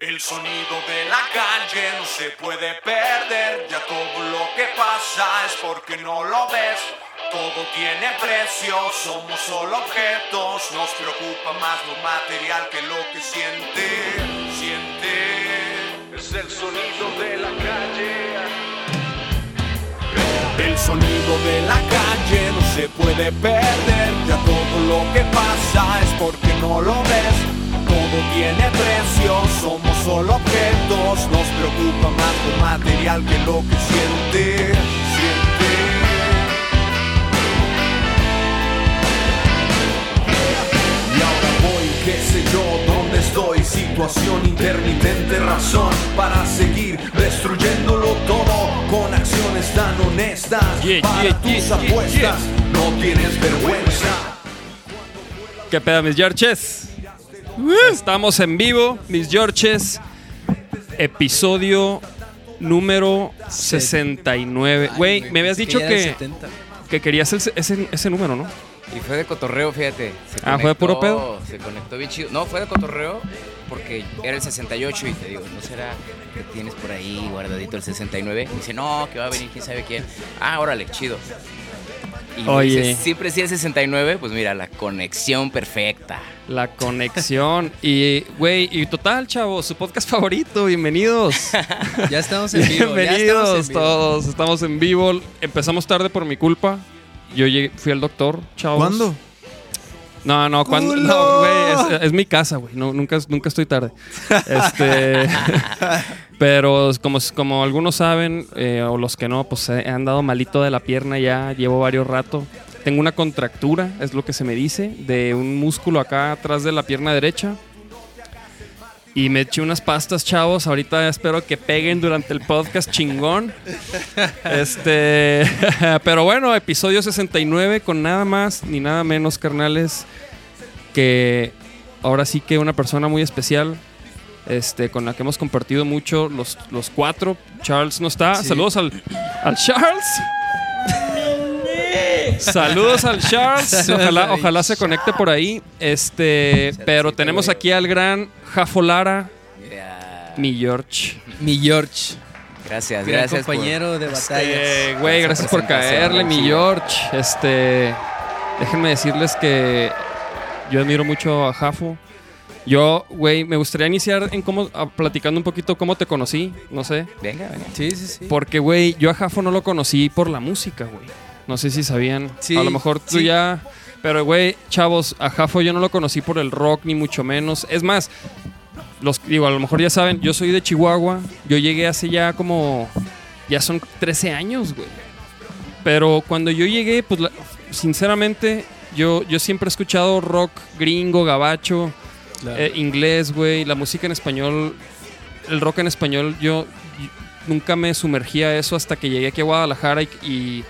El sonido de la calle no se puede perder, ya todo lo que pasa es porque no lo ves. Todo tiene precio, somos solo objetos, nos preocupa más lo material que lo que siente, siente. Es el sonido de la calle. El sonido de la calle no se puede perder, ya todo lo que pasa es porque no lo ves. Todo tiene precio, somos solo objetos, nos preocupa más lo material que lo que siente, siente. Y ahora voy, qué sé yo, dónde estoy, situación intermitente, razón para seguir destruyéndolo todo con acciones tan honestas Yeah, para yeah, tus yeah, apuestas. No tienes vergüenza. ¿Qué pedo, mis Georges? Estamos en vivo, mis Georges. Episodio número 69. Güey, me habías dicho que, 70. que querías el- ese, ese número, ¿no? Y fue de cotorreo, fíjate. Se Ah, ¿fue de puro pedo? Se conectó bien chido. No, fue de cotorreo porque era el 68 y te digo, ¿no será que tienes por ahí guardadito el 69? Y dice, no, que va a venir quién sabe quién. Ah, órale, chido. Y me Oye. dice, siempre sí el 69, pues mira, la conexión perfecta. La conexión. y, güey, y total, chavos, su podcast favorito. Bienvenidos. Ya estamos en vivo. ya Bienvenidos estamos en vivo. todos. Estamos en vivo. Empezamos tarde por mi culpa. Yo llegué, fui al doctor, chavos. ¿Cuándo? No, no, cuando. No, güey, es, es mi casa, güey. No, nunca, nunca estoy tarde. Este. pero como, como algunos saben, eh, o los que no, pues he andado malito de la pierna ya, llevo varios rato. Tengo una contractura, es lo que se me dice, de un músculo acá atrás de la pierna derecha. Y me eché unas pastas, chavos. Ahorita espero que peguen durante el podcast chingón. Este. Pero bueno, episodio 69 con nada más ni nada menos, carnales. Que ahora sí que una persona muy especial. Este, con la que hemos compartido mucho los, los cuatro. Charles no está. Sí. Saludos al, al Charles. Saludos al Charles. Ojalá, al ojalá se conecte por ahí. Este, pero tenemos aquí al gran Jafo Lara, Ya. mi George. Mi George. Gracias, Gran gracias. por- compañero de batallas. Eh, güey, gracias por caerle, mi. George. Este, déjenme decirles que yo admiro mucho a Jafo. Yo, güey, me gustaría iniciar en cómo, a- platicando un poquito cómo te conocí, no sé. Venga, venga. Sí, sí, sí. Porque, güey, yo a Jafo no lo conocí por la música, güey. No sé si sabían. Sí, a lo mejor tú sí. ya. Pero, güey, chavos, a Jafo yo no lo conocí por el rock, ni mucho menos. Es más, los digo, a lo mejor ya saben, yo soy de Chihuahua. Yo llegué hace ya como. Ya son 13 años, güey. Pero cuando yo llegué, pues, la- sinceramente, yo, yo siempre he escuchado rock gringo, gabacho. Claro. Eh, inglés, güey, la música en español, el rock en español, yo, y- nunca me sumergía a eso hasta que llegué aquí a Guadalajara y, y,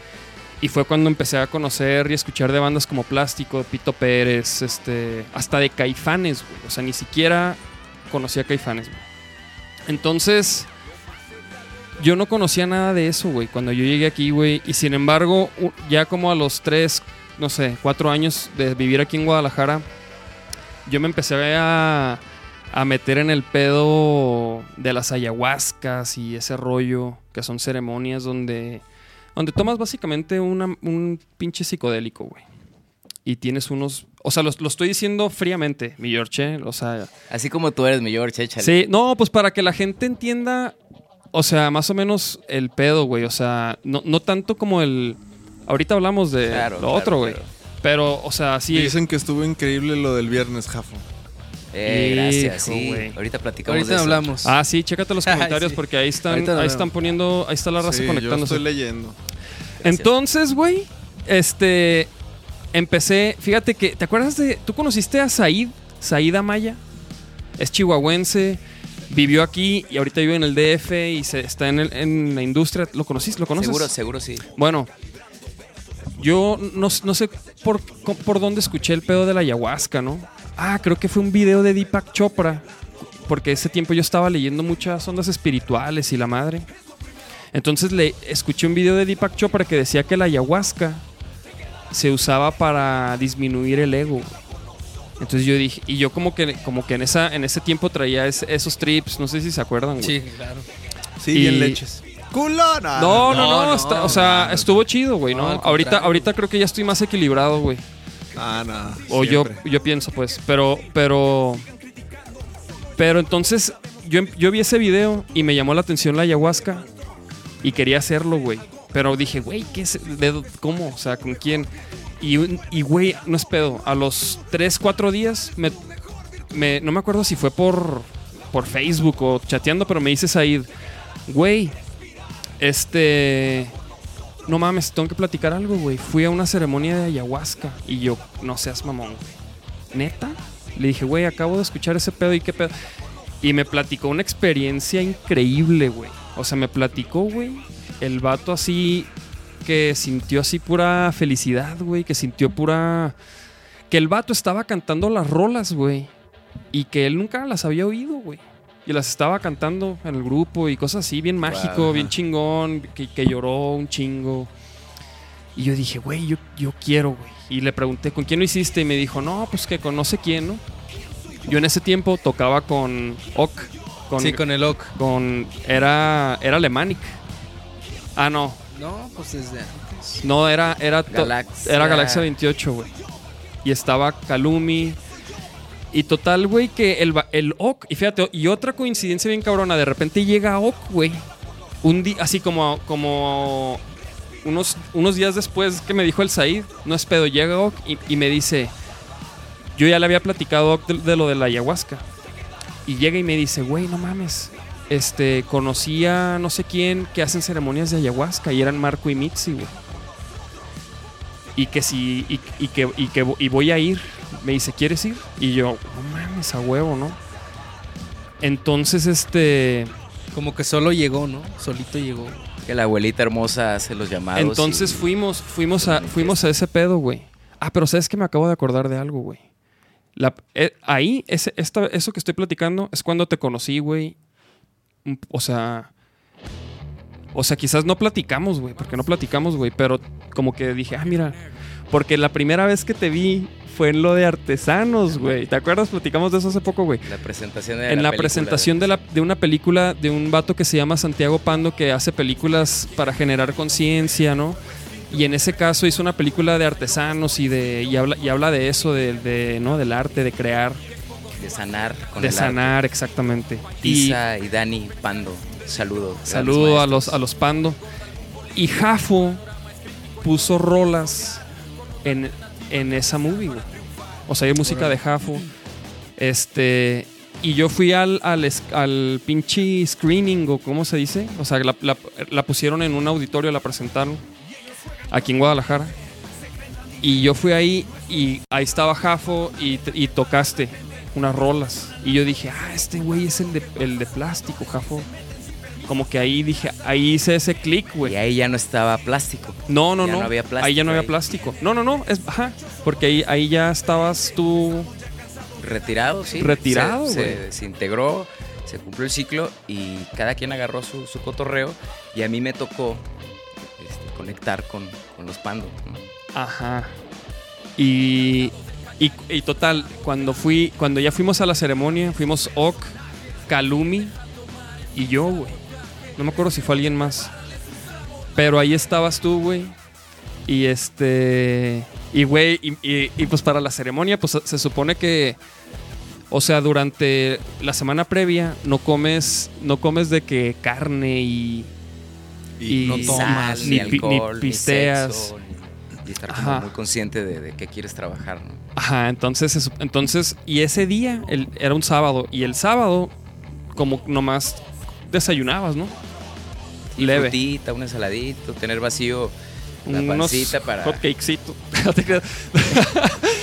y fue cuando empecé a conocer y escuchar de bandas como Plástico, Pito Pérez, este, hasta de Caifanes, güey. O sea, ni siquiera conocía Caifanes, güey. Entonces, yo no conocía nada de eso, güey, cuando yo llegué aquí, güey. Y sin embargo, ya como a los tres, no sé, cuatro años de vivir aquí en Guadalajara, yo me empecé a, a meter en el pedo de las ayahuascas y ese rollo, que son ceremonias donde, donde tomas básicamente una- un pinche psicodélico, güey. Y tienes unos... O sea, lo, lo estoy diciendo fríamente, mi George, ¿eh? O sea... Así como tú eres mi George, échale. Sí, no, pues para que la gente entienda, o sea, más o menos el pedo, güey. O sea, no, no tanto como el... Ahorita hablamos de Claro, lo claro, otro, güey. claro. Pero, o sea, sí... Dicen que estuvo increíble lo del viernes, Jafo. Eh, gracias, Hijo, sí. güey. Ahorita platicamos de Ahorita eso. hablamos. Ah, sí, chécate los Ay, comentarios sí. porque ahí están, ahí están poniendo, ahí está la raza Sí, yo conectándose. estoy leyendo. Entonces, güey, este, empecé, fíjate que, ¿te acuerdas de, tú conociste a Said, Said Amaya? Es chihuahuense, vivió aquí y ahorita vive en el DF y se, está en, el- en la industria. ¿Lo conociste? ¿Lo conoces? Seguro, seguro sí. Bueno, yo no, no sé por, por dónde escuché el pedo de la ayahuasca, ¿no? Ah, creo que fue un video de Deepak Chopra. Porque ese tiempo yo estaba leyendo muchas ondas espirituales y la madre. Entonces le escuché un video de Deepak Chopra que decía que la ayahuasca se usaba para disminuir el ego. Entonces yo dije, y yo como que, como que en, esa, en ese tiempo traía es- esos trips, no sé si se acuerdan, güey. Sí, claro. Sí, Y- bien leches. ¡Culona! No, no, no, No, no, está- o sea, no. estuvo chido, güey, No, ahorita, ahorita creo que ya estoy más equilibrado, güey. Ah, no. O yo, yo pienso, pues. Pero, pero. Pero entonces, yo, yo vi ese video y me llamó la atención la ayahuasca. Y quería hacerlo, güey. Pero dije, güey, ¿qué es? ¿De ¿Cómo? O sea, ¿con quién? Y, güey, no es pedo. A los 3, 4 días, me, no me acuerdo si fue por, por Facebook o chateando, pero me dice Said, güey, este. No mames, tengo que platicar algo, güey. Fui a una ceremonia de ayahuasca y yo, no seas mamón. ¿Neta? Le dije, güey, acabo de escuchar ese pedo y qué pedo. Y me platicó una experiencia increíble, güey. O sea, me platicó, güey, el vato así que sintió así pura felicidad, güey. Que sintió pura. Que el vato estaba cantando las rolas, güey. Y que él nunca las había oído, güey. Y las estaba cantando en el grupo y cosas así, bien mágico, Wow. bien chingón, que, que lloró un chingo. Y yo dije, güey, yo, yo quiero, güey. Y le pregunté, ¿con quién lo hiciste? Y me dijo, no, pues que con no sé quién, ¿no? Yo en ese tiempo tocaba con Ock. Con, sí, con el OC. con- era, era Alemanic. Ah, no. No, pues desde antes. No, era, era, Galaxia. era Galaxia 28, güey. Y estaba Kalumi. Y total, güey, que el, el Ock, y fíjate, y otra coincidencia bien cabrona, de repente llega Ock, güey. Un día, así como, como unos, unos días después que me dijo el Said, no es pedo, llega Ock y, y me dice, yo ya le había platicado de, de lo de la ayahuasca. Y llega y me dice, güey, no mames. Este, conocí a no sé quién que hacen ceremonias de ayahuasca y eran Marco y Mitzi, güey. Y que si, y, y que, y que y voy a ir. Me dice, ¿quieres ir? Y yo, no mames, a huevo, ¿no? Entonces, este. Como que solo llegó, ¿no? Solito llegó. Que la abuelita hermosa hace los llamados. Entonces y- fuimos, fuimos a, fuimos a ese pedo, güey. Ah, pero sabes que me acabo de acordar de algo, güey. La- eh, ahí, ese, esta- eso que estoy platicando es cuando te conocí, güey. O sea. O sea, quizás no platicamos, güey. Porque no platicamos, güey. Pero como que dije, ah, mira. Porque la primera vez que te vi fue en lo de artesanos, güey. ¿Te acuerdas? Platicamos de eso hace poco, güey. La presentación de en la, presentación de, la, de una película de un vato que se llama Santiago Pando que hace películas para generar conciencia, ¿no? Y en ese caso hizo una película de artesanos y de y habla, y habla de eso, de, de, ¿no? del arte, de crear, De sanar con de el sanar, exactamente. arte. Isa y Dani Pando. Saludo. saludo a los, a los Pando. Y Jafo puso rolas en, en esa movie, güey. O sea, hay música de Jafo. Este. Y yo fui al, al, al pinche screening, o cómo se dice. O sea, la, la- la pusieron en un auditorio, la presentaron. Aquí en Guadalajara. Y yo fui ahí y ahí estaba Jafo y, y tocaste unas rolas. Y yo dije, ah, este güey es el de, el de plástico, Jafo. Como que ahí dije, ahí hice ese click, Y güey. ahí ya no estaba plástico. No, no, ya no. no había plástico ahí ya no había ahí. plástico. No, no, no. Es, ajá. Porque ahí, ahí ya estabas tú. Retirado, sí. Retirado, Se, se desintegró, se cumplió el ciclo y cada quien agarró su, su cotorreo. Y a mí me tocó conectar con, con los pandos. Ajá. Y, y, total, cuando fui, cuando ya fuimos a la ceremonia, fuimos Ok, Kalumi y yo, güey. No me acuerdo si fue alguien más. Pero ahí estabas tú, güey. Y este. Y, güey, y- y, pues para la ceremonia, pues se supone que. O sea, durante la semana previa no comes. No comes de que carne y. Y, Y- no tomas. sal, ni alcohol, ni pisteas. sexo, ni- y estar Ajá. como muy consciente de, de qué quieres trabajar, ¿no? Ajá, entonces, entonces, y ese día el- era un sábado, y el sábado, como nomás desayunabas, ¿no? Y Leve. frutita, un ensaladito, tener vacío la Unos pancita para. No te creas.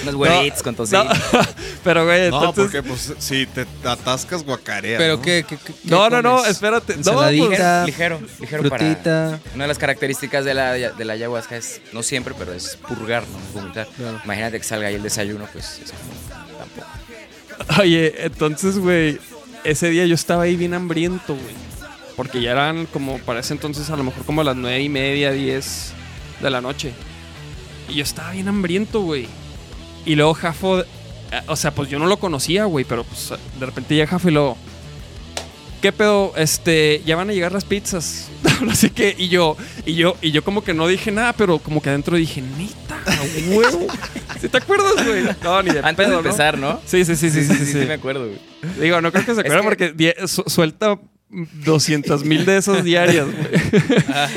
unos huevitos con tocino. No, pero, güey, No, entonces. porque pues si te atascas guacarea. Pero ¿no? qué, qué, no, no, no, espérate. No, pues, ligero, ligero, ligero para... Una de las características de la, de la ayahuasca es, no siempre, pero es purgar, no vomitar. Claro. Imagínate que salga ahí el desayuno, pues es como, tampoco. Oye, entonces, güey, ese día yo estaba ahí bien hambriento, güey. Porque ya eran como, para ese entonces, a lo mejor como a las nueve y media, diez de la noche. Y yo estaba bien hambriento, güey. Y luego Jafo, eh, o sea, pues yo no lo conocía, güey, pero pues de repente llega Jafe y luego, ¿qué pedo? Este, ya van a llegar las pizzas. Así que, y yo, y yo, y yo como que no dije nada, pero como que adentro dije, neta, huevo. ¿Sí te acuerdas, güey? No, ni de Antes pedo, de empezar, ¿no? Sí, sí, sí, sí, sí, sí, sí. me acuerdo, güey. Digo, no creo que se acuerden que- porque die- su- suelta 200 mil de esas diarias, güey.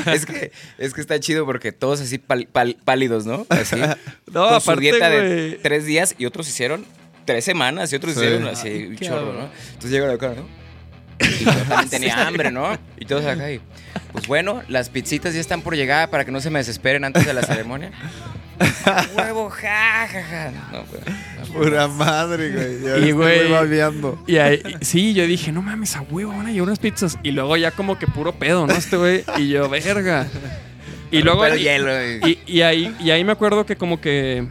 es, que, es que está chido porque todos así pal- pal- pálidos, ¿no? Así. No, con su dieta de güey. tres días y otros hicieron tres semanas y otros Sí. hicieron así un qué chorro. ¿no? Entonces llegan acá, ¿no? Y yo también tenía hambre, ¿no? Y todos acá. Y, pues bueno, las pizzitas ya están por llegar para que no se me desesperen antes de la ceremonia. ¡A huevo, ja, ja, ja. No, pues, Pura madre, güey. Y, güey. Y ahí, sí, yo dije, no mames, a huevo, van a llevar unas pizzas. Y luego ya como que puro pedo, ¿no? Este güey. Y yo, verga. Y luego. Y, hielo. y- y- ahí, y ahí me acuerdo que como que.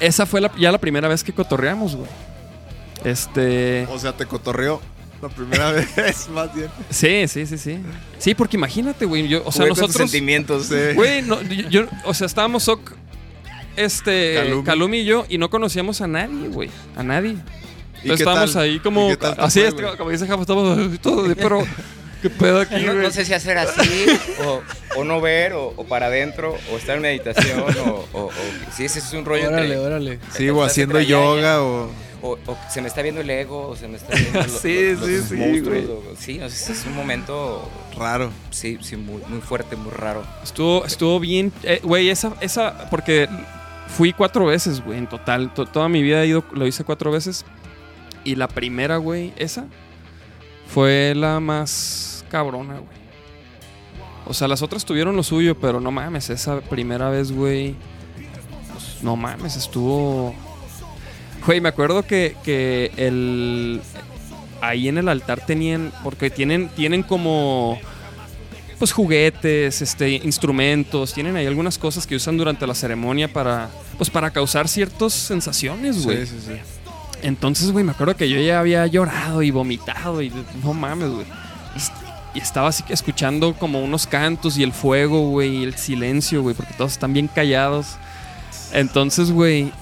Esa fue la- ya la primera vez que cotorreamos, güey. Este. O sea, te cotorreó la primera vez, más bien. Sí, sí, sí, sí. Sí, porque imagínate, güey. Yo, o sea, jugué con tus nosotros. sentimientos. Sí. Güey, no, yo, yo- o sea, estábamos Soc, este, Calumi. Calumi. y yo, y no conocíamos a nadie, güey. A nadie. ¿Y Entonces estábamos tal? ahí como. ¿Y qué tal te Así fue, es, como dice Jafa, estamos todos, pero. ¿Qué pedo aquí, No, güey? no sé si hacer así, o, o no ver, o, o para adentro, o estar en meditación, o, o, o- sí, ese es un rollo Órale, entre, órale. Sí, o haciendo yoga o... o, o se me está viendo el ego, o se me está viendo lo- Sí, los, sí, los sí, monstruos, o- sí, no sé, es un momento, Raro. sí, sí, muy, muy fuerte, muy raro. Estuvo, estuvo bien. eh, Güey, esa, esa. Porque fui cuatro veces, güey, en total. To- toda mi vida he ido, lo hice cuatro veces. Y la primera, güey, esa. Fue la más cabrona, güey. O sea, las otras tuvieron lo suyo, pero no mames, esa primera vez, güey. no mames, estuvo. Güey, me acuerdo que, que el. Ahí en el altar tenían. Porque tienen, tienen como pues juguetes, este, instrumentos, tienen ahí algunas cosas que usan durante la ceremonia para, pues para causar ciertas sensaciones, güey. Sí, sí, sí. Entonces, güey, me acuerdo que yo ya había llorado y vomitado y no mames, güey. Y estaba así que escuchando como unos cantos y el fuego, güey, y el silencio, güey, porque todos están bien callados. Entonces, güey,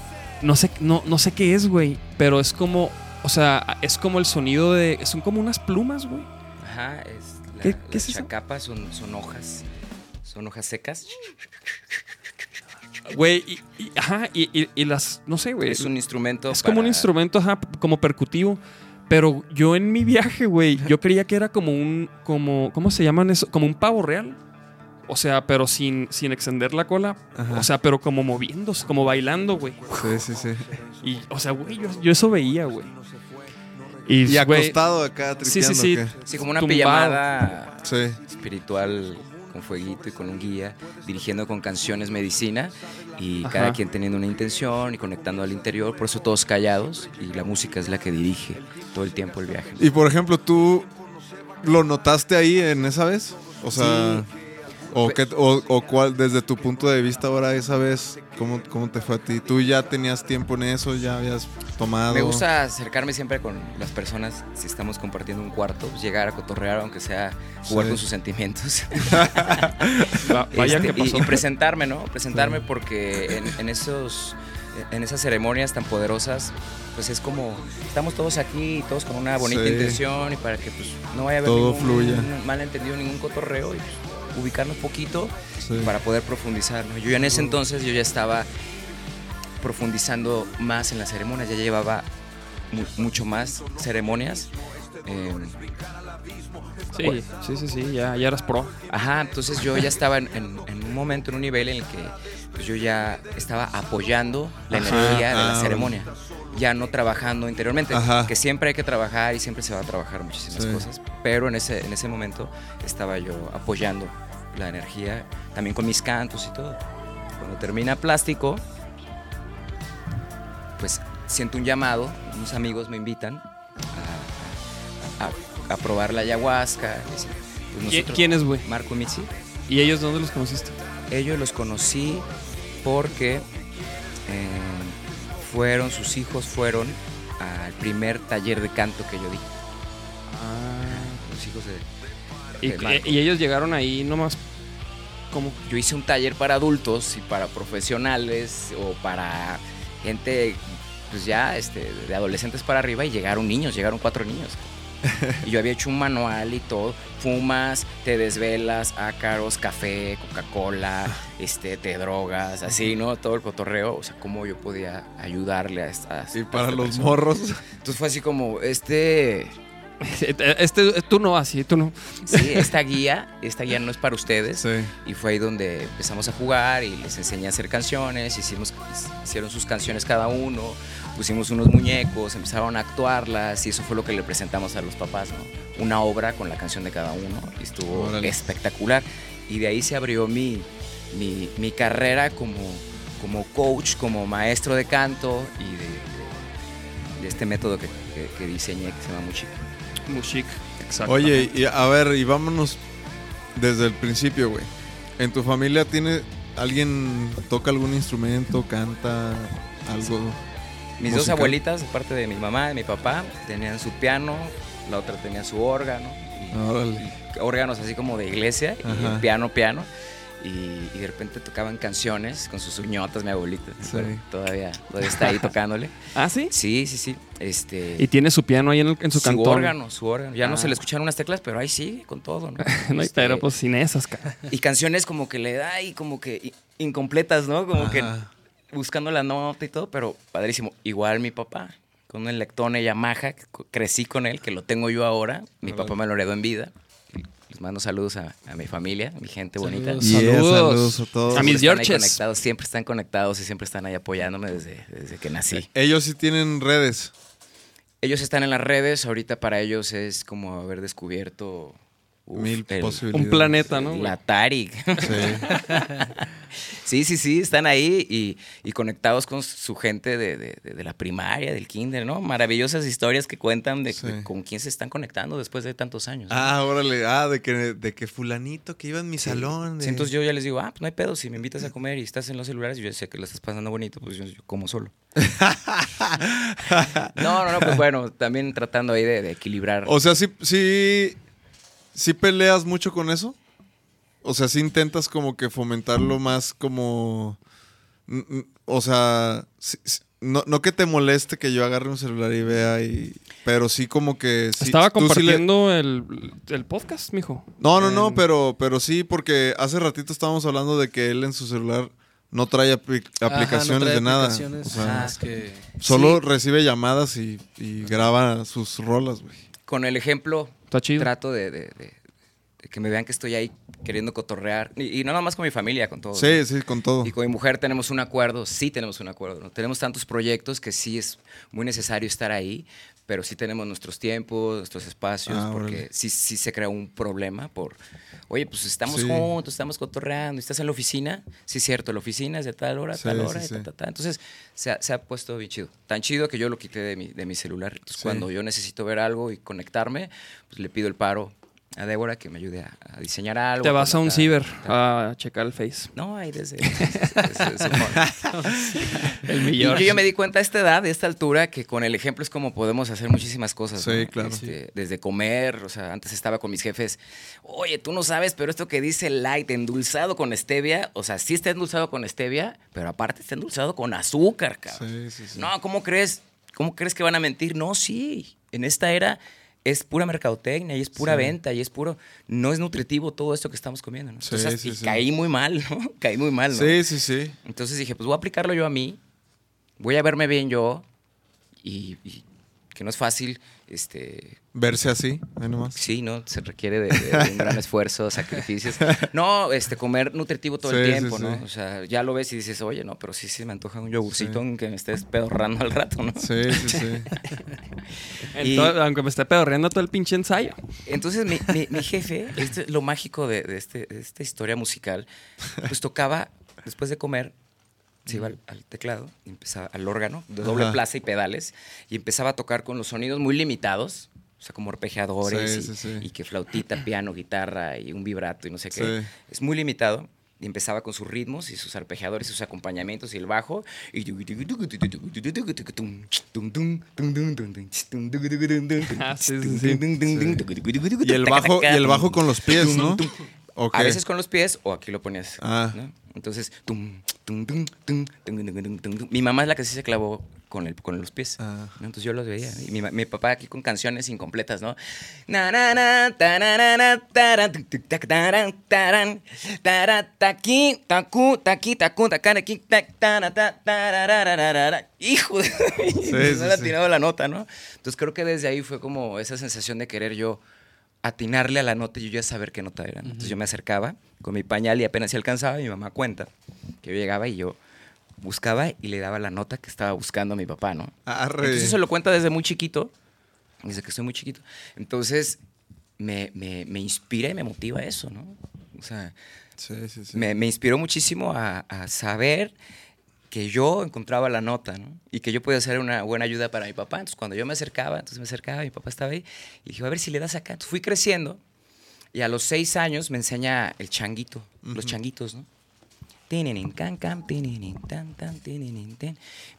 no sé, no, no sé qué es, güey, pero es como, o sea, es como el sonido de, son como unas plumas, güey. Ajá, es, ¿Qué- qué las es eso? chacapas son, son hojas, son hojas secas. Güey, y, y- ajá, y, las, no sé, güey. Es un instrumento Es como un instrumento, ajá, como percutivo. Pero yo en mi viaje, güey, yo creía que era como un, como, ¿cómo se llaman eso? Como un pavo real. O sea, pero sin, sin extender la cola. Ajá. O sea, pero como moviéndose, como bailando, güey. Sí, sí, sí. Y, o sea, güey, yo, yo eso veía, güey. Y, Y acostado acá, Sí, sí, sí. Sí, como una tumbado. pijamada Sí. espiritual con fueguito y con un guía, dirigiendo con canciones medicina y Ajá. cada quien teniendo una intención y conectando al interior, por eso todos callados y la música es la que dirige todo el tiempo el viaje. Y por ejemplo, ¿tú lo notaste ahí en esa vez? O sea, o, qué- o, o cuál, desde tu punto de vista ahora esa vez, ¿cómo, ¿cómo te fue a ti? ¿Tú ya tenías tiempo en eso? ¿Ya habías tomado? Me gusta acercarme siempre con las personas, si estamos compartiendo un cuarto, pues llegar a cotorrear, aunque sea jugar Sí. con sus sentimientos. va- vaya Este, que y- pasó. Y, presentarme, ¿no? Presentarme porque en, en esos, en esas ceremonias tan poderosas, pues es como, estamos todos aquí, todos con una bonita Sí. intención y para que pues no vaya a haber Todo ningún fluya. malentendido, ningún cotorreo y pues, ubicarnos poquito Sí. para poder profundizar, ¿no? Yo ya en ese entonces yo ya estaba profundizando más en las ceremonias, ya llevaba mu- mucho más ceremonias. eh, Sí, sí, sí, sí, ya, ya eras pro. Ajá, entonces yo ya estaba en, en- en un momento, en un nivel en el que pues, yo ya estaba apoyando la Ajá, energía de la ah, ceremonia, ya no trabajando interiormente, Ajá. que siempre hay que trabajar y siempre se va a trabajar muchísimas Sí. cosas, pero en ese, en ese momento estaba yo apoyando la energía, también con mis cantos y todo. Cuando termina plástico, pues siento un llamado, unos amigos me invitan a, a- a probar la ayahuasca. Pues ¿Qui- nosotros- ¿Quién es, güey? Marco Mitzi. ¿Y ellos dónde los conociste? Ellos los conocí porque eh, fueron, sus hijos fueron al primer taller de canto que yo di. Los hijos de... Y, de Marco. y ellos llegaron ahí nomás como... Yo hice un taller para adultos y para profesionales o para gente pues ya este, de adolescentes para arriba y llegaron niños, llegaron cuatro niños. Y yo había hecho un manual y todo. Fumas, te desvelas, ácaros, café, Coca-Cola, este, te drogas, así, ¿no? Todo el cotorreo. O sea, cómo yo podía ayudarle a esta. Y para los persona. morros. Entonces fue así como, este. Este, tú no, así, tú no. Sí, esta guía, esta guía no es para ustedes. Sí. Y fue ahí donde empezamos a jugar y les enseñé a hacer canciones, hicimos, hicieron sus canciones cada uno, pusimos unos muñecos, empezaron a actuarlas y eso fue lo que le presentamos a los papás, ¿no? Una obra con la canción de cada uno y estuvo Órale. espectacular. Y de ahí se abrió mi, mi, mi carrera como, como coach, como maestro de canto y de, de- de este método que, que- que diseñé que se llama Muchic. Mushik. Exacto. Oye, y a ver, y vámonos desde el principio, güey. ¿En tu familia tiene alguien toca algún instrumento, canta algo? Mis dos abuelitas, aparte de mi mamá y mi papá, tenían su piano, la otra tenía su órgano. y- Órale. y órganos así como de iglesia, y Ajá. piano, piano. Y, y de repente tocaban canciones con sus uñotas, mi abuelita. ¿te Sí. Todavía, todavía está ahí tocándole. ¿Ah, sí? Sí, sí, sí. Este, Y tiene su piano ahí en, el- en su, su cantón. órgano, su órgano. Ya no Ah. se le escucharon unas teclas, pero ahí sigue con todo, ¿no? No, Este, pero pues sin esas, cara. Y canciones como que le da y como que incompletas, ¿no? Como que Ajá. buscando la nota y todo, pero padrísimo. Igual mi papá, con un Electone Yamaha, que crecí con él, que lo tengo yo ahora. Mi papá me lo heredó en vida. Les mando saludos a, a mi familia, mi gente bonita. Saludos. Yeah, Saludos. saludos a todos. A mis Siempre están ahí Georges. conectados, siempre están conectados y siempre están ahí apoyándome desde, desde que nací. Ellos sí tienen redes. Ellos están en las redes, ahorita para ellos es como haber descubierto uf, Mil el- posibilidades. Un planeta, ¿no? la Atari. Sí. Sí, sí, sí, están ahí y, y conectados con su gente de, de- de- de la primaria, del kinder, ¿no? Maravillosas historias que cuentan de, Sí. de con quién se están conectando después de tantos años. ¿no? Ah, órale. Ah, de que, de que fulanito que iba en mi Sí. salón. de- Sí, entonces yo ya les digo, ah, pues no hay pedo, si me invitas a comer y estás en los celulares, yo sé que lo estás pasando bonito, pues yo, yo como solo. no, no, no, pues bueno, también tratando ahí de, de equilibrar. O sea, sí, sí, sí peleas mucho con eso. O sea, sí intentas como que fomentarlo más como... O sea, sí- sí- no, no que te moleste que yo agarre un celular y vea y... Pero sí como que... sí- Estaba tú sí le- compartiendo el, el podcast, mijo. No, no, no, pero, pero sí, porque hace ratito estábamos hablando de que él en su celular no trae apli- Ajá, no aplicaciones trae de nada. aplicaciones O sea, más que... solo Sí. recibe llamadas y, y graba sus rolas, güey. Con el ejemplo, Está chido. trato de, de- de- de que me vean que estoy ahí queriendo cotorrear. Y, y no nada más con mi familia, con todo. Sí, sí, con todo. Y con mi mujer tenemos un acuerdo, sí tenemos un acuerdo. ¿no? Tenemos tantos proyectos que sí es muy necesario estar ahí, pero sí tenemos nuestros tiempos, nuestros espacios, Ah, porque sí, sí se crea un problema por, oye, pues estamos Sí. juntos, estamos cotorreando, estás en la oficina, sí es cierto, la oficina es de tal hora Sí, tal sí, hora, y sí. ta, ta, ta. entonces se ha, se ha puesto bien chido. Tan chido que yo lo quité de mi, de mi celular. Entonces, cuando yo necesito ver algo y conectarme, pues le pido el paro a Débora que me ayude a, a diseñar algo. Te vas a un ciber a checar el face. No, hay desde. El Y yo me di cuenta a esta edad, de esta altura, que con el ejemplo es como podemos hacer muchísimas cosas. Sí, ¿no? claro. Este, Desde comer, o sea, antes estaba con mis jefes, oye, tú no sabes, pero esto que dice light, endulzado con stevia, o sea, sí está endulzado con stevia, pero aparte está endulzado con azúcar, cabrón. Sí, sí, sí. No, ¿cómo crees? ¿Cómo crees que van a mentir? No, sí. En esta era es pura mercadotecnia y es pura Sí. venta y es puro. No es nutritivo todo esto que estamos comiendo. Entonces, sí, y caí muy mal, ¿no? Caí muy mal, ¿no? Sí, sí, sí. Entonces dije, pues voy a aplicarlo yo a mí, voy a verme bien yo y, y que no es fácil, este, Verse así, ahí nomás. sí, ¿no? Se requiere de, de- de un gran esfuerzo, sacrificios. No, este, comer nutritivo todo el tiempo, sí, ¿no? sí. O sea, ya lo ves y dices, oye, no, pero sí, sí me antoja un yogurcito Sí. aunque me estés pedorrando al rato, ¿no? Sí, sí, sí. Y- aunque me esté pedorreando todo el pinche ensayo. Entonces mi, mi- mi jefe, este es lo mágico de, de este- de esta historia musical, pues tocaba, después de comer, se iba al, al teclado, y empezaba al órgano, de doble Ajá. plaza y pedales, y empezaba a tocar con los sonidos muy limitados, o sea, como arpegiadores, Sí, y, sí, sí. y que flautita, piano, guitarra y un vibrato y no sé qué. Es muy limitado. Y empezaba con sus ritmos y sus arpegiadores sus acompañamientos y el bajo. Y Ah, el bajo, y el bajo con los pies, ¿no? Ok. A veces con los pies o aquí lo ponías. Ah. ¿no? Entonces, tum, tum, tum, mi mamá es la que sí se clavó con, el, con los pies. Ah. Entonces yo los veía. Y mi, mi, papá aquí con canciones incompletas, ¿no? Hijo de... Sí, sí, no le tirado la nota, ¿no? Entonces creo que desde ahí fue como esa sensación de querer yo atinarle a la nota y yo ya saber qué nota era. ¿no? Entonces yo me acercaba con mi pañal y apenas se alcanzaba, mi mamá cuenta que yo llegaba y yo buscaba y le daba la nota que estaba buscando mi papá, ¿no? Arre. Entonces eso lo cuenta desde muy chiquito, desde que soy muy chiquito. Entonces me, me, me inspira y me motiva eso, ¿no? O sea, Sí, sí, sí. me, me inspiró muchísimo a, a saber que yo encontraba la nota, ¿no? Y que yo podía ser una buena ayuda para mi papá. Entonces, cuando yo me acercaba, entonces me acercaba, mi papá estaba ahí, y dije, a ver si le das acá. Entonces, fui creciendo, y a los seis años me enseña el changuito, los changuitos, ¿no?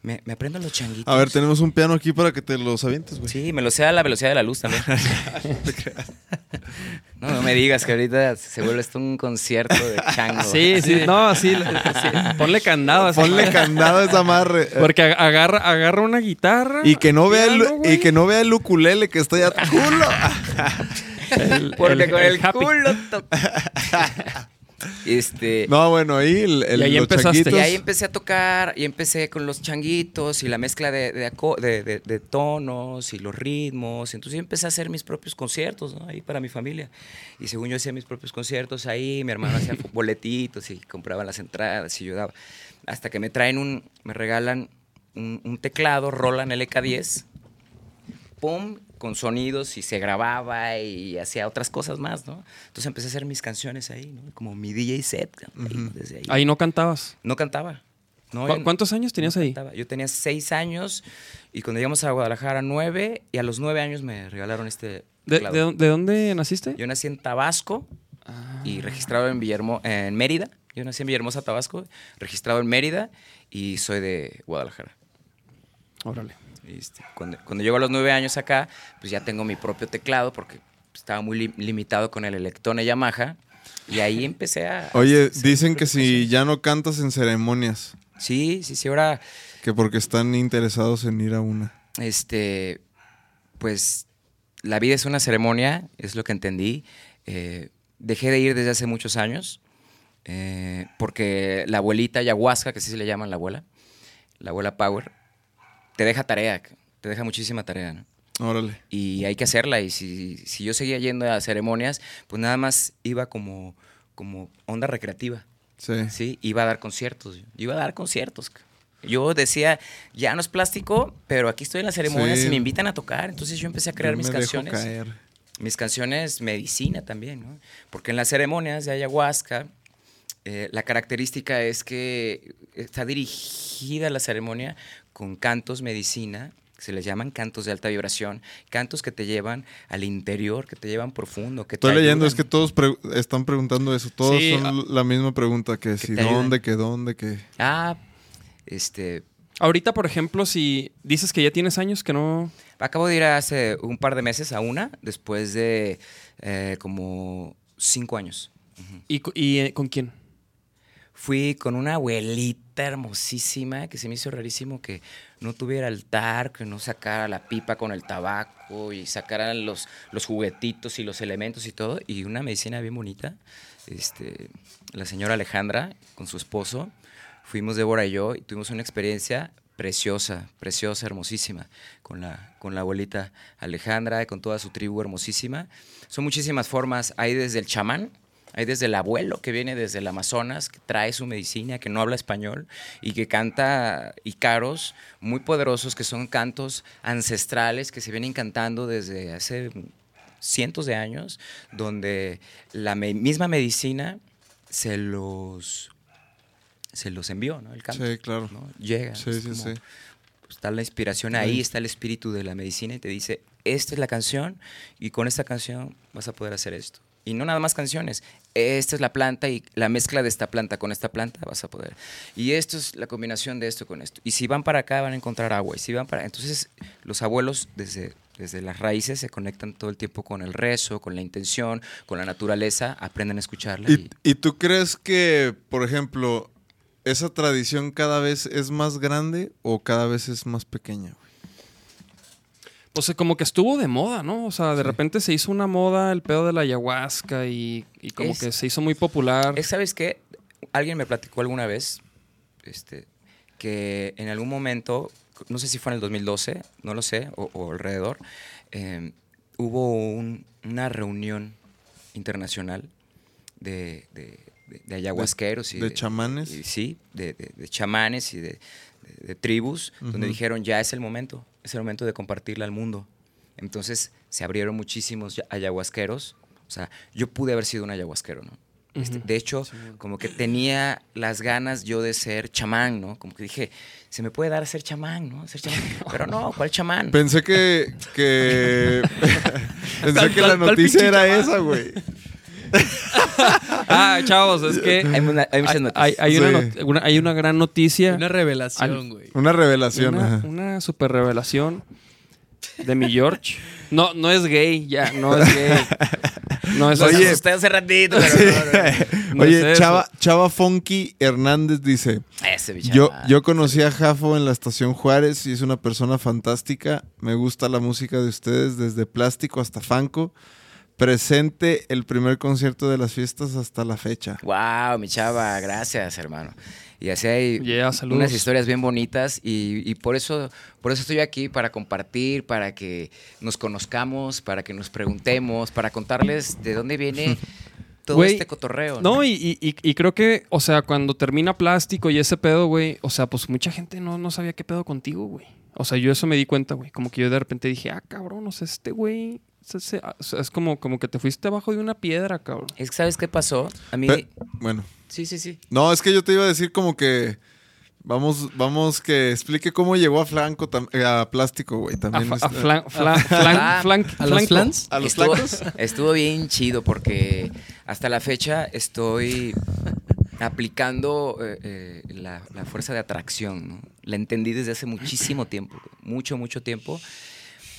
Me, me aprendo los changuitos. A ver, tenemos un piano aquí para que te los avientes, güey. Sí, me lo sé a la velocidad de la luz también. no, no me digas que ahorita se vuelve esto un concierto de chango. Sí, sí, no, sí, sí. Ponle candado. a esa Ponle madre. candado a esa amarre. Porque ag- agarra, agarra una guitarra. Y que no vea el, piano, y que no vea el ukulele que está allá. ¡Culo! El- Porque el- con el, el culo Este. No, bueno, ahí el, el- Y ahí los empezaste. changuitos. Y ahí empecé a tocar y empecé con los changuitos y la mezcla de, de, aco- de- de- de tonos y los ritmos. Entonces yo empecé a hacer mis propios conciertos ¿no? ahí para mi familia. Y según yo hacía mis propios conciertos ahí, mi hermano hacía boletitos y compraba las entradas y yo daba. Hasta que me traen un, me regalan un, un teclado Roland LK10, pum, con sonidos y se grababa y hacía otras cosas más, ¿no? Entonces empecé a hacer mis canciones ahí, ¿no? Como mi DJ set, ahí, desde ahí. Ahí no cantabas. No cantaba. No, ¿Cu- yo- ¿Cuántos años tenías no ahí? cantaba. Yo tenía seis años y cuando llegamos a Guadalajara, nueve, y a los nueve años me regalaron este ¿De, dónde naciste? Yo nací en Tabasco Ah. y registrado en, Villermo en Mérida. Yo nací en Villahermosa, Tabasco, registrado en Mérida y soy de Guadalajara. Órale. Este, cuando, cuando llego a los nueve años acá, pues ya tengo mi propio teclado porque estaba muy li- limitado con el Electone Yamaha. Y ahí empecé a... Oye, dicen que si ya no cantas en ceremonias. Sí, sí, sí, ahora... que porque están interesados en ir a una. este, pues la vida es una ceremonia, es lo que entendí. Eh, dejé de ir desde hace muchos años, eh, porque la abuelita ayahuasca, que así se le llaman la abuela, la abuela Power, te deja tarea, te deja muchísima tarea, ¿no? Órale. y hay que hacerla. Y si, si yo seguía yendo a ceremonias, pues nada más iba como, como onda recreativa. Sí. Sí, iba a dar conciertos. Yo iba a dar conciertos. Yo decía, ya no es plástico, pero aquí estoy en las ceremonias Sí. y me invitan a tocar. Entonces yo empecé a crear mis me dejo canciones. caer. Mis canciones medicina también, ¿no? Porque en las ceremonias de ayahuasca, eh, la característica es que está dirigida la ceremonia con cantos medicina, que se les llaman cantos de alta vibración, cantos que te llevan al interior, que te llevan profundo, que te Estoy leyendo, ayudan. es que todos pre- están preguntando eso. Todos Sí, son ah. la misma pregunta, que si te ayudan. dónde, que dónde, que... Ah, este, Ahorita, por ejemplo, si dices que ya tienes años que no... Acabo de ir hace un par de meses a una, después de eh, como cinco años. ¿Y, cu- y, eh, con quién? Fui con una abuelita hermosísima que se me hizo rarísimo que no tuviera altar, que no sacara la pipa con el tabaco y sacaran los, los juguetitos y los elementos y todo. Y una medicina bien bonita. Este, la señora Alejandra con su esposo. Fuimos Débora y yo y tuvimos una experiencia preciosa, preciosa, hermosísima, con la, con la abuelita Alejandra y con toda su tribu hermosísima. Son muchísimas formas. Hay desde el chamán, hay desde el abuelo que viene desde el Amazonas, que trae su medicina, que no habla español y que canta ícaros muy poderosos, que son cantos ancestrales que se vienen cantando desde hace cientos de años, donde la me- misma medicina se los, se los envió, ¿no? El canto. Sí, claro. ¿no? Llega. Sí, es sí, como- sí. pues, está la inspiración ahí, está el espíritu de la medicina y te dice, esta es la canción y con esta canción vas a poder hacer esto. Y no nada más canciones, esta es la planta y la mezcla de esta planta con esta planta vas a poder. Y esto es la combinación de esto con esto. Y si van para acá van a encontrar agua. Y si van para... Entonces los abuelos desde, desde las raíces se conectan todo el tiempo con el rezo, con la intención, con la naturaleza, aprenden a escucharla. ¿Y, y- y tú crees que, por ejemplo, ¿esa tradición cada vez es más grande o cada vez es más pequeña? Pues eh, como que estuvo de moda, ¿no? O sea, de repente se hizo una moda el pedo de la ayahuasca y, y como Es- que se hizo muy popular. Es, ¿Sabes qué? Alguien me platicó alguna vez este, que en algún momento, no sé si fue en el 2012, no lo sé, o, o alrededor, eh, hubo un- una reunión internacional de, de- de- de ayahuasqueros y de chamanes. y sí, de, de- de chamanes y de, de- de tribus, donde dijeron ya es el momento, es el momento de compartirla al mundo. Entonces se abrieron muchísimos ya- ayahuasqueros. O sea, yo pude haber sido un ayahuasquero, ¿no? Este, de hecho, como que tenía las ganas yo de ser chamán, ¿no? Como que dije, se me puede dar a ser chamán, ¿no? Ser chamán. Pero no, ¿cuál chamán? Pensé que. que pensé ¿Cuál- que la noticia era chamán? esa, güey. Ah, chavos, es que Hay, una- hay muchas hay, noticias. hay- hay una, Sí. not- una- hay una gran noticia. Una revelación, güey. Una revelación. Una, ajá. una super revelación de mi George. No, no es gay, ya, no es gay. No es Oye. asusté hace ratito, pero no, no, no. No es Oye. Chava, Chava Funky Hernández dice: Ese yo, yo conocí a Jafo en la estación Juárez y es una persona fantástica. Me gusta la música de ustedes desde plástico hasta fanco. Presente el primer concierto de las fiestas hasta la fecha. Wow, mi chava, gracias, hermano. Y así hay Yeah, unas historias bien bonitas y, y por eso por eso estoy aquí para compartir, para que nos conozcamos, para que nos preguntemos, para contarles de dónde viene todo este cotorreo. No, y, y- y- y creo que, o sea, cuando termina plástico y ese pedo, güey, o sea, pues mucha gente no, no sabía qué pedo contigo, güey. O sea, yo eso me di cuenta, güey. Como que yo de repente dije, ah, cabrón, o sea, este güey. Se- se- o sea, es como, como que te fuiste abajo de una piedra, cabrón. Es que ¿sabes qué pasó? A mí Pe- bueno, Sí, sí, sí. no, es que yo te iba a decir como que. Vamos, vamos que explique cómo llegó a Flanco, tam- eh, a plástico, güey. A, También. a está- flan- flan- flan- Ah, flan- ¿A los flans? ¿A los estuvo, flacos? estuvo bien chido porque hasta la fecha estoy aplicando eh, eh, la, la fuerza de atracción. ¿no? La entendí desde hace muchísimo tiempo, mucho, mucho tiempo,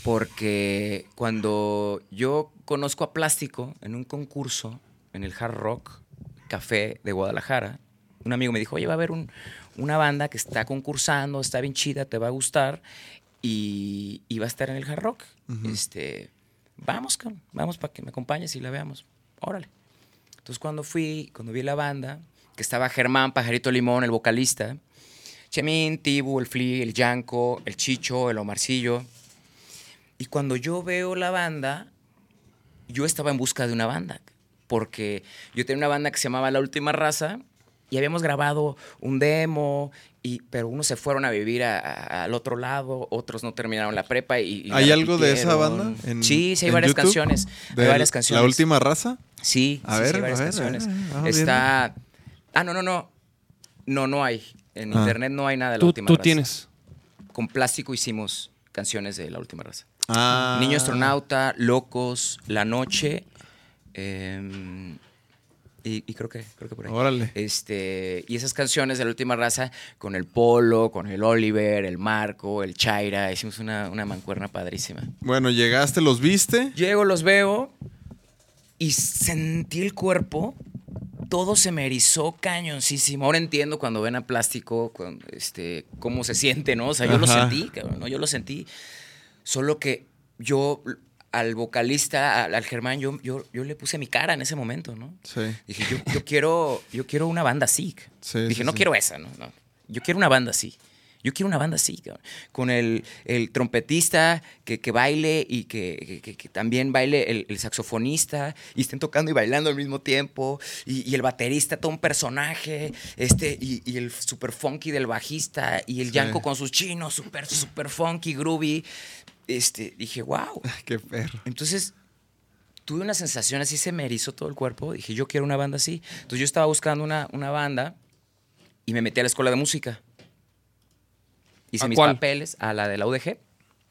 porque cuando yo conozco a Plástico en un concurso en el Hard Rock Café de Guadalajara, un amigo me dijo, oye, va a haber un- una banda que está concursando, está bien chida, te va a gustar, y, y va a estar en el Hard Rock. este, vamos, cabrón, vamos para que me acompañes y la veamos. Órale. Entonces cuando fui, cuando vi la banda, que estaba Germán Pajarito Limón, el vocalista, Chemín, Tibu, el Fli, el Yanko, el Chicho, el Omarcillo. Y cuando yo veo la banda, yo estaba en busca de una banda. Porque yo tenía una banda que se llamaba La Última Raza y habíamos grabado un demo, y, pero unos se fueron a vivir a- a- al otro lado, otros no terminaron la prepa y, ¿Hay algo de esa banda? en- sí, sí, hay en varias YouTube? canciones. ¿De Hay varias canciones. ¿La última raza? Sí, A sí, ver, sí, hay varias a ver, canciones. a ver, vamos Está. Ah, no, no, no. No, no hay. En Ah. internet no hay nada de la Tú, última tú raza. tienes. Con plástico hicimos canciones de la última raza. Ah. Niño astronauta, Locos, La Noche. em, y, y creo que creo que por ahí. Órale. Este, y esas canciones de la última raza, con el Polo, con el Oliver, el Marco, el Chaira, hicimos una, una mancuerna padrísima. Bueno, llegaste, los viste. Llego, los veo y sentí el cuerpo. Todo se me erizó cañoncísimo. Ahora entiendo cuando ven a plástico, cuando, este, cómo se siente, ¿no? O sea, yo lo sentí, cabrón, ¿no? Yo lo sentí. Solo que yo al vocalista, al, al Germán, yo, yo, yo le puse mi cara en ese momento, ¿no? Sí. Dije, yo, yo quiero, yo quiero una banda así. Sí, Dije, sí, no sí. quiero esa, ¿no? no. Yo quiero una banda así. Yo quiero una banda así, con el, el trompetista que, que baile y que, que- también baile el, el saxofonista y estén tocando y bailando al mismo tiempo y, y el baterista, todo un personaje, este, y, y el super funky del bajista y el Sí. Yanko con sus chinos, super, super funky, groovy. Este, dije, wow. Qué perro. Entonces, tuve una sensación así, se me erizó todo el cuerpo. Dije, yo quiero una banda así. Entonces, yo estaba buscando una, una banda y me metí a la escuela de música. Hice ¿A mis cuál? papeles a la de la UDG, que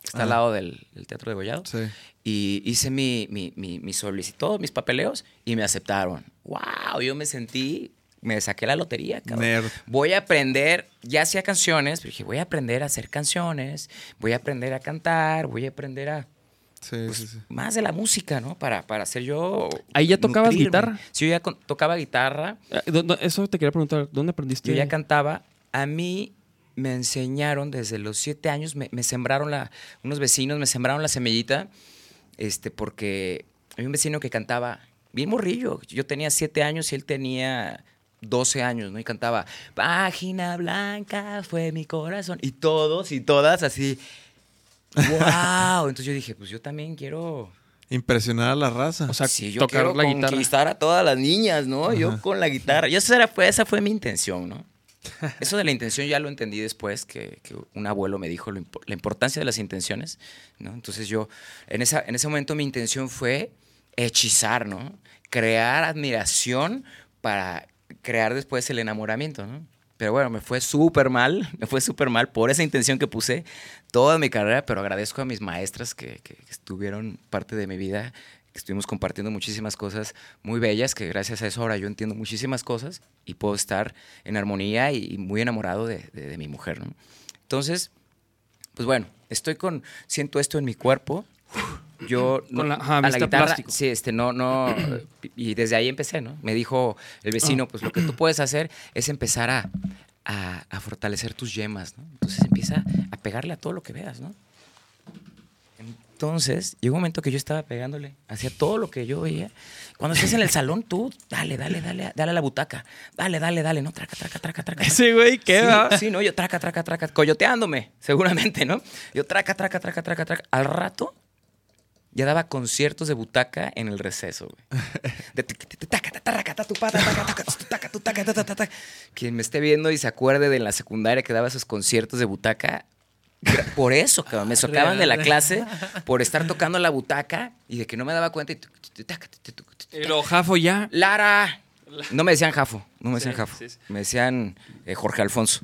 está al Ajá. lado del, del Teatro de Gollado. Sí. Y hice mi, mi, mi, mi solicitud, mis papeleos, y me aceptaron. ¡Wow! Yo me sentí, me saqué la lotería, cabrón. Nerd. Voy a aprender, ya hacía canciones, pero dije, voy a aprender a hacer canciones, voy a aprender a cantar, voy a aprender a, Sí, pues, sí, sí. más de la música, ¿no? Para, para hacer yo... ¿Ahí ya tocabas nutrirme. guitarra? Sí, yo ya tocaba guitarra. Eh, ¿dó- dó- Eso te quería preguntar. ¿Dónde aprendiste? Yo ya cantaba. A mí me enseñaron desde los siete años, me, me sembraron la, unos vecinos, me sembraron la semillita, este, porque había un vecino que cantaba bien morrillo. Yo tenía siete años y él tenía 12 años, ¿no? Y cantaba, página blanca fue mi corazón. Y todos y todas así, wow. Entonces yo dije, pues yo también quiero... Impresionar a la raza. O sea, Sí, yo tocar quiero la guitarra. conquistar a todas las niñas, ¿no? Yo con la guitarra. Y esa, era, fue, esa fue mi intención, ¿no? Eso de la intención ya lo entendí después, que, un abuelo me dijo la importancia de las intenciones, ¿no? Entonces yo, en, esa, en ese momento mi intención fue hechizar, ¿no? Crear admiración para crear después el enamoramiento, ¿no? Pero bueno, me fue súper mal, me fue súper mal por esa intención que puse toda mi carrera, pero agradezco a mis maestras que, estuvieron parte de mi vida, estuvimos compartiendo muchísimas cosas muy bellas, que gracias a eso ahora yo entiendo muchísimas cosas y puedo estar en armonía y, y muy enamorado de, de- de mi mujer, ¿no? Entonces, pues bueno, estoy con, siento esto en mi cuerpo. Yo Con la- ajá, a la guitarra, plástico. sí, este, no, no, y desde ahí empecé, ¿no? Me dijo el vecino, pues lo que tú puedes hacer es empezar a, a- a fortalecer tus yemas, ¿no? Entonces empieza a pegarle a todo lo que veas, ¿no? Entonces, llegó un momento que yo estaba pegándole hacia todo lo que yo veía. Cuando estés en el salón, tú, dale, dale, dale, dale a la butaca. Dale, dale, dale, no, traca, traca, traca, traca. Ese güey, ¿qué Sí, va? sí, no, yo traca, traca, traca, coyoteándome, seguramente, ¿no? Yo traca, traca, traca, traca, traca. Al rato ya daba conciertos de butaca en el receso, güey. Quien me esté viendo y se acuerde de la secundaria que daba esos conciertos de butaca, por eso, cabrón, me socaban de la clase por estar tocando la butaca y de que no me daba cuenta y lo Jafo ya. Lara. No me decían Jafo, no me decían Jafo. Me decían eh, Jorge Alfonso.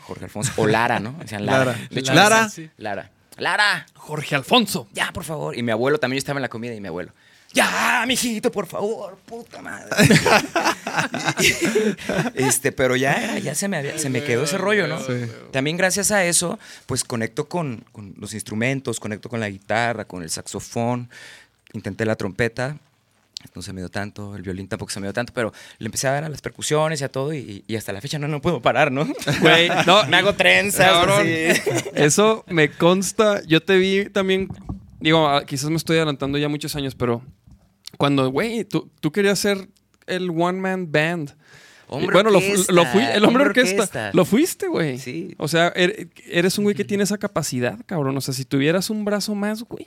Jorge Alfonso. O Lara, ¿no? Me decían Lara. Lara. De hecho, Lara. Lara. Lara, Jorge Alfonso. ya, por favor. Y mi abuelo también yo estaba en la comida y mi abuelo. Ya, mijito, por favor, puta madre. este, pero ya, ya se me, había- se me quedó ese rollo, ¿no? Sí. También gracias a eso, pues conecto con, con los instrumentos, conecto con la guitarra, con el saxofón, intenté la trompeta, no se me dio tanto, el violín tampoco se me dio tanto, pero le empecé a dar a las percusiones y a todo y, y hasta la fecha no, no puedo parar, ¿no? Güey, no, me hago trenzas. Cabrón. así. Eso me consta. Yo te vi también. Digo, ah, quizás me estoy adelantando ya muchos años, pero cuando, güey, tú, tú querías ser el one man band. Hombre Y bueno, lo, orquesta, lo fui, el hombre hombre orquesta. orquesta. Lo fuiste, güey. Sí. O sea, er- eres un güey que tiene esa capacidad, cabrón. O sea, si tuvieras un brazo más, güey.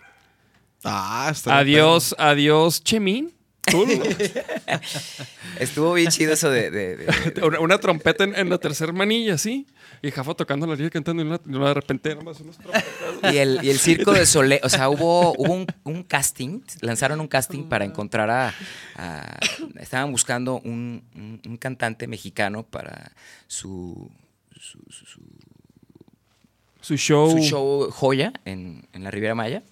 Ah, está Adiós, adiós, Chemín. Estuvo bien chido eso de- de- de, una, una trompeta en, en la tercera manilla, ¿sí? Y Jafo tocando la línea cantando y una- y de repente nomás unos trompetas. Y el, y el circo de Soleil, o sea, hubo, hubo un, un casting, lanzaron un casting para encontrar a, a- estaban buscando un, un- un cantante mexicano para su, su, su- su- Su show. su show Joya en, en la Riviera Maya.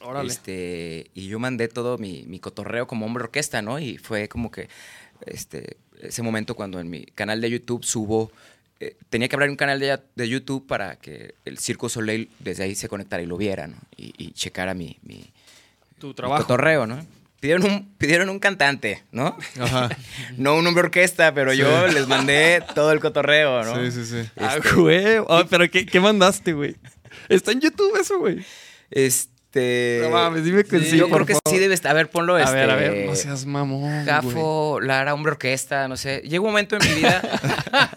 Órale. Este, y yo mandé todo mi, mi cotorreo como hombre orquesta, ¿no? Y fue como que este, ese momento cuando en mi canal de YouTube subo. eh, tenía que abrir un canal de, de YouTube para que el Circo Soleil desde ahí se conectara y lo viera, ¿no? Y, y checara mi, mi, Tu mi trabajo. cotorreo, ¿no? Pidieron un, pidieron un cantante, ¿no? Ajá. no un hombre orquesta, pero yo les mandé todo el cotorreo, ¿no? Sí, sí, sí. Ah, Este- güey. Ah, pero ¿qué, ¿qué mandaste, güey? Está en YouTube eso, güey. Este. No mames, dime que sí, Yo por creo que favor. sí debe estar. A ver, ponlo A este. ver, a ver, no seas mamón. güey. Gafo, Lara, hombre orquesta, no sé. Llega un momento en mi vida.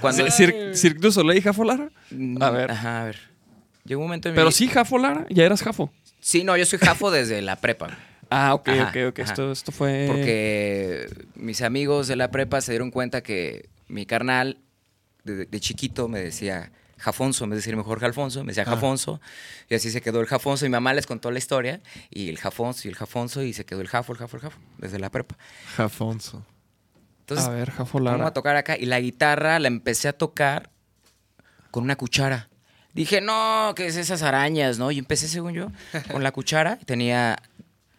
cuando. Cir- Cirque du Soleil, Jafo Lara. Mm, A ver. Ajá, a ver. Llega un momento en mi Pero vida. sí, Jafo Lara. Ya eras Jafo. Sí, no, yo soy Jafo desde la prepa. Ah, ok, Ajá, ok, ok. ajá. Esto, esto fue. Porque mis amigos de la prepa se dieron cuenta que mi carnal de, de chiquito me decía Jafonso, en vez de decirme Jorge Alfonso, me decía Jafonso. Y así se quedó el Jafonso. Mi mamá les contó la historia. Y el Jafonso y el Jafonso. Y se quedó el Jafo, el Jafo, el Jafo. Desde la prepa. Jafonso. Entonces, a ver, Jafo vamos Lara. a tocar acá. Y la guitarra la empecé a tocar con una cuchara. Dije, no, ¿qué es esas arañas? ¿no? Y empecé, según yo, con la cuchara. Tenía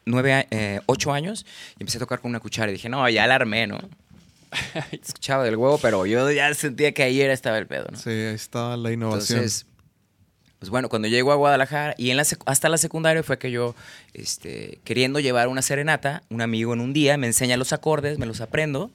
nueve, eh, ocho años. Y empecé a tocar con una cuchara. Y dije, no, ya la armé, ¿no? Escuchaba del huevo, pero yo ya sentía que ahí era estaba el pedo, ¿no? Sí, ahí está la innovación. Entonces, Pues bueno, cuando llego a Guadalajara y en la hasta la secundaria fue que yo, este, queriendo llevar una serenata, un amigo en un día me enseña los acordes, me los aprendo,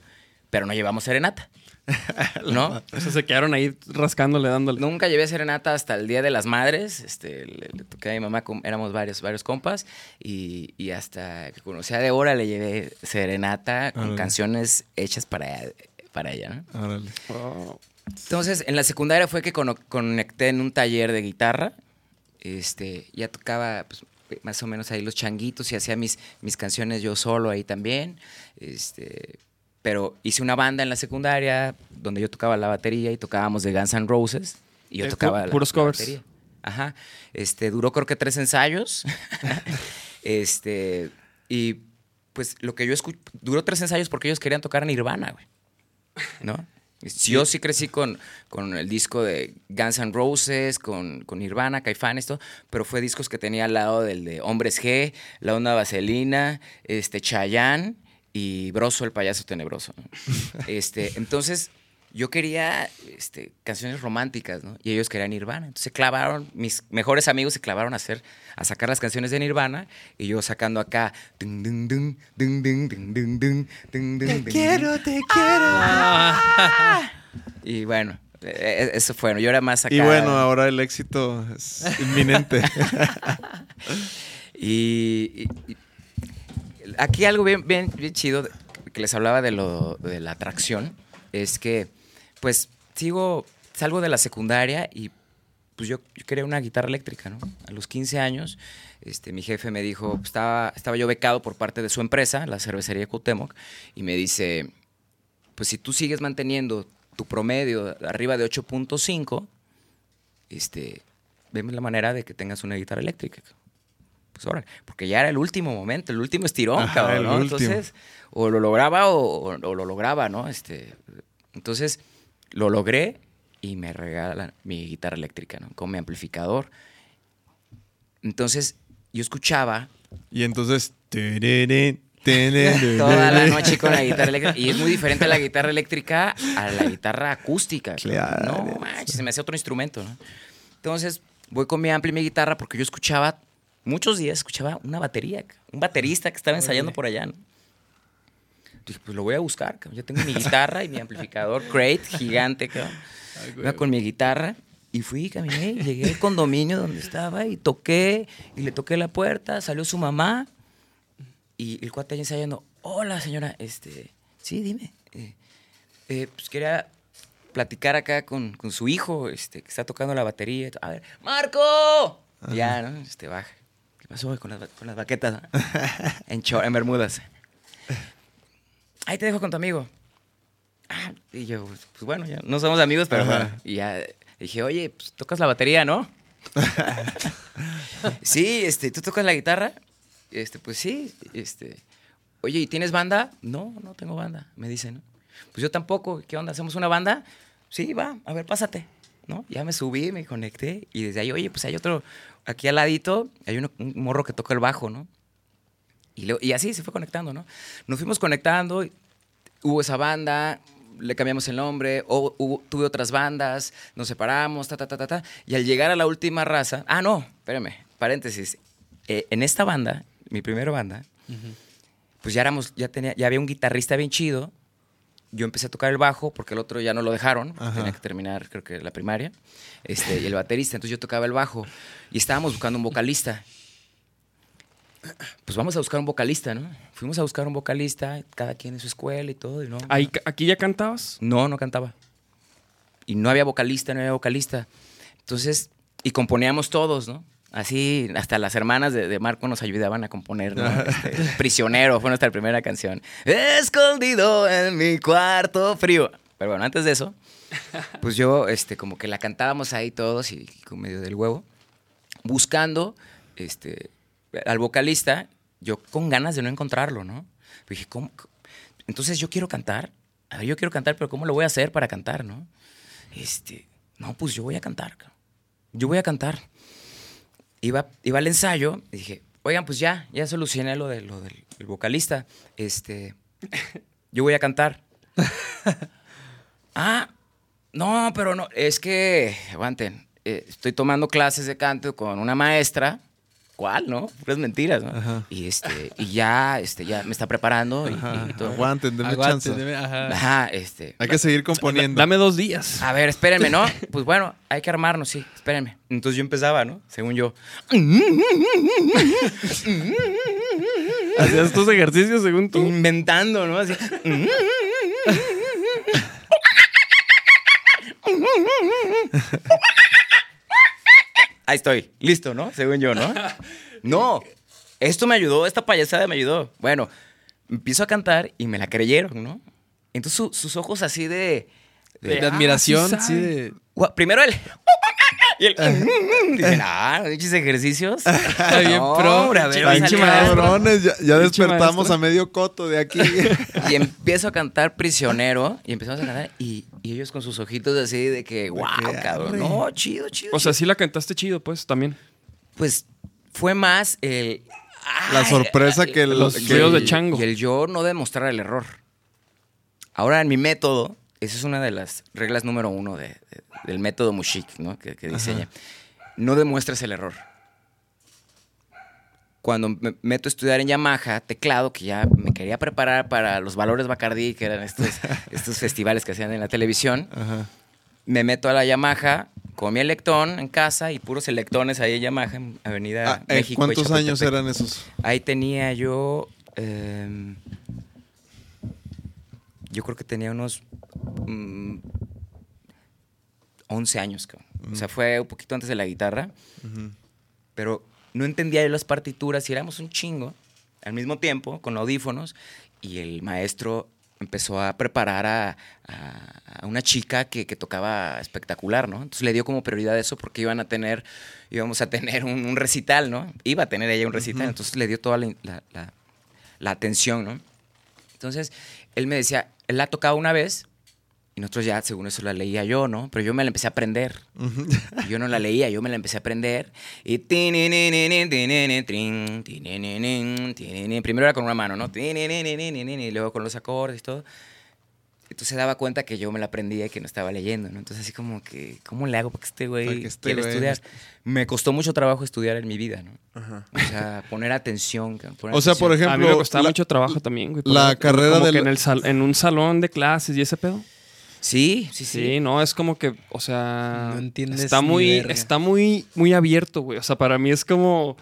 pero no llevamos serenata. ¿No? O sea, se quedaron ahí rascándole, dándole. Nunca llevé serenata hasta el Día de las Madres. Este, le, le toqué a mi mamá, éramos varios, varios compas. Y, y hasta que conocí a Débora le llevé serenata con canciones hechas para, para ella, ¿no? Entonces, en la secundaria fue que cono- conecté en un taller de guitarra. Este, ya tocaba pues, más o menos ahí los changuitos y hacía mis, mis canciones yo solo ahí también. Este, pero hice una banda en la secundaria donde yo tocaba la batería y tocábamos de Guns N' Roses. Y yo Eh, tocaba pu- la, puros la covers. batería. Ajá. Este, duró creo que tres ensayos. este, y pues lo que yo escuché, duró tres ensayos porque ellos querían tocar Nirvana, güey. ¿No? Yo sí crecí con, con el disco de Guns N' Roses, con, con Nirvana, Caifanes, todo, pero fue discos que tenía al lado del de Hombres G, La Onda Vaselina, este, Chayanne y Broso el payaso tenebroso. Este, entonces yo quería canciones románticas, ¿no? Y ellos querían Nirvana. Entonces se clavaron, mis mejores amigos se clavaron a hacer, a sacar las canciones de Nirvana y yo sacando acá. Te quiero, te quiero. Y bueno, eso fue. Yo era más acá. Y bueno, ahora el éxito es inminente. y aquí algo bien, bien, bien chido que les hablaba de lo de la atracción es que, pues, sigo, salgo de la secundaria y pues yo, quería una guitarra eléctrica, ¿no? A los 15 años, este, mi jefe me dijo, pues, estaba, estaba yo becado por parte de su empresa, la cervecería Cuauhtémoc, y me dice, pues si tú sigues manteniendo tu promedio arriba de 8.5, este, veme la manera de que tengas una guitarra eléctrica. Pues órale, porque ya era el último momento, el último estirón, Ajá, cabrón, ¿no? Entonces, o lo lograba o, o- lo lograba, ¿no? Este, entonces, lo logré y me regalan mi guitarra eléctrica, ¿no? Con mi amplificador. Entonces, yo escuchaba y entonces. toda la noche con la guitarra eléctrica. Y es muy diferente la guitarra eléctrica a la guitarra acústica. Claro. No, manches, se me hacía otro instrumento, ¿no? Entonces, voy con mi ampli y mi guitarra porque yo escuchaba, muchos días escuchaba una batería, un baterista que estaba ensayando por allá, ¿no? Dije, pues lo voy a buscar, cabrón. Yo tengo mi guitarra y mi amplificador Crate gigante, cabrón. Iba con mi guitarra y fui, caminé, y llegué al condominio donde estaba y toqué y le toqué la puerta, salió su mamá y el cuate ahí ensayando, hola señora, este, sí, dime. Eh, eh, pues quería platicar acá con, con su hijo, este, que está tocando la batería. A ver, ¡Marco! Ya, ¿no? Este, baja. ¿Qué pasó con las, con las baquetas? en, en bermudas. Ahí te dejo con tu amigo. Ah, y yo, pues bueno, ya no somos amigos, pero bueno. Y ya dije, oye, pues tocas la batería, ¿no? sí, este, ¿tú tocas la guitarra? Este, pues sí, este. Oye, ¿y tienes banda? No, no tengo banda, me dicen, ¿no? Pues yo tampoco, ¿qué onda? ¿Hacemos una banda? Sí, va, a ver, pásate, ¿no? Ya me subí, me conecté y desde ahí, oye, pues hay otro, aquí al ladito, hay un morro que toca el bajo, ¿no? Y, así se fue conectando, ¿no? Nos fuimos conectando, hubo esa banda, le cambiamos el nombre, o, hubo- tuve otras bandas, nos separamos, ta, ta, ta, ta, ta. Y al llegar a la última raza, ah, no, espérame, paréntesis. Eh, en esta banda, mi primera banda, pues ya éramos, ya tenía, ya había un guitarrista bien chido. Yo empecé a tocar el bajo porque el otro ya no lo dejaron, tenía que terminar, creo que la primaria. Este, y el baterista, entonces yo tocaba el bajo y estábamos buscando un vocalista. Pues vamos a buscar un vocalista, ¿no? Fuimos a buscar un vocalista, cada quien en su escuela y todo, y no. Ahí, ¿Aquí ya cantabas? No, no cantaba. Y no había vocalista, no había vocalista. Entonces, y componíamos todos, ¿no? Así, hasta las hermanas de, de Marco nos ayudaban a componer, ¿no? Este, Prisionero fue nuestra primera canción. Escondido en mi cuarto frío. Pero bueno, antes de eso, pues yo, este, como que la cantábamos ahí todos y con medio del huevo, buscando, este, al vocalista, yo con ganas de no encontrarlo, ¿no? Dije, ¿cómo? Entonces yo quiero cantar. A ver, yo quiero cantar, pero ¿cómo lo voy a hacer para cantar, no? Este, no, pues yo voy a cantar. Yo voy a cantar. Iba, iba al ensayo y dije, oigan, pues ya, ya solucioné lo, de, lo del el vocalista. Este, yo voy a cantar. ah, no, pero no, es que, aguanten, eh, estoy tomando clases de canto con una maestra. ¿Cuál, no? Puras mentiras, ¿no? Ajá. Y, este, y ya, este, ya me está preparando y, y todo. Aguanten, denme chance. ajá. Ajá, este. Hay que seguir componiendo. Dame dos días. A ver, espérenme, ¿no? Pues bueno, hay que armarnos, sí, espérenme. Entonces yo empezaba, ¿no? Según yo. Hacías tus ejercicios según tú. Inventando, ¿no? Así. Ahí estoy, listo, ¿no? Según yo, ¿no? No, esto me ayudó, esta payasada me ayudó. Bueno, empiezo a cantar y me la creyeron, ¿no? Entonces su- sus ojos así de... De Ah, admiración, sí sí, de. Primero él. Y él. Dicen, ah, ejercicios. bien No, pro, a ver, pinche cabrones, ya, despertamos maestro. a medio coto de aquí. Y empiezo a cantar prisionero. Y empezamos a cantar. Y, y ellos con sus ojitos así de que, wow, cabrón. No, chido, chido. O sea, chido". sí la cantaste chido, pues, también. pues fue más el. La ay, sorpresa que el- Los que- ruidos de chango. Y el yo no demostrar el error. Ahora, en mi método, esa es una de las reglas número uno de- de- del método Mushik, ¿no? Que, que diseña. No demuestres el error. Cuando me meto a estudiar en Yamaha, teclado, que ya me quería preparar para los valores Bacardi, que eran estos, estos festivales que hacían en la televisión, Ajá. me meto a la Yamaha con mi electón en casa y puros electones ahí en Yamaha, en Avenida Ah, eh, México. ¿Cuántos años eran esos? Ahí tenía yo. em, yo creo que tenía unos. mm, 11 años, cabrón. O sea, fue un poquito antes de la guitarra. Pero no entendía yo las partituras y éramos un chingo al mismo tiempo, con audífonos. Y el maestro empezó a preparar a, a- a una chica que, que tocaba espectacular, ¿no? Entonces le dio como prioridad eso porque iban a tener, íbamos a tener un, un recital, ¿no? Iba a tener ella un recital, entonces le dio toda la, la- la- la atención, ¿no? Entonces, él me decía, él la tocaba una vez y nosotros ya, según eso, la leía yo, ¿no? Pero yo me la empecé a aprender. Yo no la leía, yo me la empecé a aprender. Y primero era con una mano, ¿no? Y luego con los acordes y todo. Entonces se daba cuenta que yo me la aprendía y que no estaba leyendo, ¿no? Entonces así como que, ¿cómo le hago para que este güey este quiera güey- estudiar? Me costó mucho trabajo estudiar en mi vida, ¿no? O sea, poner atención. poner O sea, por atención. a mí ejemplo, me costaba la- mucho trabajo también, güey. la carrera como del- que en, el sal- en un salón de clases y ese pedo. Sí, sí, sí. Sí, no, es como que, o sea, No entiendes está muy, verga. está muy, muy abierto, güey. O sea, para mí es como,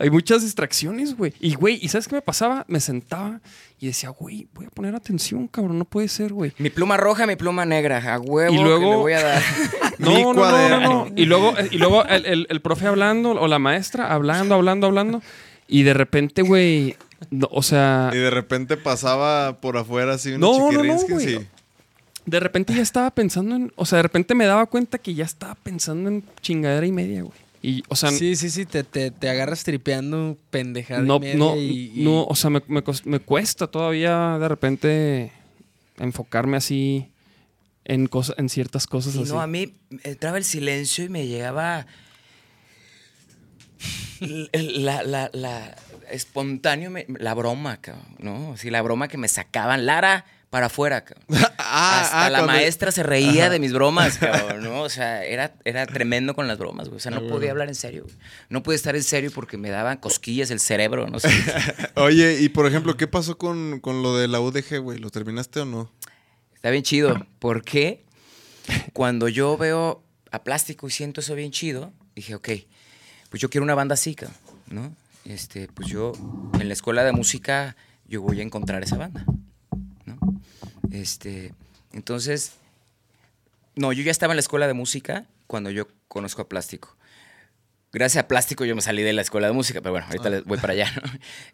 hay muchas distracciones, güey. Y, güey, ¿y sabes qué me pasaba? Me sentaba y decía, güey, voy a poner atención, cabrón, no puede ser, güey. Mi pluma roja, mi pluma negra, a huevo Y luego- que le voy a dar. No, no, no, no, cuaderno. no. Y luego, eh, y luego el, el- el profe hablando o la maestra hablando, hablando, hablando. Y de repente, güey, no, o sea, Y de repente pasaba por afuera así No, unos no, no, güey. y- de repente ya estaba pensando en, o sea, de repente me daba cuenta que ya estaba pensando en chingadera y media, güey. Y, o sea, Sí, sí, sí, te, te, te agarras tripeando pendejada no, y media no, y, y- no, o sea, me, me cuesta todavía de repente enfocarme así en cosas, en ciertas cosas Y así. no, a mí entraba el silencio y me llegaba la, la, la espontáneo, me- la broma, cabrón, ¿no? Así, la broma que me sacaban. Lara, para afuera, cabrón. Ah, Hasta ah, la cuando- maestra se reía de mis bromas, cabrón, ¿no? O sea, era, era tremendo con las bromas, güey. O sea, no podía hablar en serio, güey. No podía estar en serio porque me daban cosquillas el cerebro, no sé. Oye, y por ejemplo, ¿qué pasó con, con lo de la UDG, güey? ¿Lo terminaste o no? Está bien chido. porque Cuando yo veo a Plástico y siento eso bien chido, dije, ok, pues yo quiero una banda así, cabrón, ¿no? Este, pues yo en la escuela de música yo voy a encontrar esa banda. Este, entonces, no, yo ya estaba en la escuela de música cuando yo conozco a Plástico. Gracias a Plástico yo me salí de la escuela de música, pero bueno, ahorita les voy para allá, ¿no?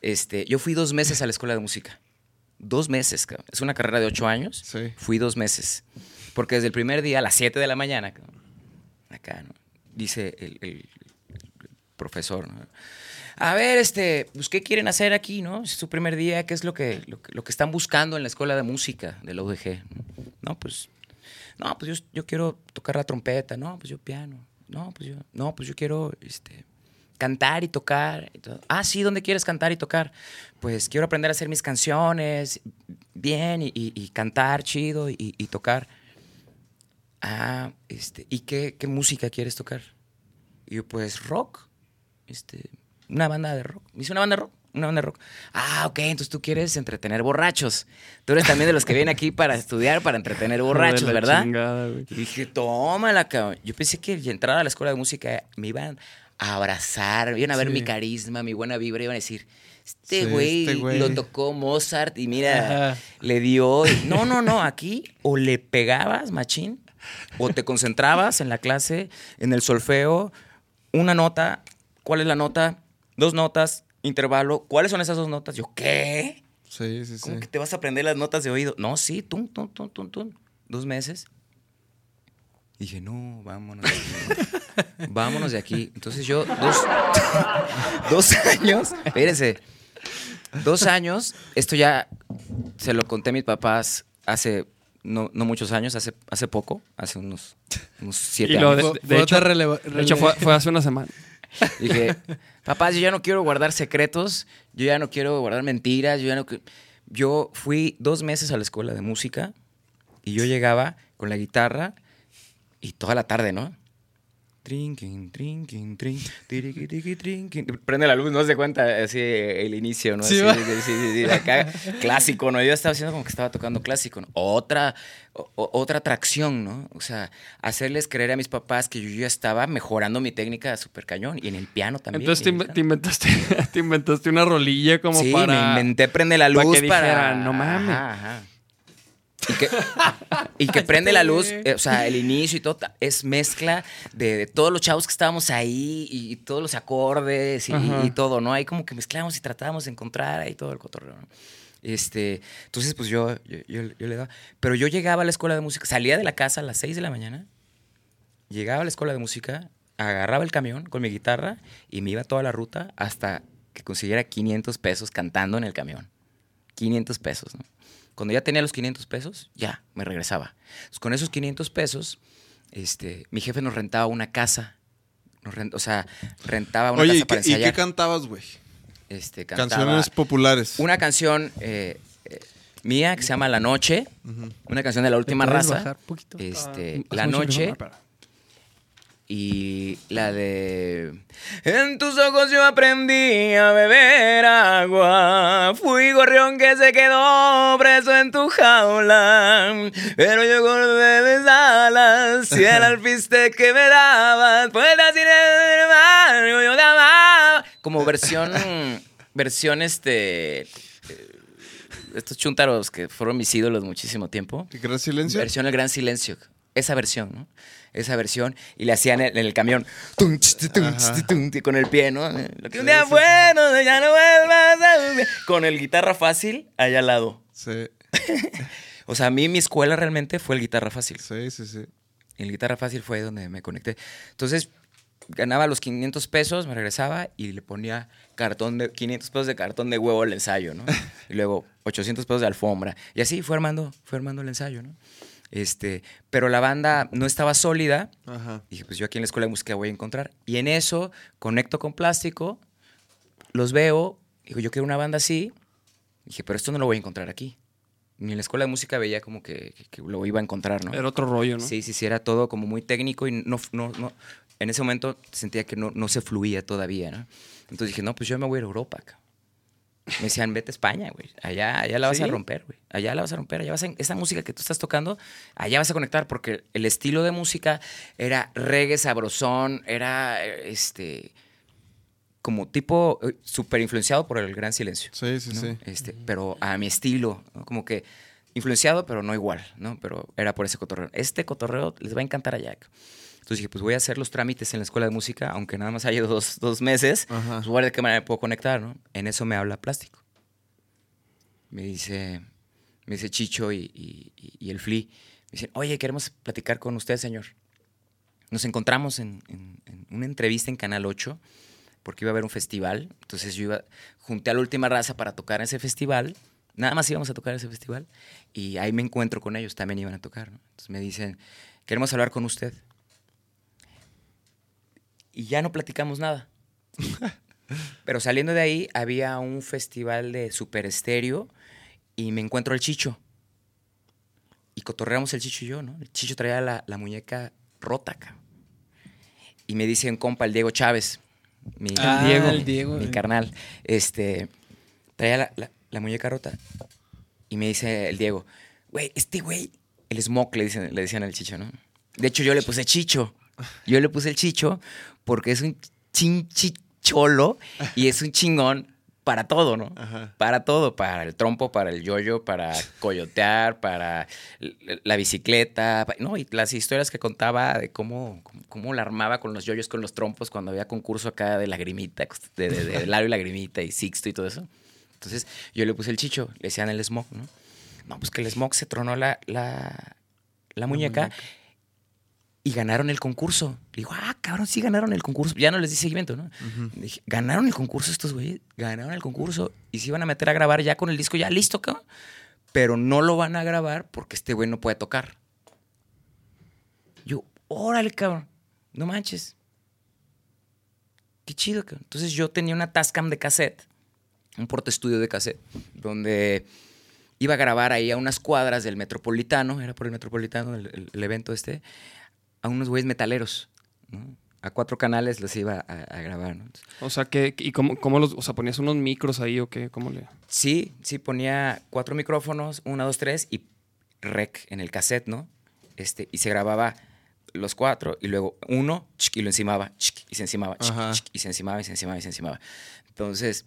Este, yo fui dos meses a la escuela de música. Dos meses, cabrón. Es una carrera de ocho años. Sí. Fui dos meses. Porque desde el primer día, a las 7 de la mañana, acá, ¿no? Dice el, el- el profesor, ¿no? A ver, este, pues, ¿qué quieren hacer aquí, no? Es su primer día, ¿qué es lo que, lo, que- están buscando en la escuela de música de la UDG? No, pues, no, pues yo, yo quiero tocar la trompeta, no, pues yo piano, no, pues yo, no, pues yo quiero, este, cantar y tocar. Ah, sí, ¿dónde quieres cantar y tocar? Pues quiero aprender a hacer mis canciones bien y, cantar chido y, y tocar. ah, este, ¿y qué, qué música quieres tocar? Y yo, pues rock, este, una banda de rock. Me dice, ¿una banda de rock? Una banda de rock. Ah, ok, entonces tú quieres entretener borrachos. Tú eres también de los que vienen aquí para estudiar, para entretener borrachos, ¿verdad? chingada. Y dije, tómala, cabrón. Yo pensé que al entrar a la escuela de música me iban a abrazar, iban a ver Sí. mi carisma, mi buena vibra, iban a decir, este Sí, este güey. lo tocó Mozart y mira, Ajá. le dio. No, no, no, aquí o le pegabas, machín, o te concentrabas en la clase, en el solfeo, una nota, ¿cuál es la nota? Dos notas, intervalo, ¿cuáles son esas dos notas? Yo, ¿qué? Sí, sí, sí. ¿Cómo que te vas a aprender las notas de oído? No, sí, tum, tum, tum, tum, tum. Dos meses. Dije, no, vámonos de aquí. vámonos de aquí. Entonces yo, dos, dos años, espérense, dos años, esto ya se lo conté a mis papás hace no, no muchos años, hace, hace poco, hace unos, unos siete Y lo años. de, hecho, otra releva- de hecho fue, fue hace una semana. Dije, papás, yo ya no quiero guardar secretos, yo ya no quiero guardar mentiras, yo ya no... qui-". Yo fui dos meses a la escuela de música y yo llegaba con la guitarra y toda la tarde, ¿no? Trinquin, trinquin, trin, tiriqui. Prende la luz, no se cuenta así el inicio, ¿no? Sí, Así, sí, sí, sí, sí, acá, clásico, ¿no? Yo estaba haciendo como que estaba tocando clásico, ¿no? Otra, o- otra atracción, ¿no? O sea, hacerles creer a mis papás que yo ya estaba mejorando mi técnica súper cañón y en el piano también. Entonces te, inventaste, te inventaste una rolilla como sí, para. me inventé prende la para luz que para... dijeran, "No mames". Ajá, ajá. Y que, y que prende la luz, eh, o sea, el inicio y todo, es mezcla de, de todos los chavos que estábamos ahí y, y todos los acordes y, todo, ¿no? Ahí como que mezclamos y tratábamos de encontrar ahí todo el cotorreo, ¿no? Este, entonces, pues yo, yo, yo- yo le daba. Pero yo llegaba a la escuela de música, salía de la casa a las 6 de la mañana, llegaba a la escuela de música, agarraba el camión con mi guitarra y me iba toda la ruta hasta que consiguiera 500 pesos cantando en el camión. 500 pesos, ¿no? Cuando ya tenía los 500 pesos, ya, me regresaba. Entonces, con esos 500 pesos, este, mi jefe nos rentaba una casa. Nos rent- o sea, rentaba una Oye, ¿y casa para qué, y ensayar. qué cantabas, güey? Este, cantaba Canciones populares. una canción eh, eh, mía que se llama La Noche. Una canción de la última ¿Me puedes raza. bajar poquito? Este, Ah, La ¿hacemos el Noche. Y la de... En tus ojos yo aprendí a beber agua. Fui gorrión que se quedó preso en tu jaula. Pero yo corté mis alas y el alpiste que me dabas. Pues así embargo yo te amaba. Como versión... versión este... eh, Estos chuntaros que fueron mis ídolos muchísimo tiempo. ¿Qué crees silencio? Versión El Gran Silencio. Esa versión, ¿no? Esa versión. Y le hacían en, el camión. tum, ch, tum, ch, tum, con el pie, ¿no? Lo que un día fue, no, ya no vuelvas a. Con el guitarra fácil allá al lado. Sí, O sea, a mí mi escuela realmente fue el guitarra fácil. sí, sí, sí. El guitarra fácil fue donde me conecté. Entonces, ganaba los 500 pesos, me regresaba y le ponía cartón de 500 pesos de cartón de huevo al ensayo, ¿no? Y luego 800 pesos de alfombra. Y así fue armando, fue armando el ensayo, ¿no? Este, pero la banda no estaba sólida. Ajá. Dije, pues yo aquí en la escuela de música voy a encontrar. Y en eso conecto con plástico, los veo, digo, yo quiero una banda así. Dije, pero esto no lo voy a encontrar aquí. Ni en la escuela de música veía como que, que- que lo iba a encontrar, ¿no? Era otro rollo, ¿no? Sí, sí, sí, era todo como muy técnico y no, no, no en ese momento sentía que no, no se fluía todavía, ¿no? Entonces dije, no, pues yo me voy a ir a Europa. Me decían, vete a España, güey. Allá, allá la vas a romper, güey. Allá la vas a romper. Allá vas a, esa música que tú estás tocando, allá vas a conectar porque el estilo de música era reggae sabrosón, era eh, este como tipo eh, súper influenciado por el gran silencio. Sí, sí, ¿no? sí. Este, pero a mi estilo, ¿no? como que influenciado, pero no igual, ¿no? Pero era por ese cotorreo. Este cotorreo les va a encantar a Jack. Entonces dije, pues voy a hacer los trámites en la escuela de música, aunque nada más haya dos, dos meses, Ajá. pues voy a ver de qué manera me puedo conectar, ¿no? En eso me habla plástico. Me dice, me dice Chicho y, y- y- y el Fli. Me dicen, oye, queremos platicar con usted, señor. Nos encontramos en, en- en una entrevista en Canal 8 porque iba a haber un festival. Entonces yo iba, junté a la última raza para tocar en ese festival. Nada más íbamos a tocar ese festival. Y ahí me encuentro con ellos, también iban a tocar. ¿no? Entonces me dicen, queremos hablar con usted. Y ya no platicamos nada. Pero saliendo de ahí había un festival de super estéreo y me encuentro al Chicho. y cotorreamos el Chicho y yo, ¿no? El Chicho traía la, la muñeca rota, cabrón. Y me dice un compa, el Diego Chávez, mi, Ah, Diego. el Diego. mi carnal, este, traía la, la- la muñeca rota. Y me dice el Diego, güey, este güey, el smoke le, dicen, le decían al Chicho, ¿no? De hecho, yo le puse Chicho. Yo le puse el Chicho porque es un chinchicholo y es un chingón para todo, ¿no? Ajá. Para todo, para el trompo, para el yoyo, para coyotear, para la bicicleta, no, y las historias que contaba de cómo, cómo, la armaba con los yoyos, con los trompos, cuando había concurso acá de lagrimita, de, de, de Laro y lagrimita y Sixto y todo eso. Entonces yo le puse el chicho, le decían el smog, ¿no? No, pues que el smog se tronó la, la, la muñeca y ganaron el concurso. Le digo, ah, cabrón, sí ganaron el concurso. Ya no les di seguimiento, ¿no? Dije, ganaron el concurso estos güeyes, ganaron el concurso y se iban a meter a grabar ya con el disco ya listo, cabrón. Pero no lo van a grabar porque este güey no puede tocar. Yo, órale, cabrón, no manches. Qué chido, cabrón. Entonces yo tenía una Tascam de cassette, un porte estudio de cassette, donde iba a grabar ahí a unas cuadras del Metropolitano, era por el Metropolitano el, el- el evento este, a unos güeyes metaleros, ¿no? A cuatro canales los iba a, a grabar, ¿no? Entonces, O sea, que ¿y cómo, cómo los, o sea, ponías unos micros ahí o qué? ¿Cómo le...? Sí, sí, ponía cuatro micrófonos, una, dos, tres, y rec en el cassette, ¿no? Este, y se grababa los cuatro, y luego uno, chic, y lo encimaba, chic, y se encimaba, chic, Ajá. chic, y se encimaba, y se encimaba, y se encimaba. Entonces,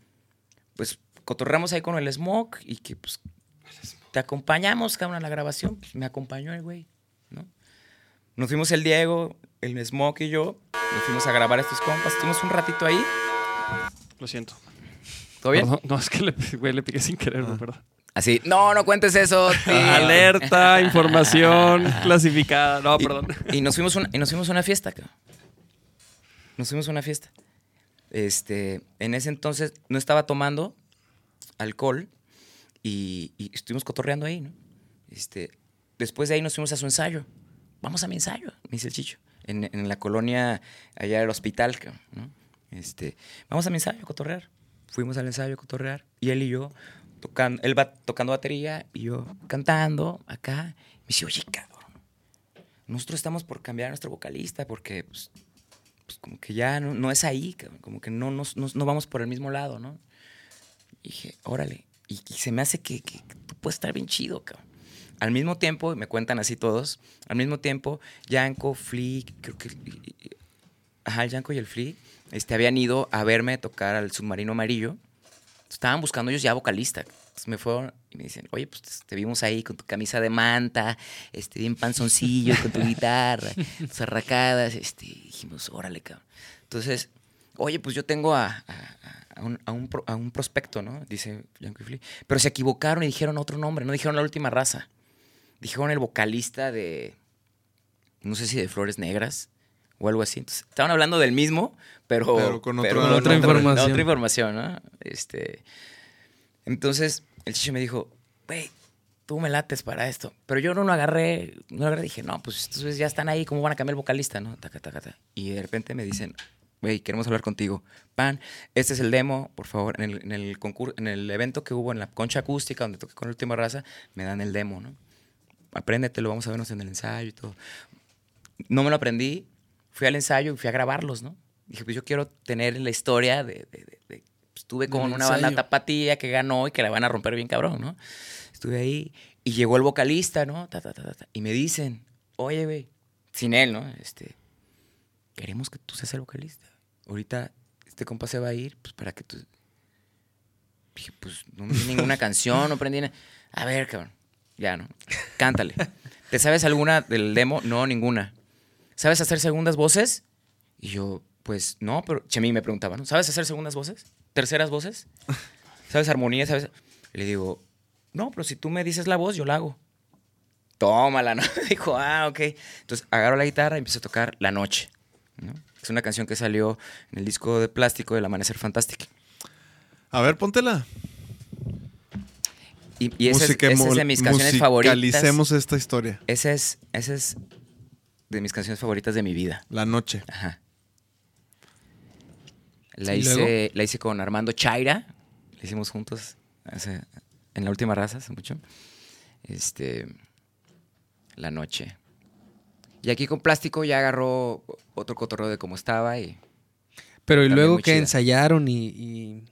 pues, cotorreamos ahí con el smoke, y que, pues, te acompañamos, cabrón, a la grabación. Pues, me acompañó el güey. Nos fuimos el Diego, el smoke y yo, nos fuimos a grabar a estos compas, estuvimos un ratito ahí. Lo siento. ¿Todo bien? No, es que le, güey, le piqué sin querer, güey, perdón. Así, no, no cuentes eso. tío". Alerta, información clasificada. No, Y- perdón. Y, nos fuimos una, y nos fuimos a una fiesta, cabrón. Nos fuimos a una fiesta. Este, en ese entonces no estaba tomando alcohol y, y estuvimos cotorreando ahí, ¿no? Este, después de ahí nos fuimos a su ensayo. Vamos a mi ensayo, me dice el Chicho. En, la colonia allá del hospital, ¿no? Este, vamos a mi ensayo a cotorrear. Fuimos al ensayo a cotorrear y él y yo tocando, él va tocando batería y yo cantando acá. Me dice, oye, cabrón, nosotros estamos por cambiar a nuestro vocalista porque pues, pues, como que ya no, es ahí, como que no, no vamos por el mismo lado, ¿no? Y dije, órale, y, y se me hace que, que tú puedes estar bien chido, cabrón. Al mismo tiempo, me cuentan así todos, al mismo tiempo, Yanko, Flea, creo que... Ajá, el Yanko y el Flea este, habían ido a verme tocar al submarino amarillo. Estaban buscando ellos ya vocalista. Entonces me fueron y me dicen, oye, pues te vimos ahí con tu camisa de manta, este, bien panzoncillo, con tu guitarra, tus arracadas. Este, dijimos, órale, cabrón. Entonces, oye, pues yo tengo a, a- a un, a un pro- a un prospecto, ¿no? Dice Yanko y Flea. Pero se equivocaron y dijeron otro nombre, no dijeron la última raza. Dijeron el vocalista de, no sé si de Flores Negras o algo así. Entonces, estaban hablando del mismo, pero, Pero con otro- Con otra información. otra información, ¿no? Este, entonces, el chicho me dijo, güey, tú me lates para esto. Pero yo no lo agarré, no lo agarré. Dije, no, pues güeyes ya están ahí, ¿cómo van a cambiar el vocalista, no? Taca, taca, taca. Y de repente me dicen, güey, queremos hablar contigo. Pan, este es el demo, por favor. En el, en el concurso, en el evento que hubo en la concha acústica, donde toqué con la última raza, me dan el demo, ¿no? Apréndetelo, vamos a vernos en el ensayo y todo. No me lo aprendí, fui al ensayo y fui a grabarlos, ¿no? Dije, pues yo quiero tener la historia de... de- de- de- pues, estuve con Del una banda tapatía que ganó y que la van a romper bien cabrón, ¿no? Estuve ahí y llegó el vocalista, ¿no? Ta. y me dicen, oye, güey, sin él, ¿no? Este, queremos que tú seas el vocalista. Ahorita este compa se va a ir, pues para que tú... Dije, pues no me di ninguna canción, no aprendí nada. A ver, cabrón, ya, ¿no? Cántale. ¿Te sabes alguna del demo? No, ninguna. ¿Sabes hacer segundas voces? Y yo, pues no, pero Chemi me preguntaba, ¿no? ¿Sabes hacer segundas voces? ¿Terceras voces? ¿Sabes armonía? ¿Sabes? Le digo, no, pero si tú me dices la voz, yo la hago. Tómala, ¿no? Dijo, ah, ok. Entonces agarro la guitarra y empiezo a tocar La Noche. ¿no? Es una canción que salió en el disco de plástico del Amanecer Fantástico. A ver, póntela. Y, y esa, es, esa es de mis canciones favoritas. Musicalicemos esta historia. Esa es, esa es de mis canciones favoritas de mi vida. La noche. Ajá. La, ¿Y hice, la hice con Armando Chaira. La hicimos juntos hace- en la última raza, hace mucho. Este. La noche. Y aquí con plástico ya agarró otro cotorreo de cómo estaba y Pero y luego que chida. ensayaron y, y-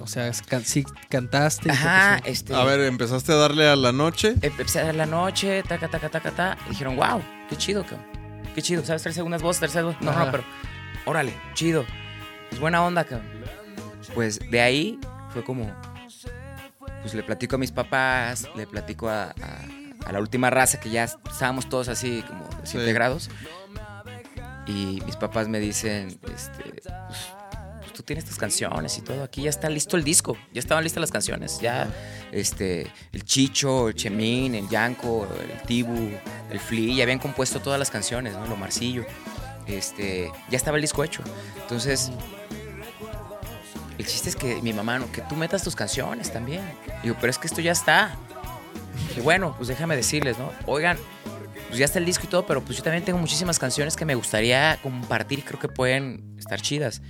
o sea, can- sí cantaste. Ajá, este. A ver, empezaste a darle a la noche. Empecé a dar la noche, taca, taca, taca, taca. Y dijeron, wow, qué chido, cabrón. Qué chido. ¿Sabes tres segundas voces, terceras voces? No, Ajá. no, pero. Órale, chido. Pues buena onda, cabrón. Pues de ahí fue como. Pues le platico a mis papás, le platico a, a- a la última raza que ya estábamos todos así como de Sí. 7 grados. Y mis papás me dicen, este, pues, pues, tú tienes tus canciones y todo, aquí ya está listo el disco, ya estaban listas las canciones, ya este, el Chicho, el Chemín, el Yanko, el Tibu, el Flea, ya habían compuesto todas las canciones, ¿no? El Omarcillo, este, ya estaba el disco hecho. Entonces, el chiste es que mi mamá, no, que tú metas tus canciones también. Digo, pero es que esto ya está. Y bueno, pues déjame decirles, ¿no? Oigan, pues ya está el disco y todo, pero pues yo también tengo muchísimas canciones que me gustaría compartir y creo que pueden estar chidas.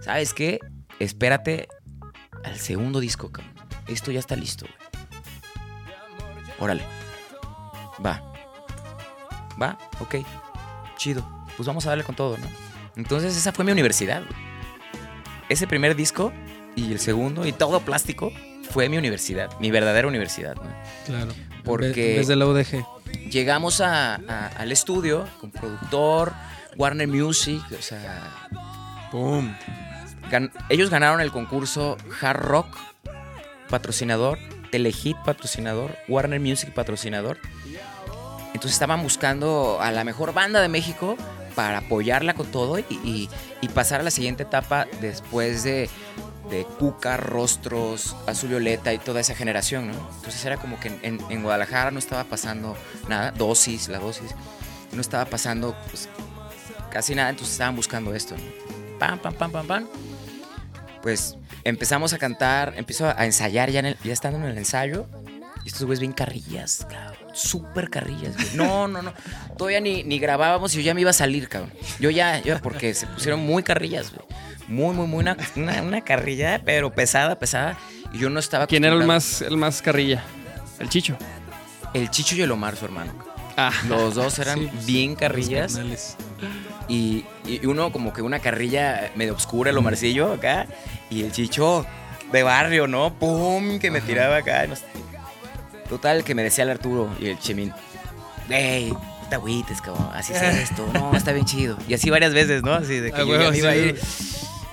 ¿Sabes qué? Espérate al segundo disco, cabrón. Esto ya está listo, güey. Órale. Va. Va, ok. Chido. Pues vamos a darle con todo, ¿no? Entonces esa fue mi universidad, güey. Ese primer disco y el segundo y todo plástico fue mi universidad, mi verdadera universidad, ¿no? Claro. Porque- En vez de la UDG. Llegamos a- a- al estudio con productor, Warner Music, o sea, ¡Pum! gan- ellos ganaron el concurso Hard Rock patrocinador, Telehit patrocinador, Warner Music patrocinador. Entonces estaban buscando a la mejor banda de México para apoyarla con todo y, y- y pasar a la siguiente etapa después de, de Cuca, Rostros, Azul Violeta y toda esa generación, ¿no? Entonces era como que en, Guadalajara no estaba pasando nada, dosis, la dosis, no estaba pasando pues, casi nada, entonces estaban buscando esto, ¿no? Pam, pam, pam, pam, pam. Pues empezamos a cantar, empiezo a ensayar ya, en el- ya estando en el ensayo. Y estos güeyes bien carrillas, cabrón. Súper carrillas, güey. No, no, no. Todavía ni, ni grabábamos y yo ya me iba a salir, cabrón. Yo ya, yo, porque se pusieron muy carrillas, güey. Muy, muy, muy una, una, una carrilla, pero pesada, pesada. Y yo no estaba ¿Quién era el más, el más carrilla? El Chicho. El Chicho y el Omar, su hermano. Ah, Los dos eran Sí, bien carrillas. Y, y uno como que una carrilla medio oscura, el Omarcillo acá. Y el Chicho de barrio, ¿no? ¡Pum! Que me tiraba acá. no sé. Total, que me decía el Arturo y el Chemín. ¡Ey! No te agüites, cabrón. Así es esto. No, está bien chido. Y así varias veces, ¿no? Así de que Ah, yo huevo, ya me iba a ir.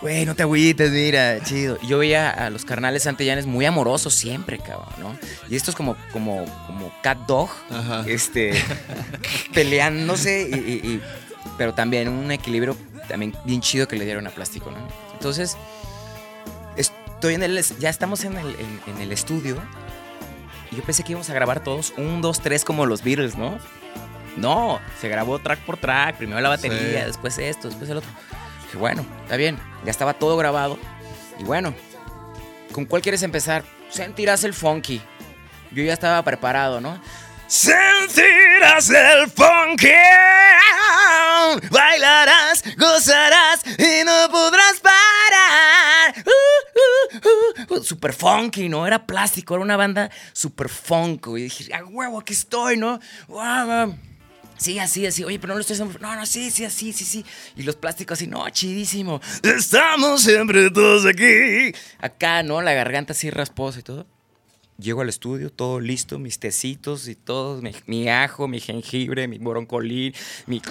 Güey, no te agüites, mira, chido. Y yo veía a los carnales santellanes muy amorosos siempre, cabrón, ¿no? Y estos como, como, como cat dog, Ajá. este, peleándose, y, y- y- pero también un equilibrio también bien chido que le dieron a plástico, ¿no? Entonces, estoy en el, ya estamos en el, en- en el estudio, y yo pensé que íbamos a grabar todos un, dos, tres como los Beatles, ¿no? No, se grabó track por track, primero la batería, Sí. después esto, después el otro. Bueno, está bien, ya estaba todo grabado, y bueno, ¿con cuál quieres empezar? Sentirás el funky. Yo ya estaba preparado, ¿no? Sentirás el funky, bailarás, gozarás y no podrás parar. Uh, uh, uh. Super funky, ¿no? Era plástico, era una banda super funk. Y dije, a huevo, aquí estoy, ¿no? Sí, así, así. Oye, pero no lo estoy haciendo. No, no, sí, sí, así, sí, sí. Y los plásticos así, no, chidísimo. Estamos siempre todos aquí. Acá, ¿no? La garganta así rasposa y todo. Llego al estudio, todo listo, mis tecitos y todo, mi, mi ajo, mi jengibre, mi broncolín, mi...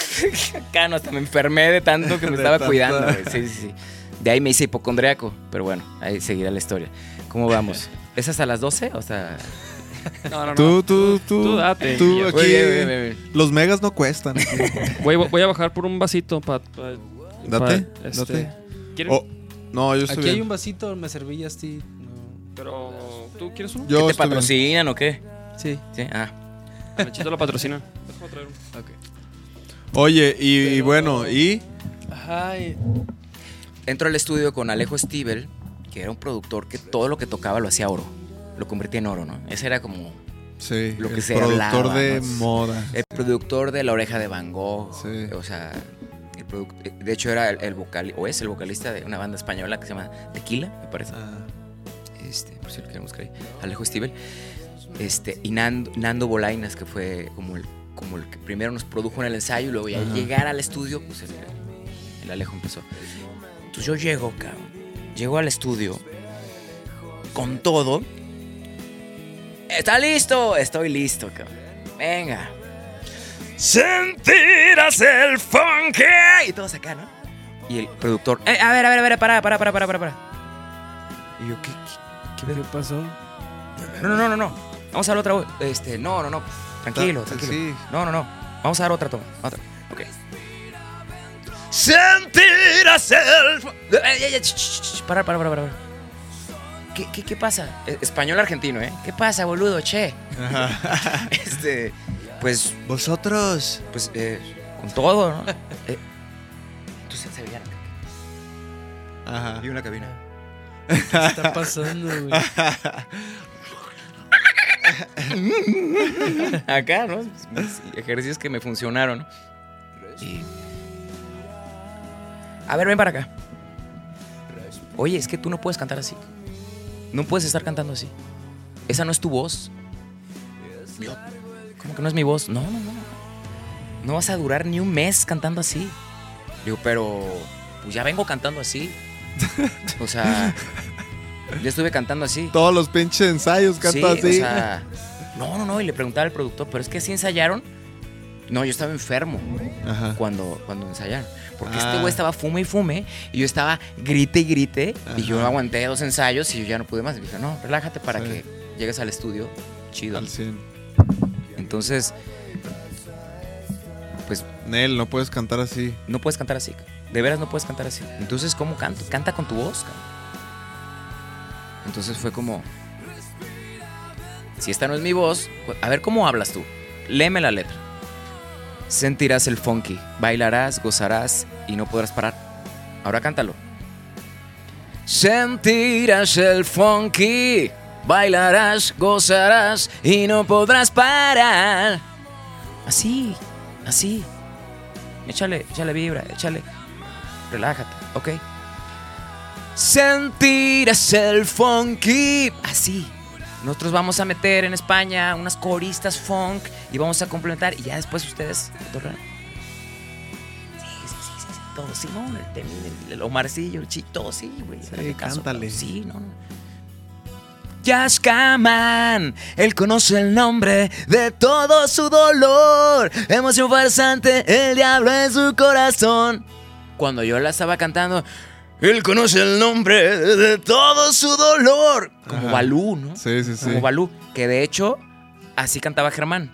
Acá no, hasta me enfermé de tanto que me estaba tanto. cuidando. Sí, sí, sí. De ahí me hice hipocondriaco, pero bueno, ahí seguirá la historia. ¿Cómo vamos? ¿Es hasta las 12? O sea... no, no, no. Tú, tú, tú. Tú date. Tú Yo- aquí. Muy bien, muy bien, muy bien. Los megas no cuestan. Voy, voy a bajar por un vasito para... Date, este, date. ¿quieren? Oh, no, yo estoy Aquí hay un vasito, me servías, sí. No. Pero, ¿tú quieres uno? Yo ¿Qué te bien. patrocinan o qué? Sí. Sí, ah. Nachito lo patrocina. Déjame traer uno. Oye, y, y bueno, y. Ajá. y- Entro al estudio con Alejo Stivel, que era un productor que todo lo que tocaba lo hacía oro. Lo convertía en oro, ¿no? Ese era como Sí, Lo que el se productor hablaba, de ¿no? moda. el productor de La Oreja de Van Gogh. Sí. O sea, el de hecho era el, el vocal, o es el vocalista de una banda española que se llama Tequila, me parece. Ah, Este, por si lo quieren buscar ahí. Alejo Stivel. Este, y Nando, Nando Bolainas, que fue como el, como el que primero nos produjo en el ensayo y luego ya al llegar al estudio, pues el, el Alejo empezó. Entonces yo llego, cabrón. Llego al estudio con todo. ¿Está listo? Estoy listo, cabrón. Venga. Sentirás el funk. Y todos acá, ¿no? Y el productor, "Eh, a ver, a ver, a ver, para, para, para, para, para, para. Y yo, ¿qué, qué, qué ¿Qué pasó? no, no, no, no, no. Vamos a dar otra. Este, no, no, no. Tranquilo, Ta- tranquilo. sí. No, no, no. Vamos a dar otra toma. Otra. Ok. Sentirás el. Eh, eh, eh, Para, para, para, para. ¿Qué, qué, qué pasa? Eh, Español argentino, ¿eh? ¿Qué pasa, boludo? Che. Este. Pues, Vosotros. pues, eh, con todo, ¿no? Eh, entonces se veía Ajá. una cabina. ¿Qué está pasando, güey? Acá, ¿no? Mis ejercicios que me funcionaron. Y... A ver, ven para acá. Oye, es que tú no puedes cantar así. No puedes estar cantando así. Esa no es tu voz. Yo, ¿Cómo que no es mi voz? No, no, no. No vas a durar ni un mes cantando así. Digo, pero pues ya vengo cantando así. O sea, ya estuve cantando así. Todos los pinches ensayos canta Sí, así. o sea, no, no, no, y le preguntaba al productor, pero es que así ensayaron. No, yo estaba enfermo Ajá. cuando, cuando ensayaron. Porque este Ah. güey estaba fume y fume, y yo estaba grite y grite, y yo aguanté dos ensayos y yo ya no pude más. Y dije, no, relájate para Sí. que llegues al estudio chido. Al 100. Entonces, pues Nel, no puedes cantar así. no puedes cantar así. De veras no puedes cantar así. Entonces, ¿cómo canto? Canta con tu voz. cabrón. Entonces fue como, si esta no es mi voz, a ver cómo hablas tú. Léeme la letra. Sentirás el funky, bailarás, gozarás y no podrás parar. Ahora cántalo. Sentirás el funky, bailarás, gozarás y no podrás parar. Así, así. Échale, échale vibra, échale. Relájate, ¿ok? Sentirás el funky. Así. Nosotros vamos a meter en España unas coristas funk y vamos a complementar y ya después ustedes. Sí, sí, sí, sí, sí, todo, Simón, el Temín, el, el Omarcillo, el Chi, todo, sí, güey. Sí, caso, cántale. todo, Sí, no, no. Yaskaman, él conoce el nombre de todo su dolor. Emoción farsante, el diablo en su corazón. Cuando yo la estaba cantando, él conoce el nombre de todo su dolor. Como Ajá. Balú, ¿no? Sí, sí, sí. Como Balú, que de hecho así cantaba Germán,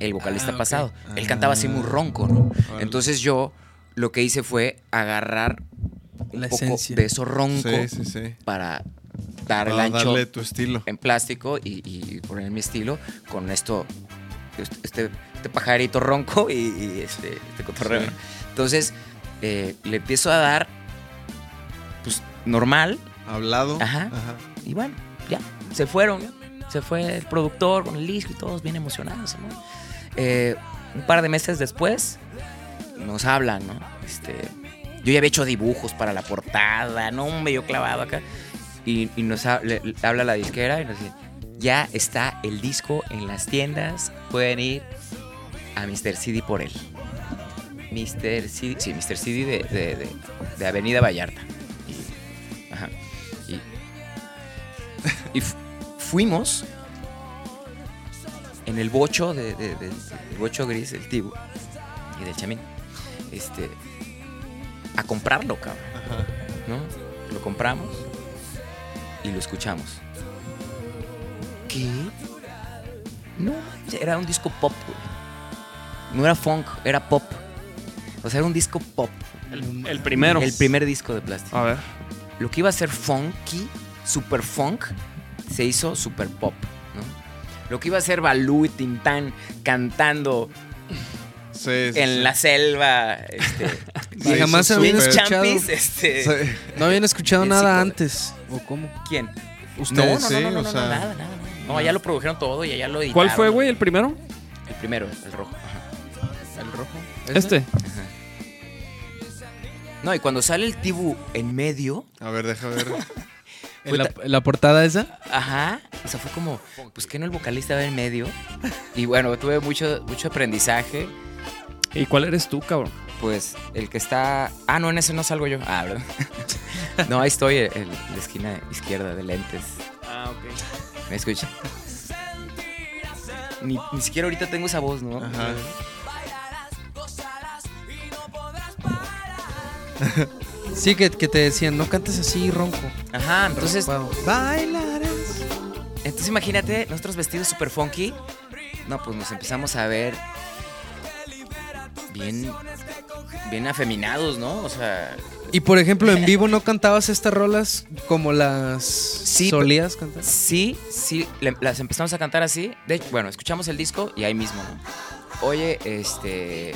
el vocalista Ah, pasado. Él cantaba así muy ronco, ¿no? Entonces yo lo que hice fue agarrar un La poco esencia. de eso ronco Sí, sí, sí. para dar el ancho darle tu estilo. en plástico y, y poner mi estilo con esto, este, este pajarito ronco y, y este, este cotorreo. Entonces eh, le empiezo a dar, pues normal, Hablado. Ajá. y bueno, ya, se fueron. Se fue el productor con el disco y todos bien emocionados. ¿no? Eh, un par de meses después nos hablan, ¿no? Este, yo ya había hecho dibujos para la portada, ¿no? Un medio clavado acá. Y, y nos ha- le- le habla la disquera y nos dice, ya está el disco en las tiendas, pueden ir a Mr. CD por él. Mr. CD, sí, Mr. CD de, de- de- de Avenida Vallarta. Y fu- fuimos en el bocho de, de- de- del bocho gris del Tibu y del Chamín. Este, a comprarlo, cabrón. Ajá. ¿no? Lo compramos y lo escuchamos. ¿Qué? No, era un disco pop, güey. No era funk, era pop. O sea, era un disco pop. El, el primero. El primer disco de plástico. A ver. Lo que iba a ser funky, super funk, se hizo super pop, ¿no? Lo que iba a ser Balú y Tintán cantando Sí, sí, en sí. la selva, este, Y jamás habían escuchado. Champis, este, Sí. No habían escuchado nada antes. ¿O cómo? ¿quién? Ustedes no, no, sí, no, no, o no, sea. no, nada, nada. No, ya lo produjeron todo y ya lo editaron. ¿Cuál fue, güey, el primero? El primero, el rojo. Ajá. ¿El rojo? Este. No, y cuando sale el Tibu en medio, A ver, deja ver. ¿En la, en la portada esa? Ajá, o sea, fue como, pues que no el vocalista va en medio. Y bueno, tuve mucho, mucho aprendizaje. ¿Y cuál eres tú, cabrón? Pues el que está. Ah, no, en ese no salgo yo. Ah, ¿verdad? no, ahí estoy en, en la esquina izquierda de lentes. Ah, ok. ¿Me escucha? Ni, ni siquiera ahorita tengo esa voz, ¿no? Ajá. Sí, que, que te decían, no cantes así, ronco. Ajá, entonces. Bailarás. entonces imagínate, nosotros vestidos super funky. No, pues nos empezamos a ver bien, bien afeminados, ¿no? O sea, Y por ejemplo, en vivo no cantabas estas rolas como las Sí, solías cantar. Sí, sí, le- las empezamos a cantar así. De hecho, bueno, escuchamos el disco y ahí mismo, ¿no? Oye, este.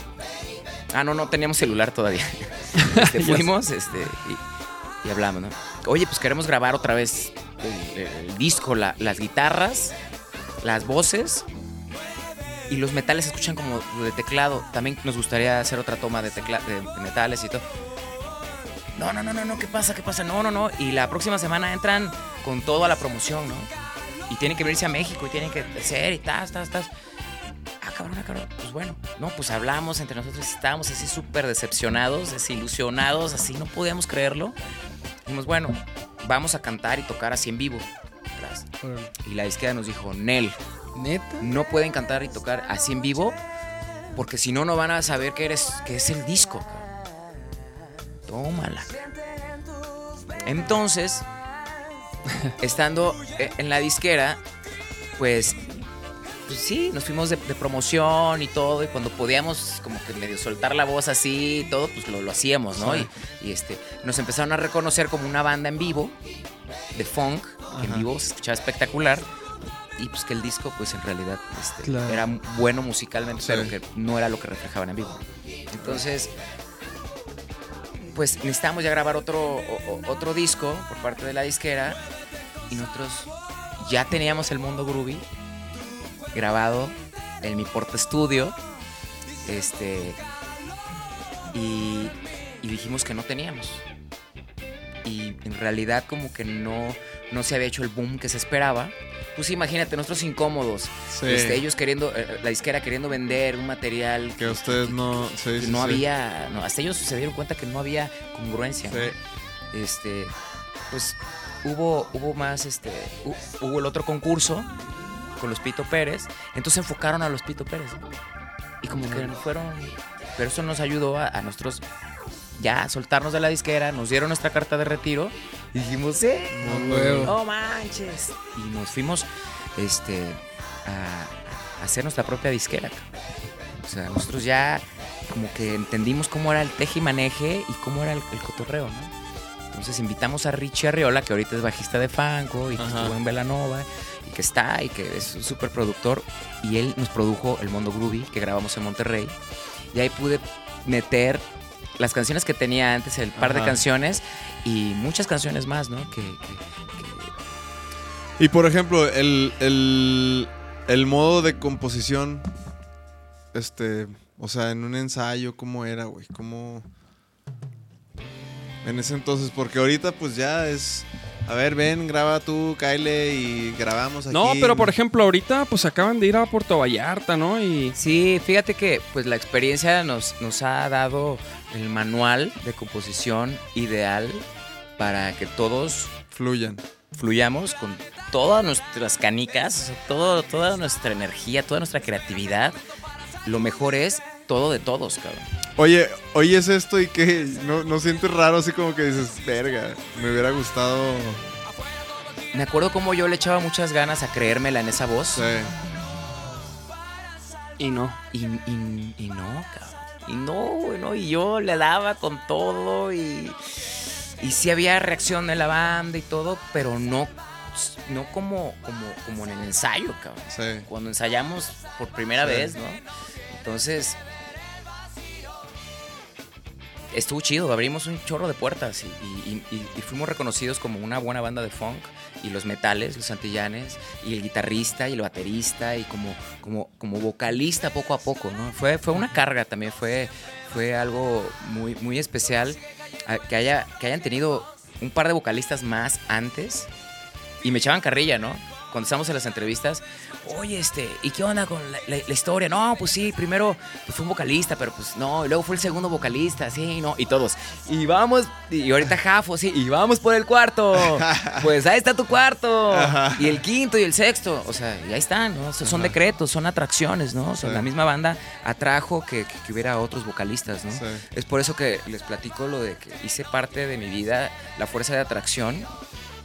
Ah, no, no teníamos celular todavía. Este, fuimos este, y, y hablamos, ¿no? Oye, pues queremos grabar otra vez el, el disco, la- las guitarras, las voces y los metales se escuchan como de teclado. También nos gustaría hacer otra toma de, tecla, de, de metales y todo. No, no, no, no, no, ¿qué pasa? ¿Qué pasa? No, no, no. Y la próxima semana entran con todo a la promoción, ¿no? Y tienen que venirse a México y tienen que hacer y tas, tas, tas. Ah, cabrón, ah, cabrón. Pues bueno, no, pues hablamos entre nosotros estábamos así súper decepcionados, desilusionados, así no podíamos creerlo. Dijimos, bueno, vamos a cantar y tocar así en vivo. Y la disquera nos dijo, Nel, ¿Neta? no pueden cantar y tocar así en vivo porque si no no van a saber que eres que es el disco. cabrón". Tómala. Entonces, estando e- en la disquera, pues, pues sí, nos fuimos de, de promoción y todo, y cuando podíamos como que medio soltar la voz así y todo, pues lo, lo hacíamos, ¿no? Y, y, este, nos empezaron a reconocer como una banda en vivo, de funk, que en Ajá. vivo se escuchaba espectacular. Y pues que el disco, pues en realidad este, Claro. era bueno musicalmente, Sí. pero que no era lo que reflejaban en vivo. Entonces, pues necesitamos ya grabar otro, o- otro disco por parte de la disquera y nosotros ya teníamos el mundo groovy grabado en mi porta estudio este y, y dijimos que no teníamos y en realidad como que no no se había hecho el boom que se esperaba pues imagínate nosotros incómodos Sí. este, ellos queriendo eh, la disquera queriendo vender un material Que ustedes no. Sí, que sí, no había, no, hasta ellos se dieron cuenta que no había congruencia. Este, pues hubo, hubo más, este, hu- hubo el otro concurso con los Pito Pérez, entonces enfocaron a los Pito Pérez. ¿no? Y como que fueron, pero eso nos ayudó a, a nosotros ya soltarnos de la disquera, nos dieron nuestra carta de retiro y dijimos, sí, No, manches. Y nos fuimos, este, a, a hacer nuestra propia disquera. O sea, nosotros ya como que entendimos cómo era el teje y maneje y cómo era el, el cotorreo, ¿no? Entonces invitamos a Richie Arriola, que ahorita es bajista de Fanco y que estuvo en Velanova y que está y que es un súper productor. Y él nos produjo El Mundo Groovy, que grabamos en Monterrey. Y ahí pude meter las canciones que tenía antes, el par de canciones y muchas canciones más, ¿no? Que, que- Y por ejemplo, el, el, el modo de composición, este, o sea, en un ensayo, ¿cómo era, güey? ¿Cómo... En ese entonces, porque ahorita pues ya es... A ver, ven, graba tú, Kyle, y grabamos aquí. No, pero por ejemplo, ahorita pues acaban de ir a Puerto Vallarta, ¿no? Y Sí, fíjate que pues la experiencia nos, nos ha dado el manual de composición ideal para que todos Fluyan. fluyamos con todas nuestras canicas, o sea, todo, toda nuestra energía, toda nuestra creatividad. Lo mejor es todo de todos, cabrón. Oye, oyes esto y que no, no sientes raro así como que dices, verga, me hubiera gustado... Me acuerdo cómo yo le echaba muchas ganas a creérmela en esa voz. Sí. y no. Y, y- y no, cabrón. Y no, güey, no. Y yo le daba con todo y. Y sí había reacción de la banda y todo, pero no, no como, como, como en el ensayo, cabrón. Sí. Cuando ensayamos por primera Sí. vez, ¿no? Entonces. Estuvo chido, abrimos un chorro de puertas y, y- y- y fuimos reconocidos como una buena banda de funk y los metales, los antillanes, y el guitarrista y el baterista y como, como, como vocalista poco a poco, ¿no? Fue, fue una carga también, fue, fue algo muy, muy especial que, haya, que hayan tenido un par de vocalistas más antes y me echaban carrilla, ¿no? Cuando estábamos en las entrevistas, oye, este, ¿y qué onda con la, la- la historia? No, pues sí, primero pues, fue un vocalista, pero pues no, y luego fue el segundo vocalista, sí, no, y todos, y vamos, y ahorita Jafo, sí, y vamos por el cuarto, pues ahí está tu cuarto, y el quinto y el sexto, o sea, y ahí están, ¿no? O sea, son decretos, son atracciones, ¿no? O sea, Sí. la misma banda atrajo que, que- que hubiera otros vocalistas, ¿no? Sí. Es por eso que les platico lo de que hice parte de mi vida la fuerza de atracción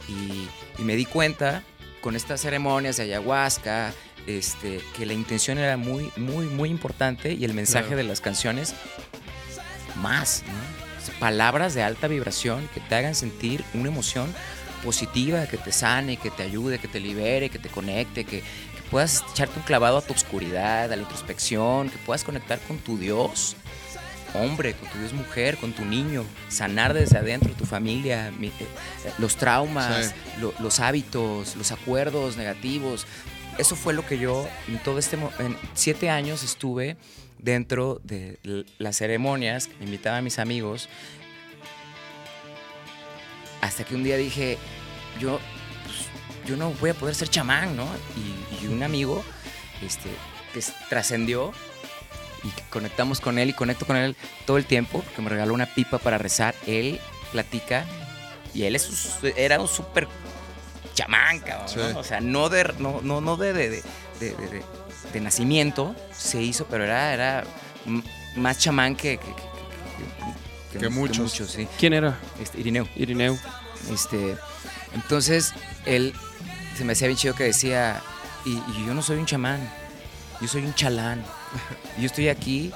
y, y me di cuenta con estas ceremonias de ayahuasca este, que la intención era muy, muy, muy importante y el mensaje Claro. de las canciones más, ¿no? Palabras de alta vibración que te hagan sentir una emoción positiva, que te sane, que te ayude, que te libere, que te conecte, que, que puedas echarte un clavado a tu oscuridad, a la introspección, que puedas conectar con tu Dios hombre, con tu Dios mujer, con tu niño, sanar desde adentro tu familia, mi- eh, los traumas, Sí. lo- los hábitos, los acuerdos negativos. Eso fue lo que yo en todo este en siete años estuve dentro de las ceremonias, que me invitaban mis amigos, hasta que un día dije, yo, pues, yo no voy a poder ser chamán, ¿no? Y, y un amigo, este, que trascendió y que conectamos con él y conecto con él todo el tiempo, porque me regaló una pipa para rezar. Él platica y él es era un súper chamán, cabrón. Sí. ¿no? O sea, no de, no, no, no de, de, de, de- de- de- de nacimiento se hizo, pero era, más chamán que, que, que- que- Que muchos. sí. ¿Quién era? Este, Irineo. Irineu. Este, entonces, él se me hacía bien chido que decía, y, y yo no soy un chamán, yo soy un chalán. Yo estoy aquí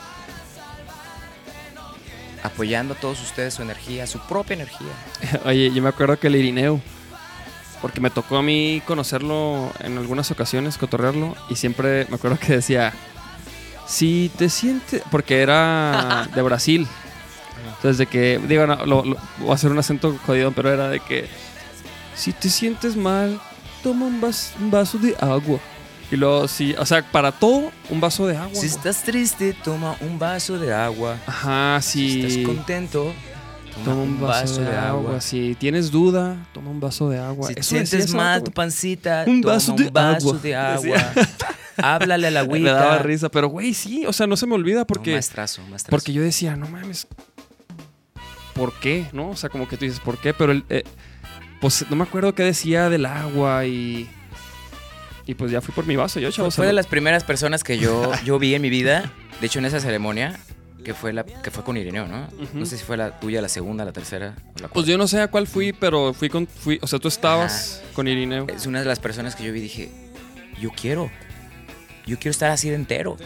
apoyando a todos ustedes su energía, su propia energía. Oye, yo me acuerdo que el Irineu, porque me tocó a mí conocerlo en algunas ocasiones, cotorrearlo, y siempre me acuerdo que decía, si te sientes, porque era de Brasil, entonces de que, digo, no, lo- lo- voy a hacer un acento jodido, pero era de que, si te sientes mal, toma un, vas- un vaso de agua. Y luego, sí, o sea, para todo, un vaso de agua. Si güey. estás triste, toma un vaso de agua. Ajá, Si sí. estás contento, toma, Toma un vaso, de, agua. Si tienes duda, toma un vaso de agua. Si te Eso sientes mal tu pancita, Un toma vaso un de vaso agua. de agua. Háblale a la Me daba agüita. risa, pero güey, sí, o sea, no se me olvida porque, No, maestrazo, maestrazo. porque yo decía, no mames, ¿por qué? ¿No? O sea, como que tú dices, ¿por qué? Pero el, eh, pues no me acuerdo qué decía del agua y. Y pues ya fui por mi vaso, yo, chavos. fue de las primeras personas que yo, yo vi en mi vida. De hecho, en esa ceremonia, que fue la que fue con Irineo, ¿no? No sé si fue la tuya, la segunda, la tercera o la Pues yo no sé a cuál fui, pero fui con. Fui, o sea, tú estabas con Irineo. Es una de las personas que yo vi y dije, yo quiero. Yo quiero estar así de entero.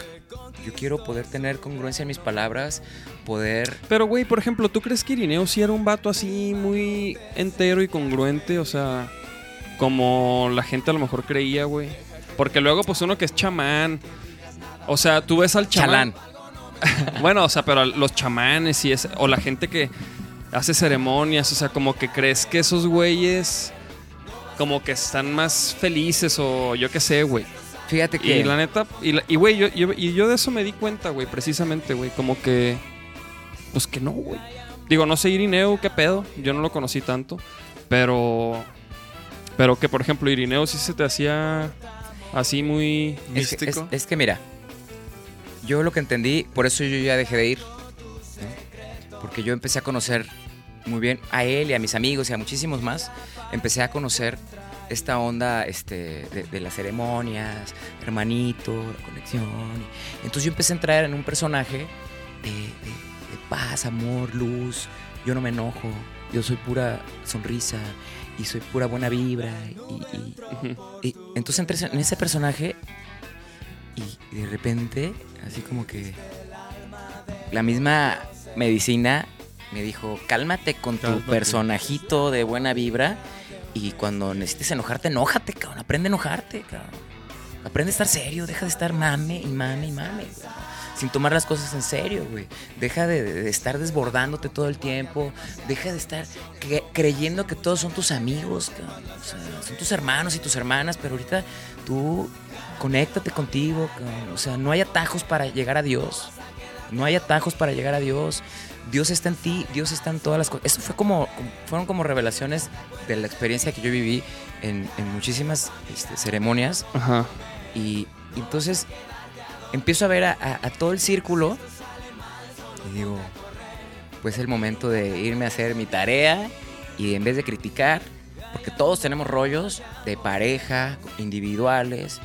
Yo quiero poder tener congruencia en mis palabras, poder... Pero, güey, por ejemplo, ¿tú crees que Irineo sí era un vato así muy entero y congruente? O sea, como la gente a lo mejor creía, güey. Porque luego, pues uno que es chamán. O sea, tú ves al chamán. Chalán. Bueno, o sea, pero los chamanes y es, o la gente que hace ceremonias, o sea, como que crees que esos güeyes como que están más felices o yo qué sé, güey. Fíjate que... Y la neta, y, güey, yo, yo- y yo de eso me di cuenta, güey, precisamente, güey, como que, pues que no, güey. Digo, no sé Irineo, qué pedo, yo no lo conocí tanto, pero, pero que por ejemplo Irineo sí se te hacía así muy... Es que, es- místico. es que mira, yo lo que entendí, por eso yo ya dejé de ir. Porque yo empecé a conocer muy bien a él y a mis amigos y a muchísimos más. Empecé a conocer esta onda este, de, de las ceremonias, hermanito, la conexión. Entonces yo empecé a entrar en un personaje de, de- de paz, amor, luz. Yo no me enojo, yo soy pura sonrisa y soy pura buena vibra. Y, y- Ujú. y entonces entré en ese personaje y de repente, así como que la misma medicina me dijo, cálmate con tu personajito de buena vibra y cuando necesites enojarte, enójate, cabrón, aprende a enojarte, cabrón. Aprende a estar serio, deja de estar mame y mame y mame, Sin tomar las cosas en serio, güey. Deja de, de estar desbordándote todo el tiempo. Deja de estar cre- creyendo que todos son tus amigos, cabrón. O sea, son tus hermanos y tus hermanas, pero ahorita tú conéctate contigo, cabrón. O sea, no hay atajos para llegar a Dios. No hay atajos para llegar a Dios. Dios está en ti, Dios está en todas las cosas. Eso fue como, fueron como revelaciones de la experiencia que yo viví en, en muchísimas este, ceremonias. Ajá. Y, y entonces empiezo a ver a, todo el círculo y digo, pues es el momento de irme a hacer mi tarea y en vez de criticar, porque todos tenemos rollos de pareja, individuales,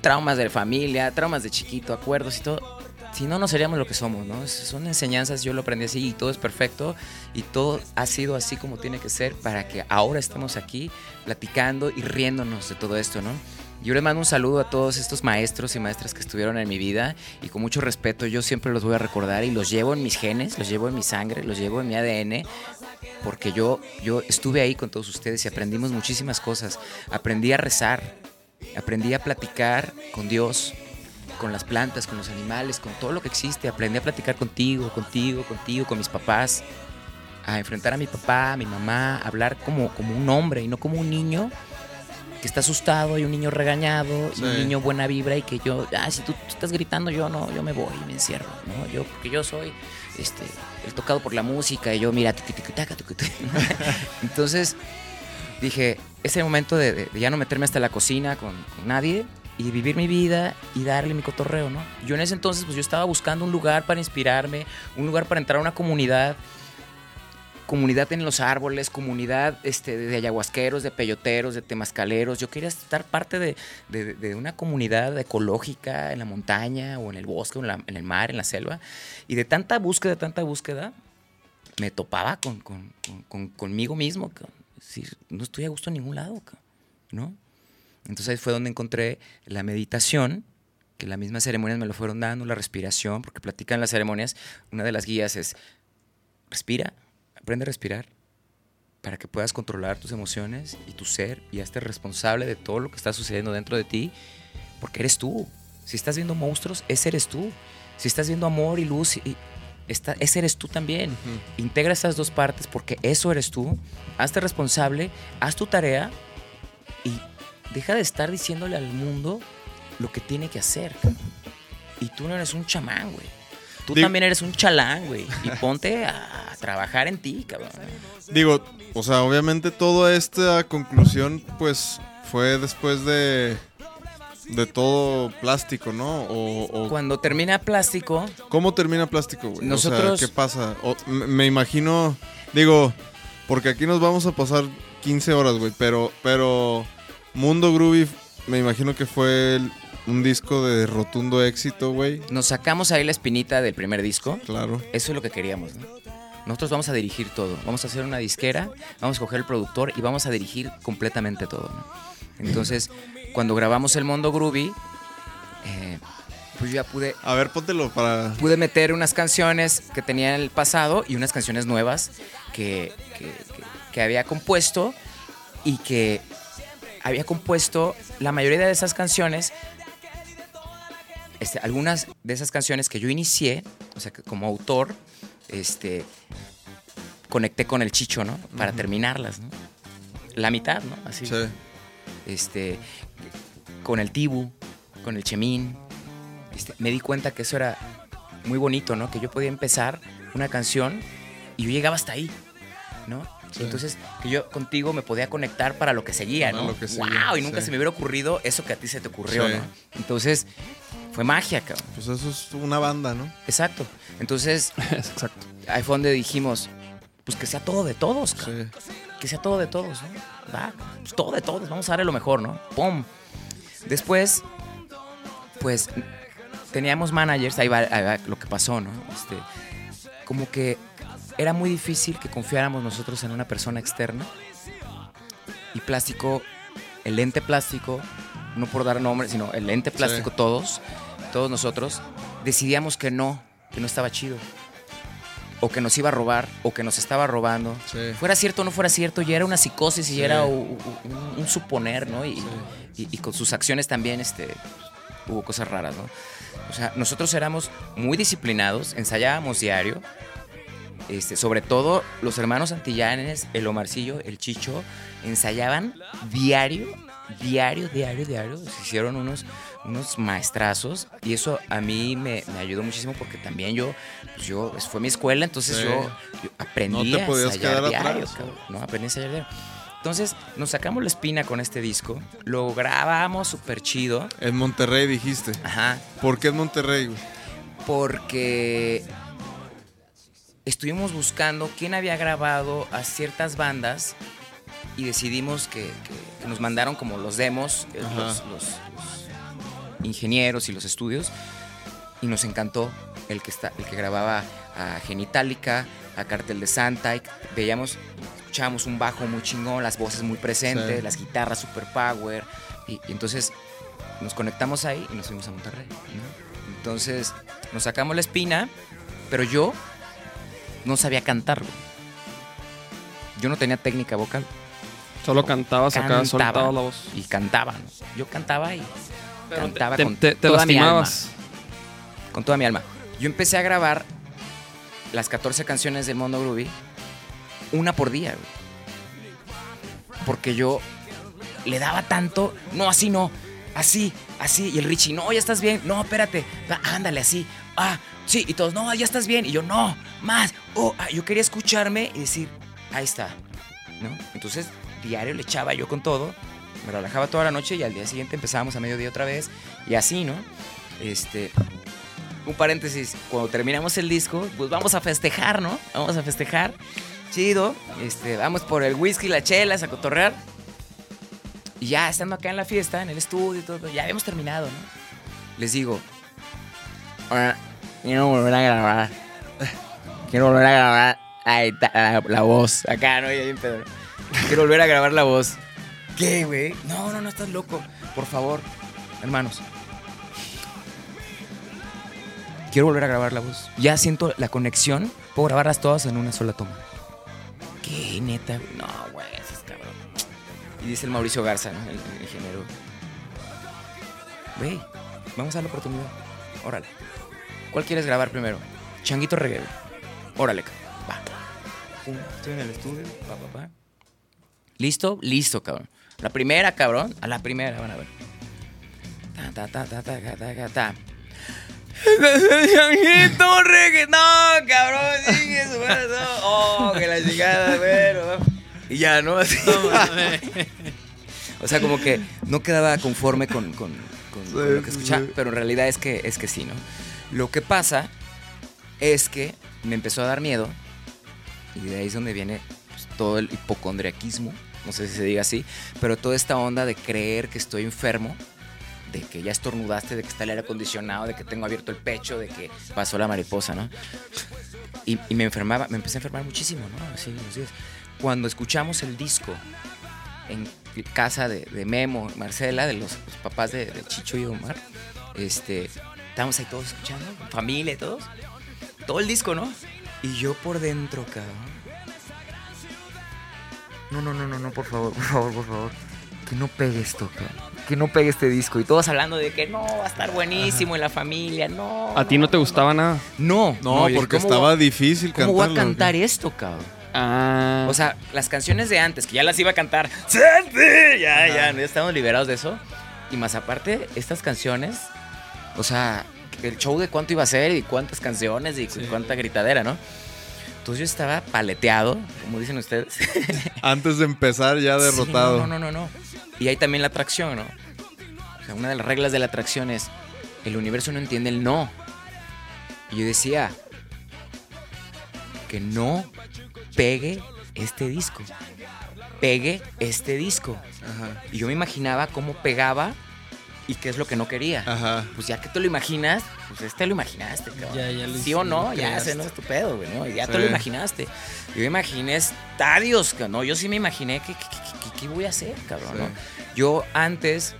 traumas de familia, traumas de chiquito, acuerdos y todo. Si no, no seríamos lo que somos, ¿no? Son enseñanzas, yo lo aprendí así y todo es perfecto y todo ha sido así como tiene que ser para que ahora estemos aquí platicando y riéndonos de todo esto, ¿no? Yo les mando un saludo a todos estos maestros y maestras que estuvieron en mi vida y con mucho respeto yo siempre los voy a recordar y los llevo en mis genes, los llevo en mi sangre, los llevo en mi ADN porque yo, yo estuve ahí con todos ustedes y aprendimos muchísimas cosas. Aprendí a rezar, aprendí a platicar con Dios, con las plantas, con los animales, con todo lo que existe. Aprendí a platicar contigo, contigo, contigo, con mis papás, a enfrentar a mi papá, a mi mamá, a hablar como, como un hombre y no como un niño que está asustado y un niño regañado y un niño buena vibra y que yo, ah, si tú, tú estás gritando, yo no, yo me voy y me encierro, ¿no? Yo, porque yo soy este, el tocado por la música y yo, mira, entonces dije, es el momento de, de- de ya no meterme hasta la cocina con, con nadie y vivir mi vida y darle mi cotorreo, ¿no? Yo en ese entonces, pues yo estaba buscando un lugar para inspirarme, un lugar para entrar a una comunidad comunidad en los árboles, comunidad este, de ayahuasqueros, de peyoteros, de temazcaleros. Yo quería estar parte de, de- de una comunidad ecológica en la montaña o en el bosque o en, la- en el mar, en la selva. Y de tanta búsqueda, tanta búsqueda, me topaba con, con- con- con- conmigo mismo. Es decir, no estoy a gusto en ningún lado, ¿no? Entonces ahí fue donde encontré la meditación, que las mismas ceremonias me lo fueron dando, la respiración, porque platican las ceremonias. Una de las guías es, respira, aprende a respirar para que puedas controlar tus emociones y tu ser y hazte responsable de todo lo que está sucediendo dentro de ti, porque eres tú. Si estás viendo monstruos, ese eres tú. Si estás viendo amor y luz, y, está, ese eres tú también. Integra esas dos partes porque eso eres tú. Hazte responsable, haz tu tarea y deja de estar diciéndole al mundo lo que tiene que hacer. Y tú no eres un chamán, güey. Tú Digo- también eres un chalán, güey. Y ponte a, trabajar en ti, cabrón. Digo, o sea, obviamente toda esta conclusión, pues, fue después de. de todo plástico, ¿no? O, o- Cuando termina plástico, ¿Cómo termina plástico, güey? Nosotros- O sea, ¿qué pasa? O- me, me imagino. Digo, porque aquí nos vamos a pasar 15 horas, güey. Pero, pero. Mundo Groovy, me imagino que fue el- un disco de rotundo éxito, güey. nos sacamos ahí la espinita del primer disco. Claro. Eso es lo que queríamos, ¿no? Nosotros vamos a dirigir todo. Vamos a hacer una disquera, vamos a coger el productor y vamos a dirigir completamente todo, ¿no? Entonces, cuando grabamos El Mundo Groovy, eh, pues yo ya pude, A ver, póntelo para. pude meter unas canciones que tenía en el pasado y unas canciones nuevas que, que- que- que había compuesto y que había compuesto la mayoría de esas canciones. Este, algunas de esas canciones que yo inicié, o sea, que como autor, este, conecté con el Chicho, ¿no? Para terminarlas, ¿no? La mitad, ¿no? Así Sí. este, con el Tibu, con el Chemín. Este, me di cuenta que eso era muy bonito, ¿no? Que yo podía empezar una canción y yo llegaba hasta ahí, ¿no? Sí. Entonces, que yo contigo me podía conectar para lo que seguía, Para ¿no? lo que ¡Wow! seguía, Y nunca sí. se me hubiera ocurrido eso que a ti se te ocurrió, Sí. ¿no? Entonces, fue magia, cabrón. Pues eso es una banda, ¿no? Exacto. Entonces, Exacto. ahí fue donde dijimos, pues que sea todo de todos, cabrón Sí. que sea todo de todos, ¿no? Va, pues todo de todos, vamos a darle lo mejor, ¿no? ¡Pum! Después, pues, teníamos managers, ahí va, ahí va lo que pasó, ¿no? Este, como que era muy difícil que confiáramos nosotros en una persona externa. Y plástico, el ente plástico, no por dar nombre, sino el ente plástico, Sí. todos, todos nosotros, decidíamos que no, que no estaba chido. O que nos iba a robar, o que nos estaba robando Sí. fuera cierto o no fuera cierto, ya era una psicosis y era un, un suponer, ¿no? Y, y- y con sus acciones también este, hubo cosas raras, ¿no? O sea, nosotros éramos muy disciplinados, ensayábamos diario, este, sobre todo los hermanos Antillanes, el Omarcillo, el Chicho, ensayaban diario diario, diario, diario. Se hicieron unos, unos maestrazos y eso a mí me, me ayudó muchísimo porque también yo, pues yo, pues fue mi escuela, entonces Sí. yo, yo aprendí No te a podías ensayar quedar diario, atrás. ¿no? Aprendí a ensayar diario. Entonces nos sacamos la espina con este disco, lo grabamos súper chido. En Monterrey dijiste. Ajá, ¿Por qué en Monterrey? güey? porque estuvimos buscando quién había grabado a ciertas bandas y decidimos que, que- que nos mandaron como los demos, eh, los- los ingenieros y los estudios, y nos encantó el que, está, el que grababa a Genitalica, a Cartel de Santa, y veíamos, escuchábamos un bajo muy chingón, las voces muy presentes, Sí. las guitarras super power, y, y entonces nos conectamos ahí y nos fuimos a Monterrey. ¿no? Entonces nos sacamos la espina, pero yo no sabía cantarlo. Yo no tenía técnica vocal Solo cantabas acá, Cantaba. soltaba la voz. y cantaba. ¿no? Yo cantaba y cantaba te, con te- te toda mi alma. Con toda mi alma. Yo empecé a grabar las 14 canciones del Mondo Groovy una por día. güey. Porque yo le daba tanto, no, así no, así, así. Y el Richie, no, ya estás bien, no, espérate, va, ándale, así, ah, sí, y todos, no, ya estás bien. Y yo, no, más, oh, ah, yo quería escucharme y decir, ahí está, ¿no? Entonces, diario le echaba yo con todo, me relajaba toda la noche y al día siguiente empezábamos a mediodía otra vez y así, ¿no? Este, un paréntesis, cuando terminamos el disco, pues vamos a festejar, ¿no? Vamos a festejar. Chido. Este, vamos por el whisky, la chelas, a cotorrear. Y ya estando acá en la fiesta, en el estudio y todo, ya habíamos terminado, ¿no? Les digo, quiero volver a grabar. Quiero volver a grabar la, guita- la- la voz. Acá, ¿no? Quiero volver a grabar la voz. ¿Qué, güey? No, no, no, estás loco. Por favor, hermanos. Quiero volver a grabar la voz. Ya siento la conexión. Puedo grabarlas todas en una sola toma. ¿Qué, neta? No, güey, es cabrón. Y dice el Mauricio Garza, ¿no? El, ingeniero. Güey, vamos a la oportunidad. Órale. ¿Cuál quieres grabar primero? Changuito Reggae. Órale, cabrón. Va. Estoy en el estudio. Pa, pa, pa. ¿Listo? Listo, cabrón. La primera, cabrón. A la primera, van a ver. Ta, ta, ta, ta, ta, ta, ta. ta. No, cabrón, sigue su Oh, que la llegada, bueno. Y ya, ¿no? Así. o sea, como que no quedaba conforme con, con, lo que escuchaba, pero en realidad es que, es que sí, ¿no? Lo que pasa es que me empezó a dar miedo y de ahí es donde viene pues, todo el hipocondriaquismo no sé si se diga así, pero toda esta onda de creer que estoy enfermo, de que ya estornudaste, de que está el aire acondicionado, de que tengo abierto el pecho, de que pasó la mariposa, ¿no? Y, y me enfermaba, me empecé a enfermar muchísimo, ¿no? Así los días. Cuando escuchamos el disco en casa de, Memo, Marcela, de los, papás de, Chicho y Omar, este, estábamos ahí todos escuchando, familia todos, todo el disco, ¿no? Y yo por dentro, cabrón. No, no, no, no, no, por favor, por favor, por favor. Que no pegue esto, cabrón. Que no pegue este disco. Y todos hablando de que no, va a estar buenísimo en la familia, no. A ti no te gustaba nada. No, No, dije, porque ¿cómo estaba difícil ¿Cómo cantarlo. voy a cantar esto, cabrón? Ah. O sea, las canciones de antes, que ya las iba a cantar. ¡Sente! Ya, ya, ya estamos liberados de eso. Y más aparte, estas canciones, o sea, el show de cuánto iba a ser y cuántas canciones y cuánta gritadera, ¿no? Entonces yo estaba paleteado, como dicen ustedes. Antes de empezar ya Sí, derrotado. no, no, no, no. Y hay también la atracción, ¿no? O sea, una de las reglas de la atracción es, el universo no entiende el no. Y yo decía, que no pegue este disco. Pegue este disco. Ajá. Y yo me imaginaba cómo pegaba y qué es lo que no quería. Ajá. Pues ya que te lo imaginas, pues este lo imaginaste, cabrón. Ya, ya lo ¿Sí o no? Ya ese no es tu pedo, güey, ¿no? Ya te Sí. lo imaginaste. Yo imaginé estadios, cabrón. No, yo sí me imaginé que, qué voy a hacer, cabrón, Sí. ¿no? Yo antes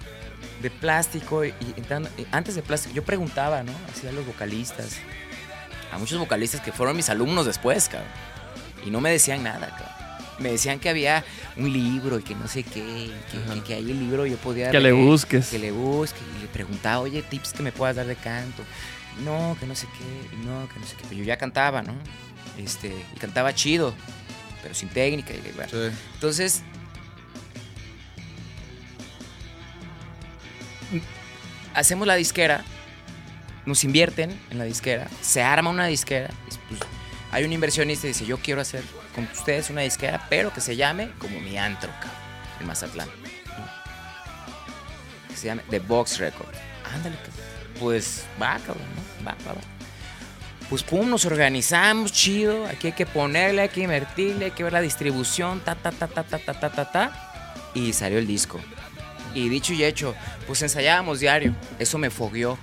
de plástico y, y y antes de plástico, yo preguntaba, ¿no? Así a los vocalistas, a muchos vocalistas que fueron mis alumnos después, cabrón. Y no me decían nada, cabrón. Me decían que había un libro y que no sé qué, y que, Ajá. que- que ahí el libro yo podía Que le busques. Que le busque y le preguntaba, oye, tips que me puedas dar de canto. No, que no sé qué, y no, que no sé qué. Pero yo ya cantaba, ¿no? Este, y cantaba chido, pero sin técnica. Y, bueno. Sí. Entonces, hacemos la disquera, nos invierten en la disquera, se arma una disquera. pues, hay un inversionista y dice, yo quiero hacer con ustedes una disquera, pero que se llame como mi antro, cabrón, en Mazatlán. Que se llame The Box Record. Ándale, pues va, cabrón, ¿no? Va, va, va. Pues pum, nos organizamos, chido. Aquí hay que ponerle, hay que invertirle, hay que ver la distribución, ta, ta, ta, ta, ta, ta, ta, ta, ta. Y salió el disco. Y dicho y hecho, pues ensayábamos diario. Eso me fogueó.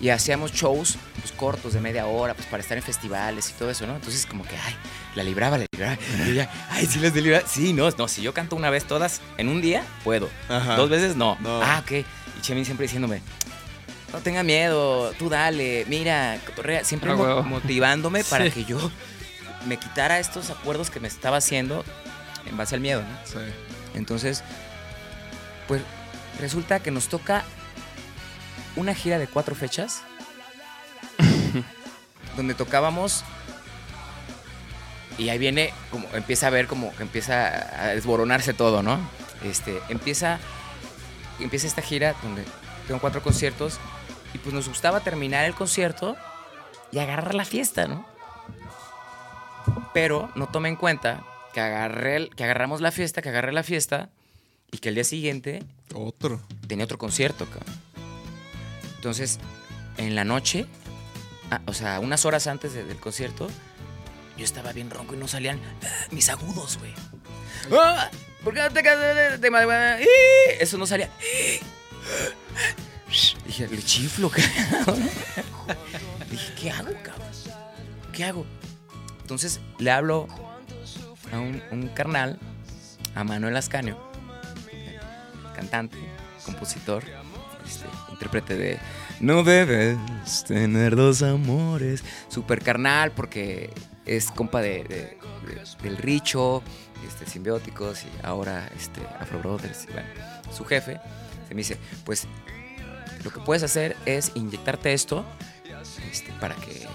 Y hacíamos shows pues, cortos de media hora, pues para estar en festivales y todo eso, ¿no? Entonces, como que, ay, la libraba, la libraba. Y ella, ay, sí las libraba. Sí, no, no, si yo canto una vez todas en un día, puedo. Ajá. Dos veces, no. No. Ah, ok. Y Chemi siempre diciéndome, no tenga miedo, tú dale, mira, cotorrea", siempre Ah, mo- motivándome para que yo me quitara estos acuerdos que me estaba haciendo en base al miedo, ¿no? Sí. Entonces, pues resulta que nos toca una gira de cuatro fechas donde tocábamos y ahí viene como empieza a ver como que empieza a desboronarse todo, ¿no? Este, empieza empieza esta gira donde tengo cuatro conciertos y pues nos gustaba terminar el concierto y agarrar la fiesta, ¿no? Pero no tome en cuenta que agarré que agarramos la fiesta, que agarré la fiesta y que el día siguiente Otro. tenía otro concierto, cabrón. Entonces, en la noche, o sea, unas horas antes de- del concierto, yo estaba bien ronco y no salían ah, mis agudos, güey. Ah, ¿Por qué no te casas de. Eso no salía. Dije, le chiflo, cabrón. Dije, ¿qué hago, cabrón? ¿Qué hago? Entonces le hablo a un, un carnal, a Manuel Ascanio, cantante, compositor, este, intérprete de No debes tener dos amores. Super carnal, porque es compa de, de- de- del Richo, este, Simbióticos y ahora este, Afro Brothers. y bueno, su jefe se me dice: Pues lo que puedes hacer es inyectarte esto este, para que.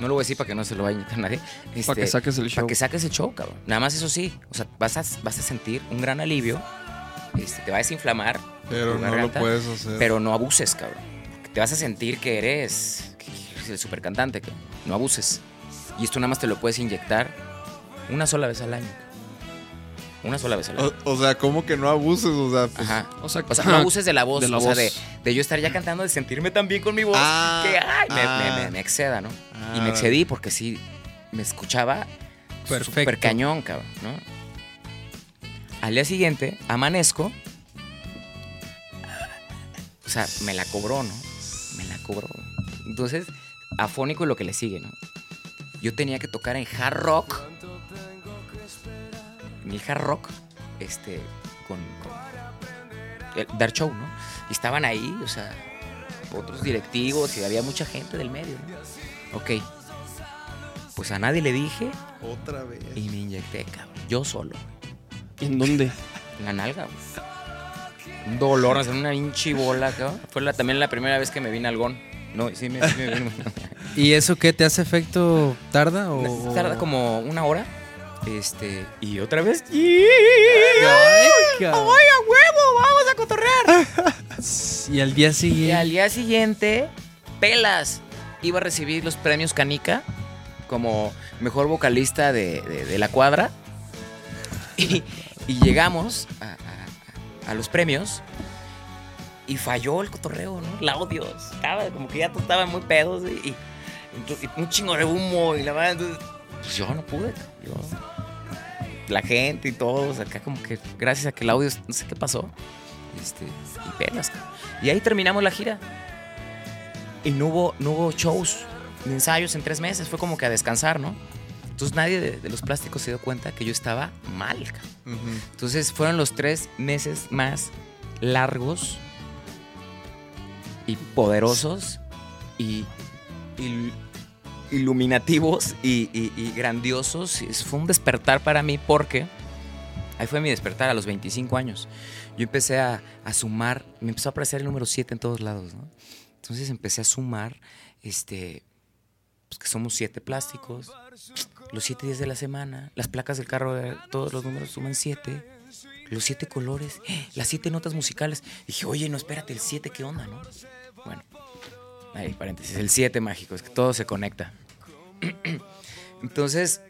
No lo voy a decir para que no se lo vaya a inyectar nadie. Para este, que saques el show. para que saques el show, cabrón. Nada más eso sí. O sea, vas a, vas a sentir un gran alivio. este, te va a desinflamar. Pero no lo puedes hacer. Pero no abuses, cabrón. Porque Te vas a sentir que eres que eres el super cantante, cabrón. No abuses. Y esto nada más te lo puedes inyectar una sola vez al año. Una sola vez al año. O, o sea, ¿cómo que no abuses? O sea, pues, Ajá. O sea, O sea, no abuses de la voz. De la o sea, de, de yo estar ya cantando, de sentirme tan bien con mi voz. Ah, que ay, me, ah. me- me- me exceda, ¿no? y me Ah. excedí porque sí me escuchaba Perfecto. súper cañón, cabrón, ¿no? Al día siguiente, amanezco. O sea, me la cobró, ¿no? Me la cobró. Entonces, afónico y lo que le sigue, ¿no? Yo tenía que tocar en hard rock. En el hard rock, este, con, con el- dar show, ¿no? Y estaban ahí, o sea, otros directivos y había mucha gente del medio, ¿no? Ok. Pues a nadie le dije Otra vez. y me inyecté, cabrón. Yo solo. ¿En dónde? En la nalga, güey. Un dolor, sea, una hinchi bola, cabrón. Fue la- también la primera vez que me vi algón. No, sí me, sí me vino. ¿Y eso qué te hace efecto? ¿Tarda o...? Tarda como una hora. Este, y otra vez. Ay, cabrón. a huevo! ¡Vamos a cotorrear! Y al día Y siguiente... al día siguiente, pelas. Iba a recibir los premios Canica como mejor vocalista de, de- de la cuadra. Y, y llegamos a, a- a los premios y falló el cotorreo, ¿no? El audio. Estaba como que ya todos estaban muy pedos y, y- entonces, y un chingo de humo y la verdad. Entonces, pues yo no pude. Yo, la gente y todos acá como que gracias a que el audio, no sé qué pasó. Este, y pelas. Y ahí terminamos la gira. Y no hubo, no hubo shows ni ensayos en tres meses. Fue como que a descansar, ¿no? Entonces nadie de, de los plásticos se dio cuenta que yo estaba mal. Entonces fueron los tres meses más largos y poderosos y, y iluminativos y, y- y grandiosos. Fue un despertar para mí porque ahí fue mi despertar a los 25 años. Yo empecé a, a sumar, me empezó a aparecer el número 7 en todos lados, ¿no? Entonces empecé a sumar, este, pues que somos siete plásticos, los siete días de la semana, las placas del carro, de- todos los números suman siete. los siete colores, las siete notas musicales. Dije, oye, no, espérate, el siete, ¿qué onda, no? Ahí, paréntesis, el siete mágico, es que todo se conecta. Entonces,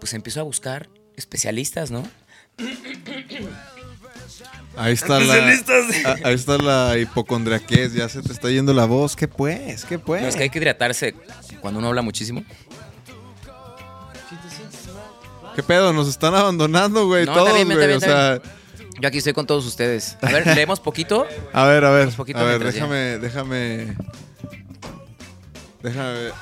pues empiezo a buscar especialistas, ¿no? Ahí está la, a- ahí está la hipocondriaquez, ya se te está yendo la voz. ¿Qué pues? ¿Qué pues? No, es que hay que hidratarse cuando uno habla muchísimo. ¿Qué pedo? Nos están abandonando, güey, No, todos, güey. O sea, Yo aquí estoy con todos ustedes. A ver, leemos poquito. a ver, a ver, a ver, ya. déjame, déjame, déjame ver.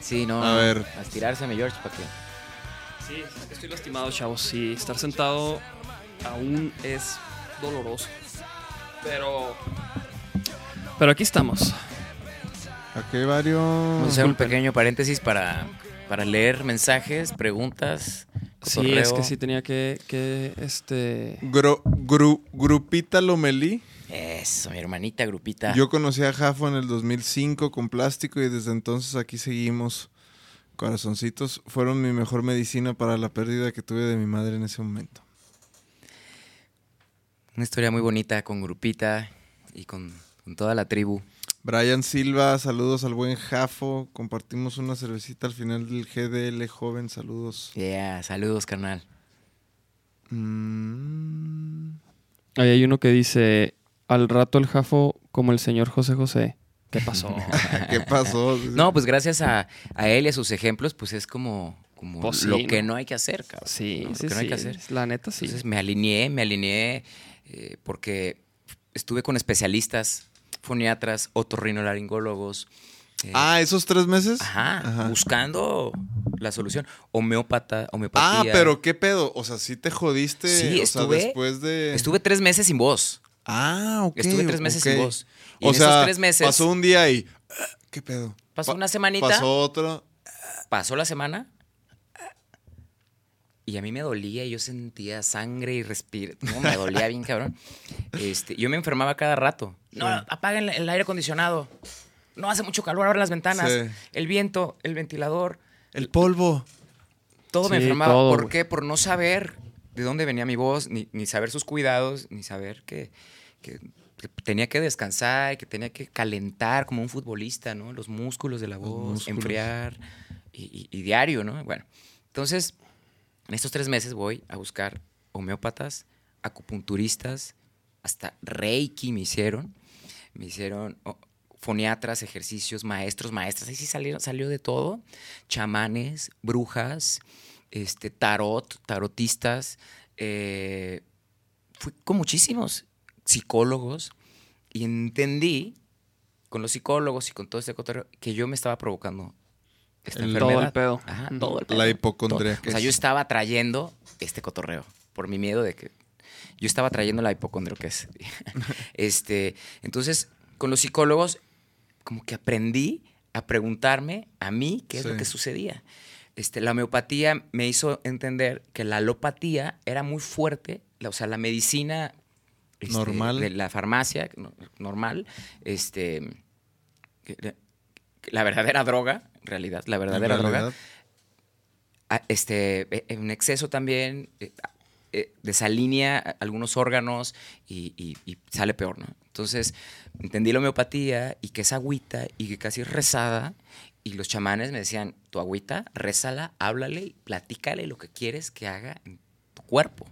Sí, no. A ver. A estirarse, mi George, para que. Sí, estoy lastimado, chavos. Sí, estar sentado aún es doloroso. Pero. Pero aquí estamos. Aquí hay varios. Vamos a hacer un pequeño paréntesis para, para leer mensajes, preguntas. Sí, es cotorreo. que sí tenía que, que este. Gro- gru- Grupita Lomelí. Eso, mi hermanita grupita. Yo conocí a Jafo en el 2005 con plástico y desde entonces aquí seguimos. Corazoncitos fueron mi mejor medicina para la pérdida que tuve de mi madre en ese momento. Una historia muy bonita con grupita y con, con toda la tribu. Brian Silva, saludos al buen Jafo. Compartimos una cervecita al final del GDL joven, saludos. Yeah, saludos, carnal. Mm, Ahí hay uno que dice: Al rato el jafo como el señor José José. ¿Qué pasó? ¿Qué pasó? No, pues gracias a, a él y a sus ejemplos, pues es como, como Pues sí, lo ¿no? que no hay que hacer, cabrón. sí, ¿no? Lo que no hay sí, que hacer. La neta sí. Entonces me alineé, me alineé eh, porque estuve con especialistas, foniatras, otorrinolaringólogos. eh, Ah, esos tres meses. ajá, Ajá. buscando la solución. Homeópata, Ah, homeopatía. pero qué pedo. O sea, sí te jodiste. Sí, o sea, estuve- después de. Estuve tres meses sin voz. Ah, ok. Estuve tres meses sin voz. Y o en sea, esos tres meses pasó un día y. ah, ¿Qué pedo? pasó Pa- una semanita, Pasó otro. pasó la semana. Y a mí me dolía, y yo sentía sangre y respira. No, me dolía bien, cabrón. Este, yo me enfermaba cada rato. No, apaguen el aire acondicionado. No hace mucho calor, abran las ventanas. Sí. El viento, el ventilador. El polvo. Todo me Sí, enfermaba. todo, ¿Por qué? Por no saber de dónde venía mi voz, ni, ni saber sus cuidados, ni saber que, que- que tenía que descansar, que tenía que calentar como un futbolista, ¿no? Los músculos de la voz, enfriar y, y- y diario, ¿no? Bueno, entonces, en estos tres meses voy a buscar homeópatas, acupunturistas, hasta Reiki me hicieron. Me hicieron foniatras, ejercicios, maestros, maestras. Ahí sí salió de todo. Chamanes, brujas, este, tarot, tarotistas. eh, fui con muchísimos psicólogos y entendí con los psicólogos y con todo este cotorreo que yo me estaba provocando esta El-. Todo el pedo. Ajá, todo el pedo. La hipocondriaquez. Todo. O sea, yo estaba trayendo este cotorreo por mi miedo de que yo estaba trayendo la hipocondriaquez. este, entonces, con los psicólogos como que aprendí a preguntarme a mí qué es lo que sucedía. Este, la homeopatía me hizo entender que la alopatía era muy fuerte, la- o sea, la medicina este, Normal. de la farmacia no- normal, este, que- que la verdadera droga, realidad, la verdadera droga, realidad, a- este, e- en exceso también eh, a- eh, desalinea algunos órganos y, y- y sale peor, ¿no? Entonces, entendí la homeopatía y que es agüita y que casi es rezada. Y los chamanes me decían, tu agüita, rézala, háblale, y platícale lo que quieres que haga en tu cuerpo.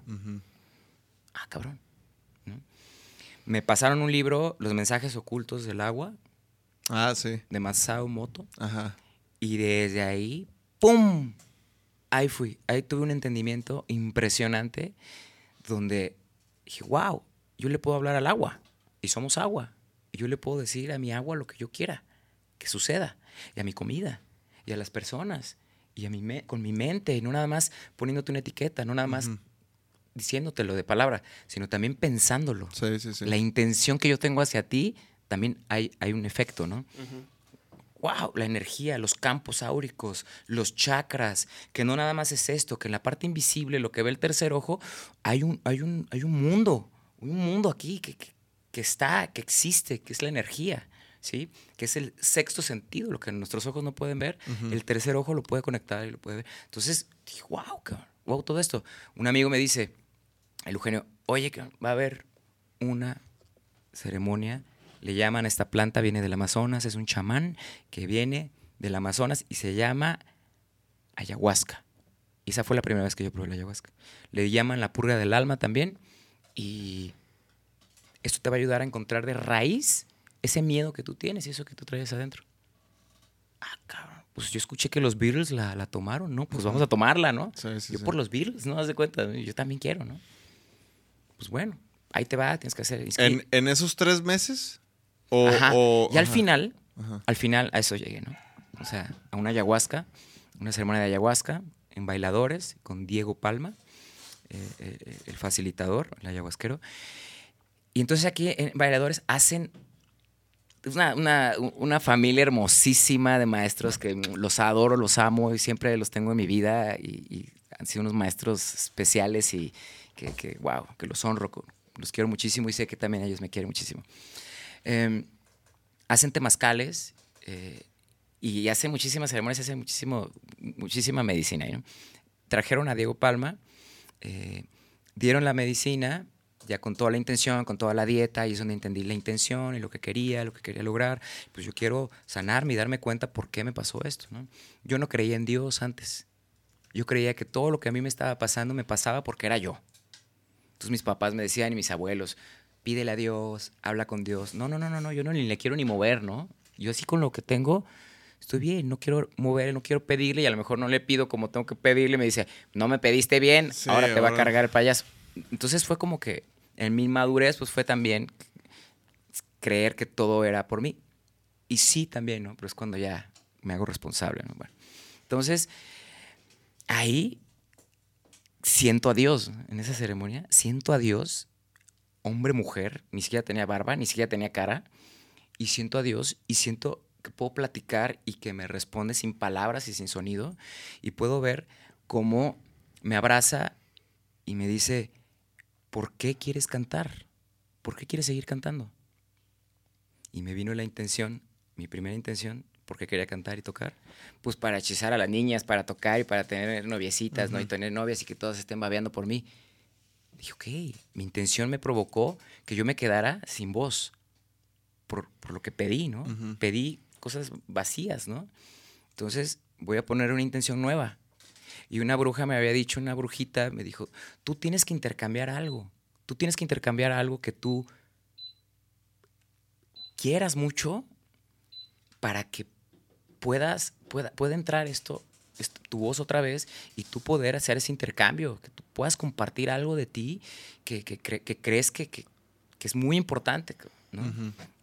Ah, cabrón. ¿no? Me pasaron un libro, Los mensajes ocultos del agua, Ah, sí. de Masao Moto. Ajá. Y desde ahí, ¡pum! Ahí fui. Ahí tuve un entendimiento impresionante donde dije, wow, yo le puedo hablar al agua. Y somos agua. Y yo le puedo decir a mi agua lo que yo quiera que suceda. Y a mi comida. Y a las personas. Y a mi me- con mi mente. Y no nada más poniéndote una etiqueta. No nada más Ujú. diciéndotelo de palabra. Sino también pensándolo. Sí, sí, sí. La intención que yo tengo hacia ti, también hay, hay un efecto, ¿no? Wow, la energía, los campos áuricos, los chakras, que no nada más es esto, que en la parte invisible, lo que ve el tercer ojo, hay un, hay un, hay un mundo, un mundo aquí que, que- que está, que existe, que es la energía, ¿sí? Que es el sexto sentido, lo que nuestros ojos no pueden ver, el tercer ojo lo puede conectar y lo puede ver. Entonces, dije, wow, cabrón, wow, todo esto. Un amigo me dice, el Eugenio, oye, cabrón, va a haber una ceremonia, le llaman a esta planta, viene del Amazonas, es un chamán que viene del Amazonas y se llama ayahuasca. Y esa fue la primera vez que yo probé la ayahuasca. Le llaman la purga del alma también y esto te va a ayudar a encontrar de raíz ese miedo que tú tienes y eso que tú traes adentro. Ah, cabrón. Pues yo escuché que los Beatles la, la tomaron, ¿no? Pues vamos a tomarla, ¿no? Sí, sí, yo sí. por los Beatles, ¿no? Haz de cuenta, yo también quiero, ¿no? Pues bueno, ahí te va, tienes que hacer. ¿En, en esos tres meses? O, Ajá. o- y al ajá. final, Ajá. al final a eso llegué, ¿no? O sea, a una ayahuasca, una ceremonia de ayahuasca en bailadores con Diego Palma, eh, eh, el facilitador, el ayahuasquero. Y entonces aquí en bailadores hacen una, una- una familia hermosísima de maestros que los adoro, los amo y siempre los tengo en mi vida y, y han sido unos maestros especiales y que, que, wow, que los honro, los quiero muchísimo y sé que también ellos me quieren muchísimo. Eh, hacen temazcales eh, y hacen muchísimas ceremonias, hacen muchísimo, muchísima medicina. ¿no? Trajeron a Diego Palma, eh, dieron la medicina ya con toda la intención, con toda la dieta, y es donde entendí la intención y lo que quería, lo que quería lograr. Pues yo quiero sanarme y darme cuenta por qué me pasó esto. ¿no? Yo no creía en Dios antes. Yo creía que todo lo que a mí me estaba pasando me pasaba porque era yo. Entonces mis papás me decían y mis abuelos, pídele a Dios, habla con Dios. No, no, no, no, no, yo no ni le quiero ni mover, ¿no? Yo así con lo que tengo, estoy bien, no quiero mover, no quiero pedirle y a lo mejor no le pido como tengo que pedirle. Me dice, no me pediste bien, Sí, ahora te va a cargar el payaso. Entonces fue como que en mi madurez, pues fue también creer que todo era por mí. Y sí también, ¿no? Pero es cuando ya me hago responsable, ¿no? Bueno, entonces, ahí siento a Dios en esa ceremonia, siento a Dios, hombre, mujer, ni siquiera tenía barba, ni siquiera tenía cara, y siento a Dios y siento que puedo platicar y que me responde sin palabras y sin sonido, y puedo ver cómo me abraza y me dice, ¿por qué quieres cantar? ¿Por qué quieres seguir cantando? Y me vino la intención, mi primera intención, porque quería cantar y tocar, pues para hechizar a las niñas, para tocar y para tener noviecitas, ¿no? Y tener novias y que todas estén babeando por mí. Dije, ok, mi intención me provocó que yo me quedara sin voz por, por lo que pedí, ¿no? Pedí cosas vacías, ¿no? Entonces voy a poner una intención nueva. Y una bruja me había dicho, una brujita me dijo, tú tienes que intercambiar algo. Tú tienes que intercambiar algo que tú quieras mucho para que puedas, pueda, pueda entrar esto- tu voz otra vez y tú poder hacer ese intercambio, que tú puedas compartir algo de ti que, que cre- que crees que, que- es muy importante.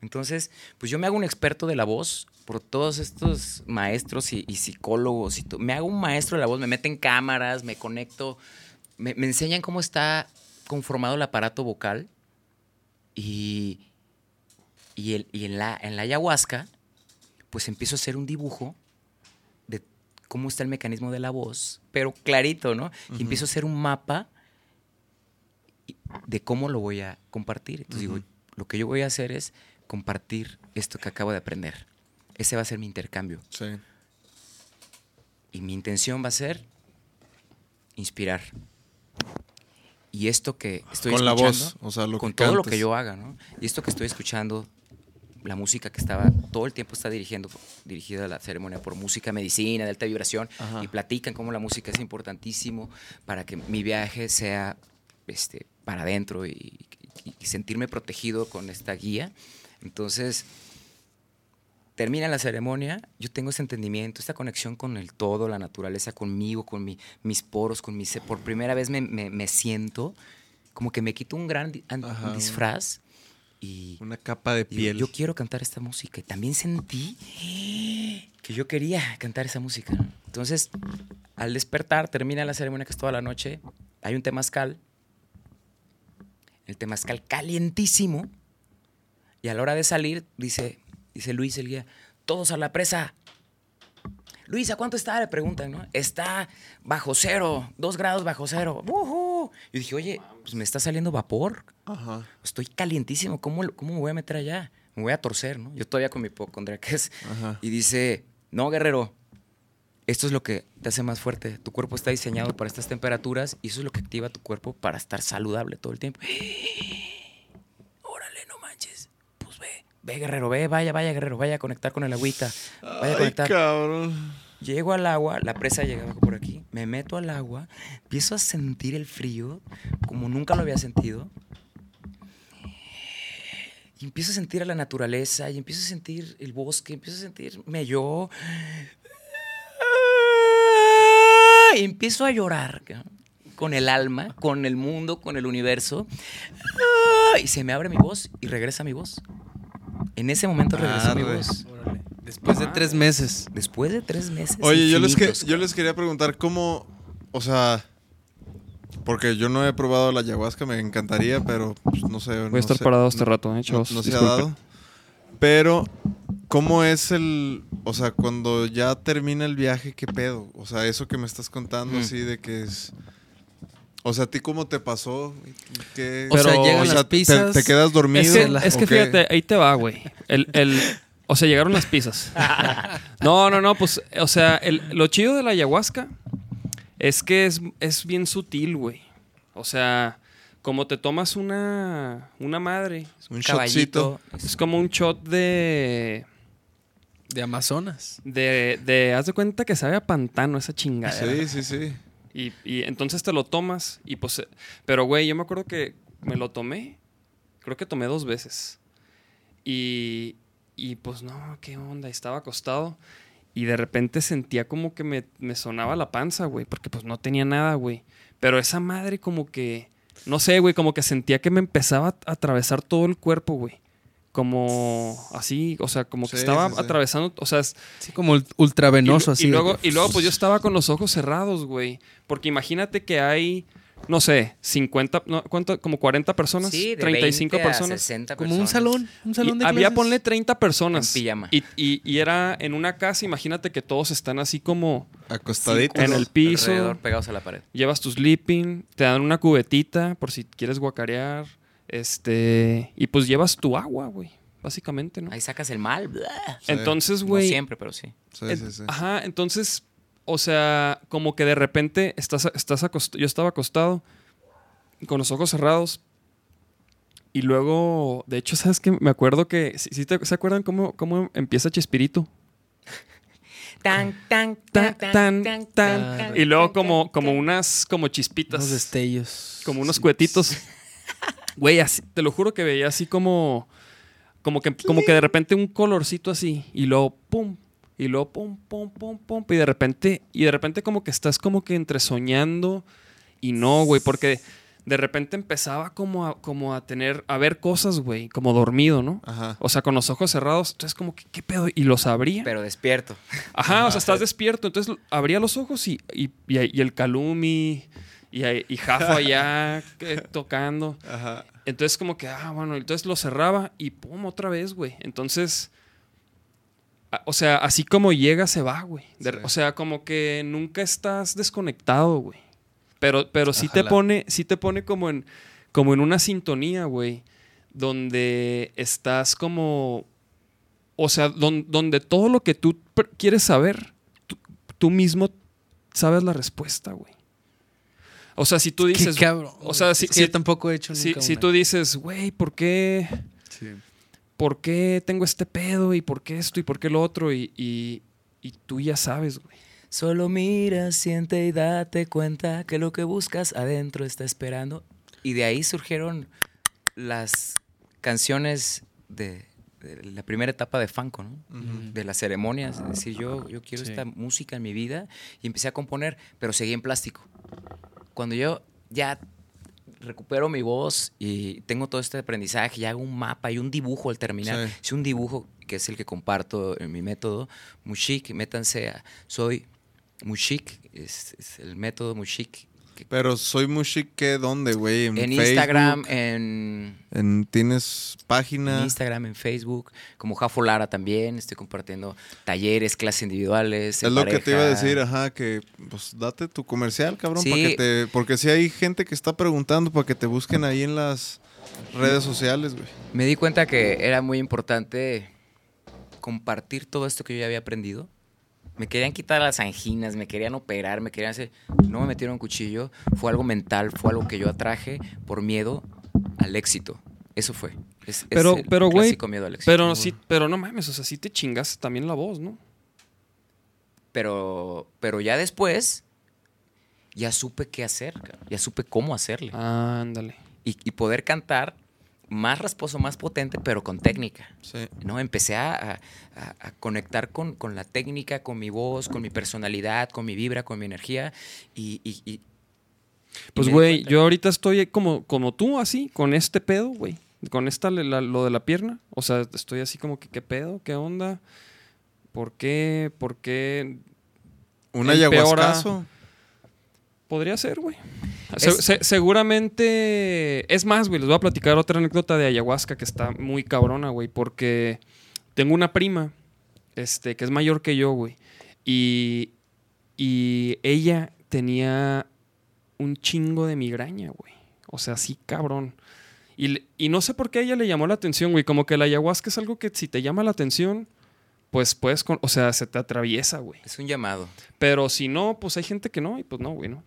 Entonces, pues yo me hago un experto de la voz por todos estos maestros y, y psicólogos. Y me hago un maestro de la voz, me meten cámaras, me conecto, me, me enseñan cómo está conformado el aparato vocal. Y, y, el- y en, la, en la ayahuasca, pues empiezo a hacer un dibujo cómo está el mecanismo de la voz, pero clarito, ¿no? Y empiezo a hacer un mapa de cómo lo voy a compartir. Entonces digo, lo que yo voy a hacer es compartir esto que acabo de aprender. Ese va a ser mi intercambio. Sí. Y mi intención va a ser inspirar. Y esto que estoy Con la escuchando, voz, o sea, lo con que todo lo que yo haga, ¿no? Y esto que estoy escuchando, la música que estaba, todo el tiempo está dirigiendo, dirigida a la ceremonia por música medicina, de alta vibración, Ajá. y platican cómo la música es importantísimo para que mi viaje sea este, para adentro y, y- y sentirme protegido con esta guía. Entonces, termina la ceremonia, yo tengo ese entendimiento, esta conexión con el todo, la naturaleza, conmigo, con mi- mis poros, con mis... Por primera vez me, me- me siento como que me quito un gran di- an- Ajá. disfraz y Una capa de piel. yo quiero cantar esta música. Y también sentí que yo quería cantar esa música. Entonces, al despertar, termina la ceremonia que es toda la noche, hay un temazcal, el temazcal calientísimo, y a la hora de salir, dice, dice Luis el guía, todos a la presa. Luis, ¿a cuánto está? Le preguntan, ¿no? Está bajo cero, dos grados bajo cero. ¡Ujú! Yo dije, oye, pues me está saliendo vapor. Ajá. Estoy calientísimo. ¿Cómo, ¿Cómo me voy a meter allá? me voy a torcer, ¿no? Yo todavía con mi hipocondriaquez. Ajá. Y dice, no, guerrero, esto es lo que te hace más fuerte. Tu cuerpo está diseñado para estas temperaturas y eso es lo que activa tu cuerpo para estar saludable todo el tiempo. Órale, no manches. Pues ve, ve, guerrero, ve, vaya, vaya, guerrero, vaya a conectar con el agüita. Vaya a Ay, conectar. cabrón. Llego al agua, la presa llegaba por aquí, me meto al agua, empiezo a sentir el frío como nunca lo había sentido. Y empiezo a sentir a la naturaleza, y empiezo a sentir el bosque, empiezo a sentirme yo. Y empiezo a llorar con el alma, con el mundo, con el universo. Y se me abre mi voz y regresa mi voz. En ese momento regresó mi Arre. voz. Órale. Después de tres meses. Después de tres meses. Oye, yo les, que- yo les quería preguntar cómo, o sea, porque yo no he probado la ayahuasca, me encantaría, pero pues, no sé. Voy no a estar sé, parado este no- rato, ¿eh, no- chavos? No, se ha dado. Pero, ¿cómo es el, o sea, cuando ya termina el viaje, qué pedo? O sea, eso que me estás contando, Mm. así de que es... O sea, ¿a ti cómo te pasó? ¿Qué- O sea, llegan las ¿te- pizzas, ¿Te, quedas dormido? Es que, fíjate, ahí te va, güey. El, el, o sea, llegaron las pizzas. No, no, no, pues, o sea, el- lo chido de la ayahuasca es que es, es bien sutil, güey. O sea, como te tomas una, una madre, Un caballito. shotcito. es como un shot de, De Amazonas. de, de, haz de cuenta que sabe a pantano esa chingadera. Sí, sí, sí. Y, y entonces te lo tomas y pues... eh, Pero, güey, yo me acuerdo que me lo tomé. Creo que tomé dos veces. Y, y pues no, qué onda. Estaba acostado y de repente sentía como que me, me sonaba la panza, güey. Porque pues no tenía nada, güey. Pero esa madre como que... No sé, güey, como que sentía que me empezaba a atravesar todo el cuerpo, güey. Como así, o sea, como que Sí, estaba sí, sí. atravesando, o sea, Así como ul- ultravenoso, y, así. y luego, y luego, pues yo estaba con los ojos cerrados, güey. Porque imagínate que hay, no sé, 50, no, ¿cuánto? Como 40 personas, Sí, de 35 20 a personas. 60 Como un salón. Un salón Y de había, clases. ponle 30 personas. En pijama. Y, y- y era en una casa, imagínate que todos están así como Acostaditos. en el piso. Alrededor, pegados a la pared. Llevas tu sleeping, te dan una cubetita por si quieres guacarear. Este. Y pues llevas tu agua, güey. Básicamente, ¿no? Ahí sacas el mal. Entonces, No güey. siempre, pero sí. Sí, sí, sí. Ajá, entonces, o sea, como que de repente estás, estás yo estaba acostado con los ojos cerrados y luego, de hecho, ¿sabes qué? Me acuerdo que, ¿sí, sí te- ¿se acuerdan cómo, cómo empieza Chespirito? Tan, tan, Tan, tan, tan, y luego como, como unas, como chispitas, Unos destellos. como unos cuetitos. Güey, así, te lo juro que veía así como, como que, como que de repente un colorcito así y luego pum, y luego pum, pum, pum, pum, y de repente, y de repente como que estás como que entre soñando y no, güey, porque de repente empezaba como a, como a tener, a ver cosas, güey, como dormido, ¿no? Ajá. O sea, con los ojos cerrados, entonces como que, ¿qué pedo? Y los abría. Pero despierto. Ajá, o sea, estás despierto. Entonces abría los ojos y, y, y, y el Calumi y, y Jafo allá que- tocando. Ajá. Entonces, como que, ah, bueno, entonces lo cerraba y pum, otra vez, güey. Entonces, o sea, así como llega, se va, güey. Sí. O sea, como que nunca estás desconectado, güey. Pero, pero sí te pone, sí te pone como en, como en una sintonía, güey. Donde estás como. O sea, don- donde todo lo que tú quieres saber, tú, tú mismo sabes la respuesta, güey. O sea, si tú Qué dices. cabrón. O sea, Es si, que si- yo tampoco he hecho si, nunca si una. tú dices, güey, ¿por qué, ¿por qué tengo este pedo? ¿Y por qué esto? ¿Y por qué lo otro? Y, y- y tú ya sabes, güey. Solo mira, siente y date cuenta que lo que buscas adentro está esperando. Y de ahí surgieron las canciones de, de la primera etapa de Fanco, ¿no? De las ceremonias. Es decir, yo, yo quiero Sí. esta música en mi vida y empecé a componer, pero seguí en plástico. Cuando yo ya recupero mi voz y tengo todo este aprendizaje y hago un mapa y un dibujo al terminar. Sí. Es un dibujo que es el que comparto en mi método. Mushik, métanse a Soy Mushik, es, es el método Mushik. Pero soy Mushik, ¿qué? ¿Dónde, güey? en Facebook? Instagram, en, En, ¿Tienes página? en Instagram, en Facebook, como Jafo Lara también. Estoy compartiendo talleres, clases individuales. Es lo que te iba a decir, ajá, que pues date tu comercial, cabrón, Sí. para que te, porque si hay gente que está preguntando para que te busquen ahí en las redes sociales, güey. Me di cuenta que era muy importante compartir todo esto que yo ya había aprendido. Me querían quitar las anginas, me querían operar, me querían hacer... No me metieron un cuchillo, fue algo mental, fue algo que yo atraje por miedo al éxito. Eso fue. Es, es Pero, el pero, güey. miedo al éxito. Pero sí, pero no mames, o sea, sí te chingas también la voz, ¿no? Pero, pero ya después, ya supe qué hacer, ya supe cómo hacerle. Ándale. Y, y poder cantar más rasposo, más potente, pero con técnica. Sí. ¿no? Empecé a, a- a- a conectar con, con la técnica, con mi voz, con mi personalidad, con mi vibra, con mi energía. Y, y- y- y Pues, güey, yo ahorita estoy como, como tú, así, con este pedo, güey. Con esta, la- lo de la pierna. O sea, estoy así como que, ¿qué pedo? ¿Qué onda? ¿Por qué? ¿Por qué? Un Empeora- ayahuascazo. Podría ser, güey. Se- Es- se- seguramente. Es más, güey, les voy a platicar otra anécdota de ayahuasca que está muy cabrona, güey. Porque tengo una prima, este, que es mayor que yo, güey. Y, y ella tenía un chingo de migraña, güey. O sea, sí, cabrón. Y, y no sé por qué a ella le llamó la atención, güey. Como que la ayahuasca es algo que si te llama la atención, pues puedes, con- o sea, se te atraviesa, güey. Es un llamado. Pero si no, pues hay gente que no, y pues no, güey, ¿no?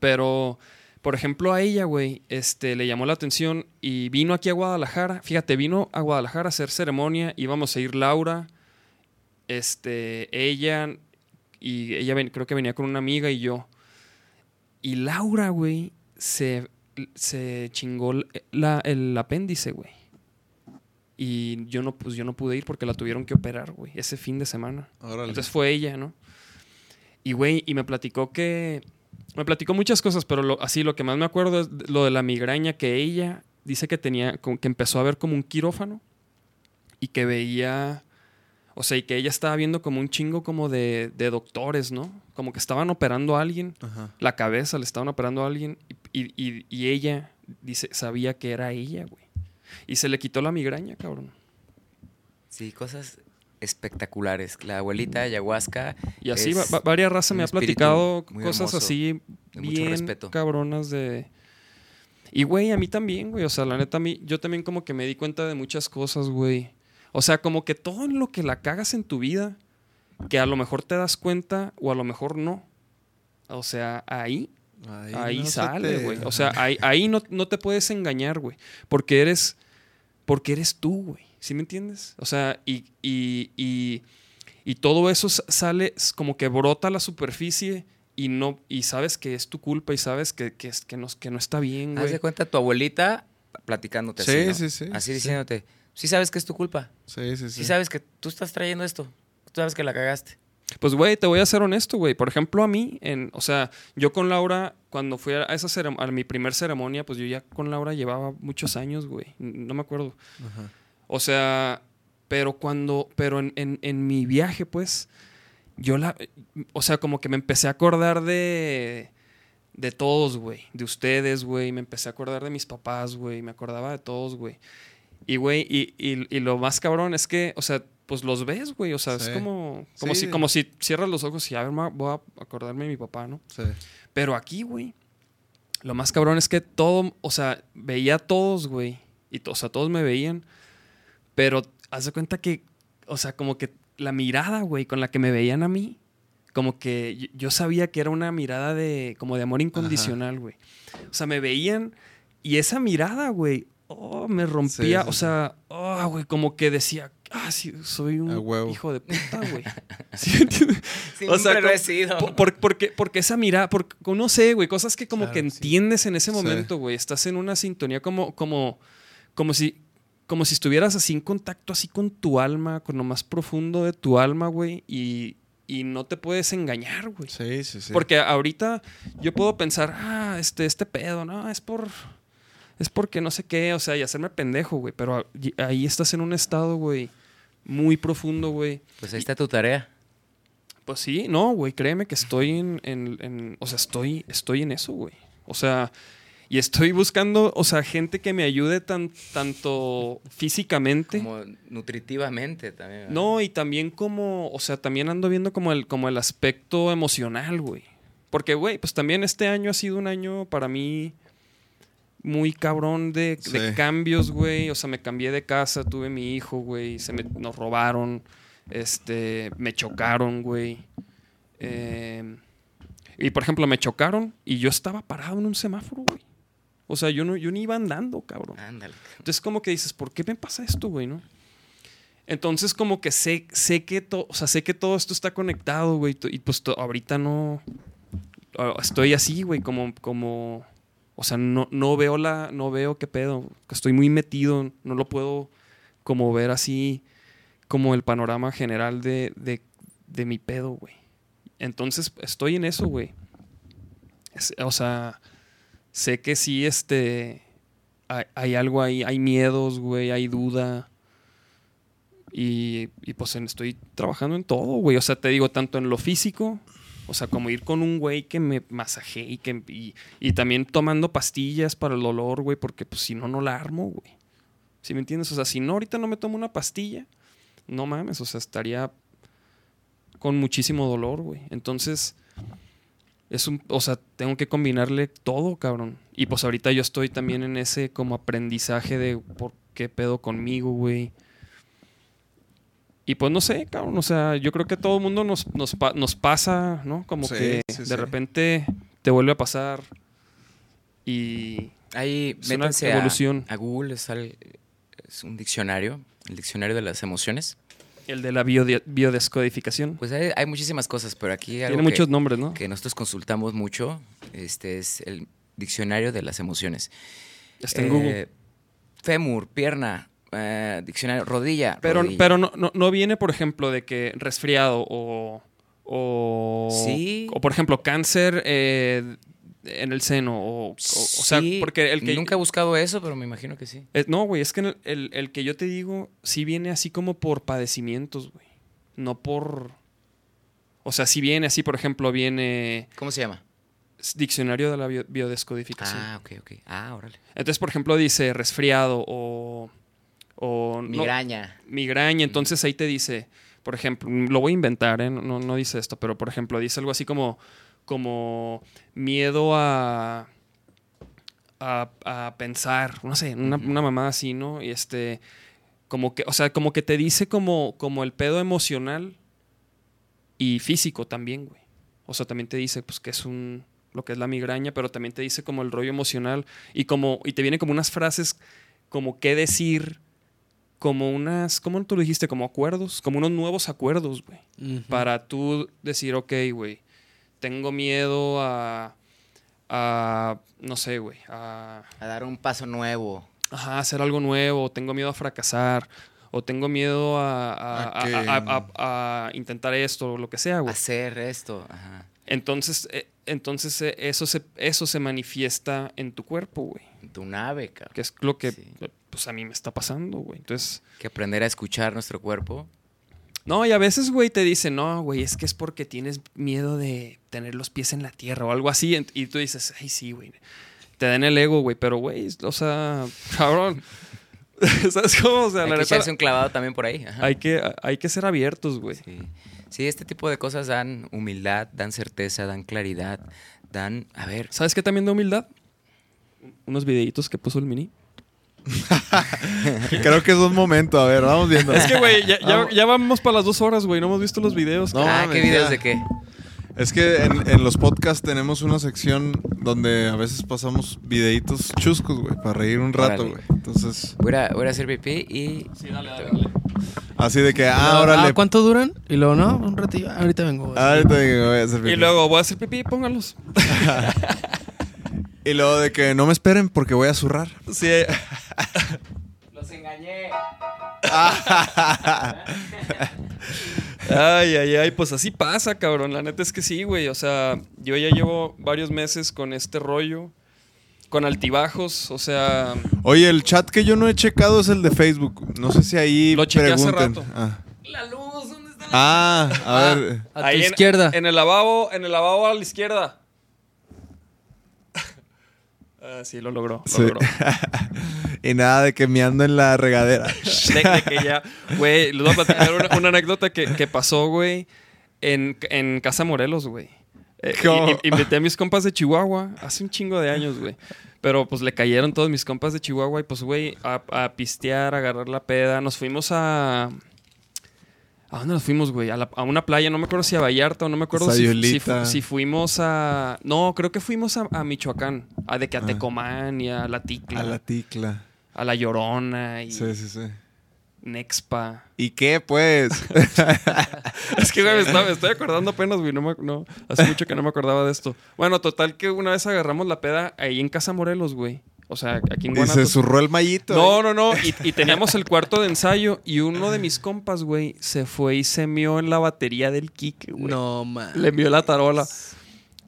Pero, por ejemplo, a ella, güey, este, le llamó la atención y vino aquí a Guadalajara. Fíjate, vino a Guadalajara a hacer ceremonia. Íbamos a ir Laura, este, ella, y ella ven- creo que venía con una amiga y yo. Y Laura, güey, se, se chingó la- el apéndice, güey. Y yo no, pues yo no pude ir porque la tuvieron que operar, güey, ese fin de semana. Órale. Entonces fue ella, ¿no? Y, güey, y me platicó que... Me platicó muchas cosas, pero lo- así lo que más me acuerdo es lo de la migraña que ella dice que tenía, que empezó a ver como un quirófano y que veía, o sea, y que ella estaba viendo como un chingo como de, de doctores, ¿no? Como que estaban operando a alguien, Ajá. la cabeza le estaban operando a alguien y, y- y- y ella dice, sabía que era ella, güey. Y se le quitó la migraña, cabrón. Sí, cosas espectaculares. La abuelita ayahuasca. Y así es va- va- varias razas me ha platicado cosas hermoso, así de mucho bien respeto. cabronas de... Y güey, a mí también, güey. O sea, la neta, a mí, yo también como que me di cuenta de muchas cosas, güey. O sea, como que todo en lo que la cagas en tu vida, que a lo mejor te das cuenta o a lo mejor no. O sea, ahí, ahí, no se sale, te- güey. O sea, ahí, ahí no, no te puedes engañar, güey. Porque eres, porque eres tú, güey. ¿Sí me entiendes? O sea, y, y, y, y todo eso sale, como que brota a la superficie y no y sabes que es tu culpa y sabes que, que, es- que, no, que no está bien, Haz güey. de cuenta tu abuelita platicándote Sí, así. ¿no? sí, sí, Así sí. diciéndote. Sí sabes que es tu culpa. Sí, sí, Sí. sí. sabes que tú estás trayendo esto. Tú sabes que la cagaste. Pues, güey, te voy a ser honesto, güey. Por ejemplo, a mí, en, o sea, yo con Laura, cuando fui a, esa a mi primer ceremonia, pues yo ya con Laura llevaba muchos años, güey. No me acuerdo. Ajá. O sea, pero cuando, pero en, en- en mi viaje, pues, yo la, o sea, como que me empecé a acordar de, de todos, güey, de ustedes, güey, me empecé a acordar de mis papás, güey, me acordaba de todos, güey. Y, güey, y, y- y lo más cabrón es que, o sea, pues los ves, güey, o sea, es como, como, Sí. si, como si cierras los ojos y a ver, voy a acordarme de mi papá, ¿no? Sí. Pero aquí, güey, lo más cabrón es que todo, o sea, veía a todos, güey. Y, o sea, todos me veían. Pero haz de cuenta que, o sea, como que la mirada, güey, con la que me veían a mí, como que yo- sabía que era una mirada de, como de amor incondicional, güey. O sea, me veían y esa mirada, güey, oh, me rompía, Sí, sí, o sea, oh, güey, como que decía, ah, sí, soy un hijo de puta, güey. ¿Sí entiendes? O sea, lo he sido. por- por- porque, porque esa mirada, porque, no sé, güey, cosas que como Claro, que sí. entiendes en ese momento, güey. Estás en una sintonía como, como, como si, como si estuvieras así en contacto así con tu alma, con lo más profundo de tu alma, güey, y, y no te puedes engañar, güey. Sí, sí, sí. Porque ahorita yo puedo pensar, ah, este, este pedo, no, es por. Es porque no sé qué, o sea, y hacerme pendejo, güey. Pero ahí estás en un estado, güey, muy profundo, güey. Pues ahí está tu tarea. Pues sí, no, güey, créeme que estoy en, en- en- o sea, estoy, estoy en eso, güey. O sea, y estoy buscando, o sea, gente que me ayude tan, tanto físicamente. Como nutritivamente también. ¿verdad? No, y también como, o sea, también ando viendo como el, como el aspecto emocional, güey. Porque, güey, pues también este año ha sido un año para mí muy cabrón de, de cambios, güey. O sea, me cambié de casa, tuve mi hijo, güey. Se me, nos robaron. Este, me chocaron, güey. Eh, y por ejemplo, me chocaron y yo estaba parado en un semáforo, güey. O sea, yo no, yo ni iba andando, cabrón. Ándale. Entonces, como que dices, ¿por qué me pasa esto, güey, no? Entonces, como que sé, sé que todo, o sea, sé que todo esto está conectado, güey. Y pues ahorita no. ah, Estoy así, güey, como, como. O sea, no, no veo la. No veo qué pedo. Estoy muy metido. No lo puedo como ver así. Como el panorama general de, de, de mi pedo, güey. Entonces, estoy en eso, güey. O sea, sé que sí, este hay, hay algo ahí, hay miedos, güey, hay duda. Y, y, pues estoy trabajando en todo, güey. O sea, te digo, tanto en lo físico, o sea, como ir con un güey que me masajee y, que, y, y también tomando pastillas para el dolor, güey, porque pues si no, no la armo, güey. ¿Sí me entiendes? O sea, si no, ahorita no me tomo una pastilla, no mames, o sea, estaría con muchísimo dolor, güey. Entonces, es un, o sea, tengo que combinarle todo, cabrón. Y pues ahorita yo estoy también en ese como aprendizaje de por qué pedo conmigo, güey. Y pues no sé, cabrón, o sea, yo creo que todo el mundo nos, nos, pa- nos pasa, ¿no? Como Sí, que sí, de sí. repente te vuelve a pasar y Ahí Es métanse a, evolución. a Google, sale- es un diccionario, el diccionario de las emociones. el de la biode- biodescodificación. Pues hay, hay muchísimas cosas, pero aquí algo Tiene que, muchos nombres, ¿no? que nosotros consultamos mucho este es el diccionario de las emociones. Está en Eh, Google. Fémur, pierna, eh, diccionario, rodilla. Pero, rodilla. pero no, no, no viene, por ejemplo, de que resfriado o. O, Sí. o por ejemplo, cáncer eh, en el seno. O, o, o sea, porque el que. Nunca he buscado eso, pero me imagino que sí. eh, no, güey, es que el, el- el que yo te digo sí viene así como por padecimientos, güey. No por. O sea, sí viene así, por ejemplo, viene ¿Cómo se llama? diccionario de la bio- biodescodificación. Ah, ok, ok. Ah, órale. Entonces, por ejemplo, dice resfriado o. o no- Migraña. migraña. Entonces ahí te dice, por ejemplo, lo voy a inventar, ¿eh? no, no- dice esto, pero por ejemplo, dice algo así como, como miedo a, a, a pensar, no sé, una, una mamada así, ¿no? Y este, como que, o sea, como que te dice como, como el pedo emocional y físico también, güey. O sea, también te dice, pues, que es un, lo que es la migraña, pero también te dice como el rollo emocional y como, y te viene como unas frases como qué decir, como unas, ¿cómo tú lo dijiste? Como acuerdos, como unos nuevos acuerdos, güey. Para tú decir, ok, güey, tengo miedo a, a no sé, güey, a A dar un paso nuevo. ajá, hacer algo nuevo, tengo miedo a fracasar, o tengo miedo a, a- intentar esto, o lo que sea, güey. Hacer esto. Ajá. Entonces, eh, entonces eh, eso, se, eso se manifiesta en tu cuerpo, güey. Tu nave, cabrón. Que es lo que, Sí. Pues a mí me está pasando, güey. Entonces, Que aprender a escuchar nuestro cuerpo. no, y a veces, güey, te dicen, no, güey, es que es porque tienes miedo de tener los pies en la tierra o algo así. Y tú dices, ay, sí, güey. Te dan el ego, güey, pero, güey, o sea, cabrón. ¿Sabes cómo? O sea, Hay la que neta, echarse un clavado también por ahí. Ajá. hay, que, hay que ser abiertos, güey. Sí. Sí, este tipo de cosas dan humildad, dan certeza, dan claridad, dan... A ver, ¿Sabes qué también de humildad? Unos videitos que puso el mini. Creo que es un momento. A ver, vamos viendo. Es que, güey, ya, ya- ya vamos para las dos horas, güey. No hemos visto los videos. No ah, mames, ¿qué videos ya. de qué? Es que en, en los podcasts tenemos una sección donde a veces pasamos videitos chuscos, güey, para reír un rato, güey. Entonces, Voy a, voy a hacer pipí y... Sí, dale, dale, dale. así de que, ah, Ah, órale. ¿Cuánto duran? Y luego, no, un ratillo. Ahorita vengo. Ahorita digo, voy a hacer Y pipí. luego voy a hacer pipí, póngalos. Y luego de que no me esperen porque voy a zurrar. Sí. Los engañé. Ay, ay, ay, pues así pasa, cabrón. La neta es que sí, güey. O sea, yo ya llevo varios meses con este rollo, con altibajos. O sea, Oye, el chat que yo no he checado es el de Facebook. No sé si ahí Lo chequeé hace pregunten. rato. Ah. La luz, ¿dónde está la Ah, a ver. A tu ahí en- izquierda. En, el lavabo, en el lavabo a la izquierda. Ah, sí, lo logró, lo Sí. logró. y nada de que me ando en la regadera. De, de que ya, güey, les voy a platicar una, una anécdota que, que pasó, güey, en, en Casa Morelos, güey. Eh, invité a mis compas de Chihuahua hace un chingo de años, güey. Pero pues le cayeron todos mis compas de Chihuahua y pues, güey, a, a pistear, a agarrar la peda. Nos fuimos a... ¿A dónde nos fuimos, güey? A, la- a una playa, no me acuerdo si a Vallarta o no me acuerdo si, si, Sayulita. fu- si fuimos a... No, creo que fuimos a, a Michoacán. A de que a Ah. Tecomán y a La Ticla. A la ticla. a La Llorona y Sí, sí, sí. Nexpa. ¿Y qué, pues? Es que, güey, me, estoy acordando apenas, güey. No me- no, hace mucho que no me acordaba de esto. Bueno, total que una vez agarramos la peda ahí en Casa Morelos, güey. O sea, aquí en y se Guanatos. zurró el mallito. No, ¿eh? no, no. Y, y teníamos el cuarto de ensayo y uno de mis compas, güey, se fue y se mió en la batería del Kike, güey. No, man. Le mió la tarola.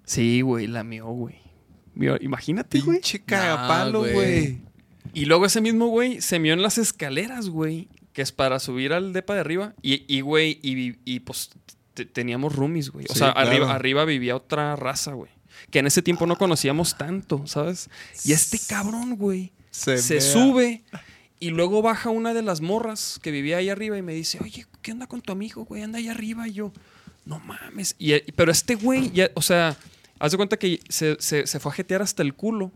Sí, güey, la mió, güey. Imagínate, güey. Pinche cagapalo, No, güey. Y luego ese mismo güey se mió en las escaleras, güey. Que es para subir al depa de arriba. Y, y, güey, y, y, pues te- teníamos roomies, güey. O Sí, sea, claro. arriba, arriba vivía otra raza, güey. Que en ese tiempo no conocíamos tanto, ¿sabes? Y este cabrón, güey, Se, sube y luego baja una de las morras que vivía ahí arriba y me dice, oye, ¿qué onda con tu amigo, güey? Anda ahí arriba. Y yo, no mames. Y, pero este güey, ya, o sea, haz de cuenta que se, se- se fue a jetear hasta el culo.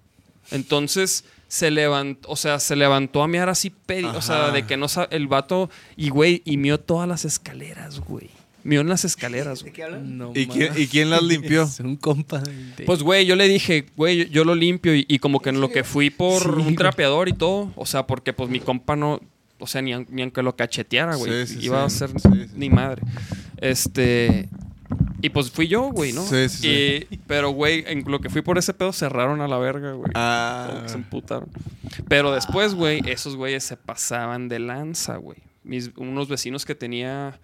Entonces se levantó, o sea, se levantó a mear así, pedi, o sea, de que no sabe, el vato, y güey, y mió todas las escaleras, güey. Mió en las escaleras, güey. No, ¿Y quién. ¿Y quién las limpió? Es un compa. de- Pues, güey, yo le dije, güey, yo, yo lo limpio y, y como que en lo que fui por Sí, un trapeador y todo, o sea, porque pues mi compa no, o sea, ni, aunque lo cacheteara, güey, Sí, sí, iba sí. a ser Sí, sí. ni madre. Este, y pues fui yo, güey, ¿no? Sí, sí, Pero, güey, en lo que fui por ese pedo cerraron a la verga, güey. Ah. Como que se emputaron. Pero después, güey, esos güeyes se pasaban de lanza, güey. Mis, unos vecinos que tenía...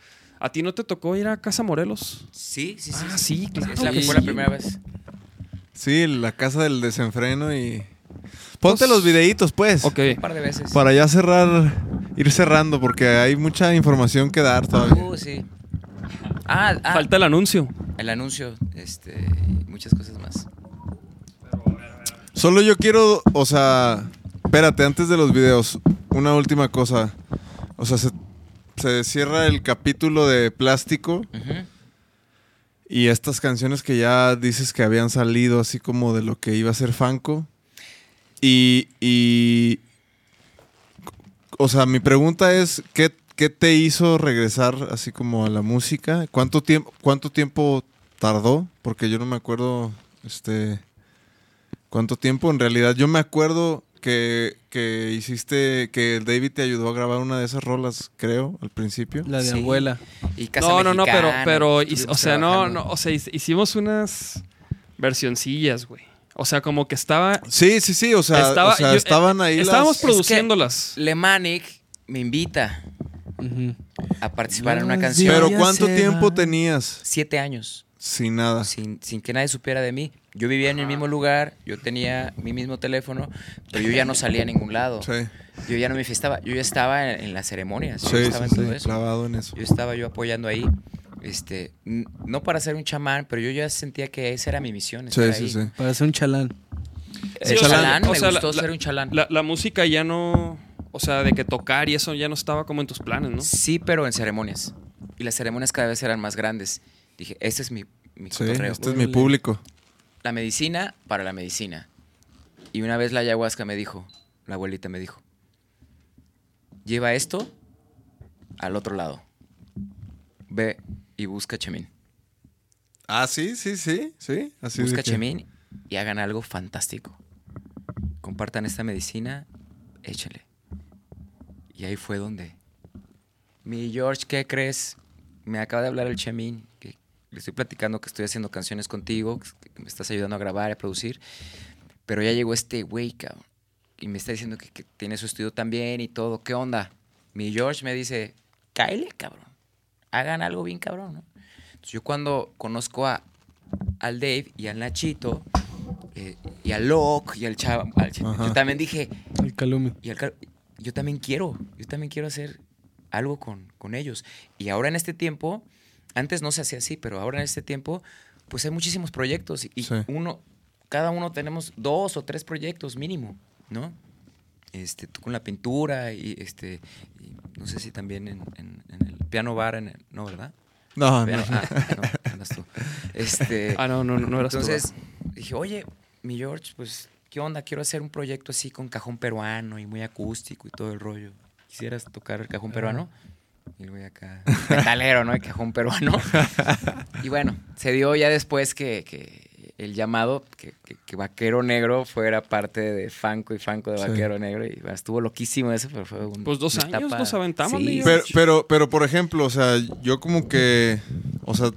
¿A ti no te tocó ir a Casa Morelos? Sí, sí, sí. Ah, sí, claro. Es la, fue la primera vez. Sí, la casa del desenfreno y. Ponte Pues- los videitos, pues. Ok. Un par de veces. Para ya cerrar, ir cerrando, porque hay mucha información que dar todavía. Uh, sí. Ah, ah, Falta el anuncio. el anuncio, este, y muchas cosas más. Solo yo quiero, o sea, espérate, antes de los videos, una última cosa. O sea, se, se cierra el capítulo de plástico y estas canciones que ya dices que habían salido, así como de lo que iba a ser Fanco. Y, y o sea, mi pregunta es, ¿qué, qué te hizo regresar así como a la música? ¿Cuánto tiempo, cuánto tiempo tardó? Porque yo no me acuerdo, este, cuánto tiempo. En realidad, yo me acuerdo que, que hiciste, que David te ayudó a grabar una de esas rolas, creo, al principio. La de Sí. abuela. Y Casa No, no, no, pero, pero, o sea, no, trabajando. no, o sea, hic- hicimos unas versioncillas, güey. O sea, como que estaba, Sí, sí, sí, o sea, estaba o sea, yo- estaban eh, ahí estábamos las... que- produciéndolas. Lemanic me invita a participar en una canción. Pero ¿cuánto tiempo va. tenías Siete años, sin nada? sin, sin que nadie supiera de mí. Yo vivía en el mismo lugar, yo tenía mi mismo teléfono, pero yo ya no salía a ningún lado. Sí, Yo ya no me fiestaba, yo ya estaba en, en las ceremonias, yo sí, estaba sí, en todo sí, eso. clavado en eso. Yo estaba yo apoyando ahí, este, no para ser un chamán, pero yo ya sentía que esa era mi misión. Sí, estar sí, ahí. sí. Para ser un chalán. Sí, El chalán, o me sea, gustó la- ser un chalán. La, la música ya no, o sea, de que tocar y eso ya no estaba como en tus planes, ¿no? Sí, pero en ceremonias. Y las ceremonias cada vez eran más grandes. Dije, este es mi, mi Sí, cotorreo. este es mi público. La medicina para la medicina. Y una vez la ayahuasca me dijo, la abuelita me dijo, lleva esto al otro lado. Ve y busca chemín. Ah, sí, sí, sí, sí. Así busca que- chemín y hagan algo fantástico. Compartan esta medicina, échale. Y ahí fue donde. Mi George, ¿qué crees? Me acaba de hablar el chemín. Le estoy platicando que estoy haciendo canciones contigo, que me estás ayudando a grabar a producir. Pero ya llegó este güey, cabrón. Y me está diciendo que, que tiene su estudio también y todo. ¿Qué onda? Mi George me dice, cáele, cabrón. Hagan algo bien cabrón, ¿no? Entonces, yo cuando conozco a, al Dave y al Nachito eh, y al Locke y al Chava, al yo también dije, El calumi. y al yo también quiero, yo también quiero hacer algo con, con ellos. Y ahora en este tiempo, antes no se hacía así, pero ahora en este tiempo, pues hay muchísimos proyectos y Sí. uno, cada uno tenemos dos o tres proyectos mínimo, ¿no? Este, tú con la pintura y este, y no sé si también en, en- en el piano bar, en el- no, ¿verdad? No, Ya no. no, ah, no, tú. Este, Ah, no, no, no, no eras tú, entonces dije, oye, mi George, pues, ¿qué onda? Quiero hacer un proyecto así con cajón peruano y muy acústico y todo el rollo. ¿Quisieras tocar el cajón peruano? Y luego acá, metalero, ¿no? El cajón peruano. y bueno, se dio ya después que, que el llamado, que, que- que Vaquero Negro fuera parte de Fanco y Fanco de Sí. Vaquero Negro. Y bueno, estuvo loquísimo eso, pero fue un. Pues dos años nos aventamos, Sí, Pero, pero, pero, por ejemplo, o sea, yo como que, o sea,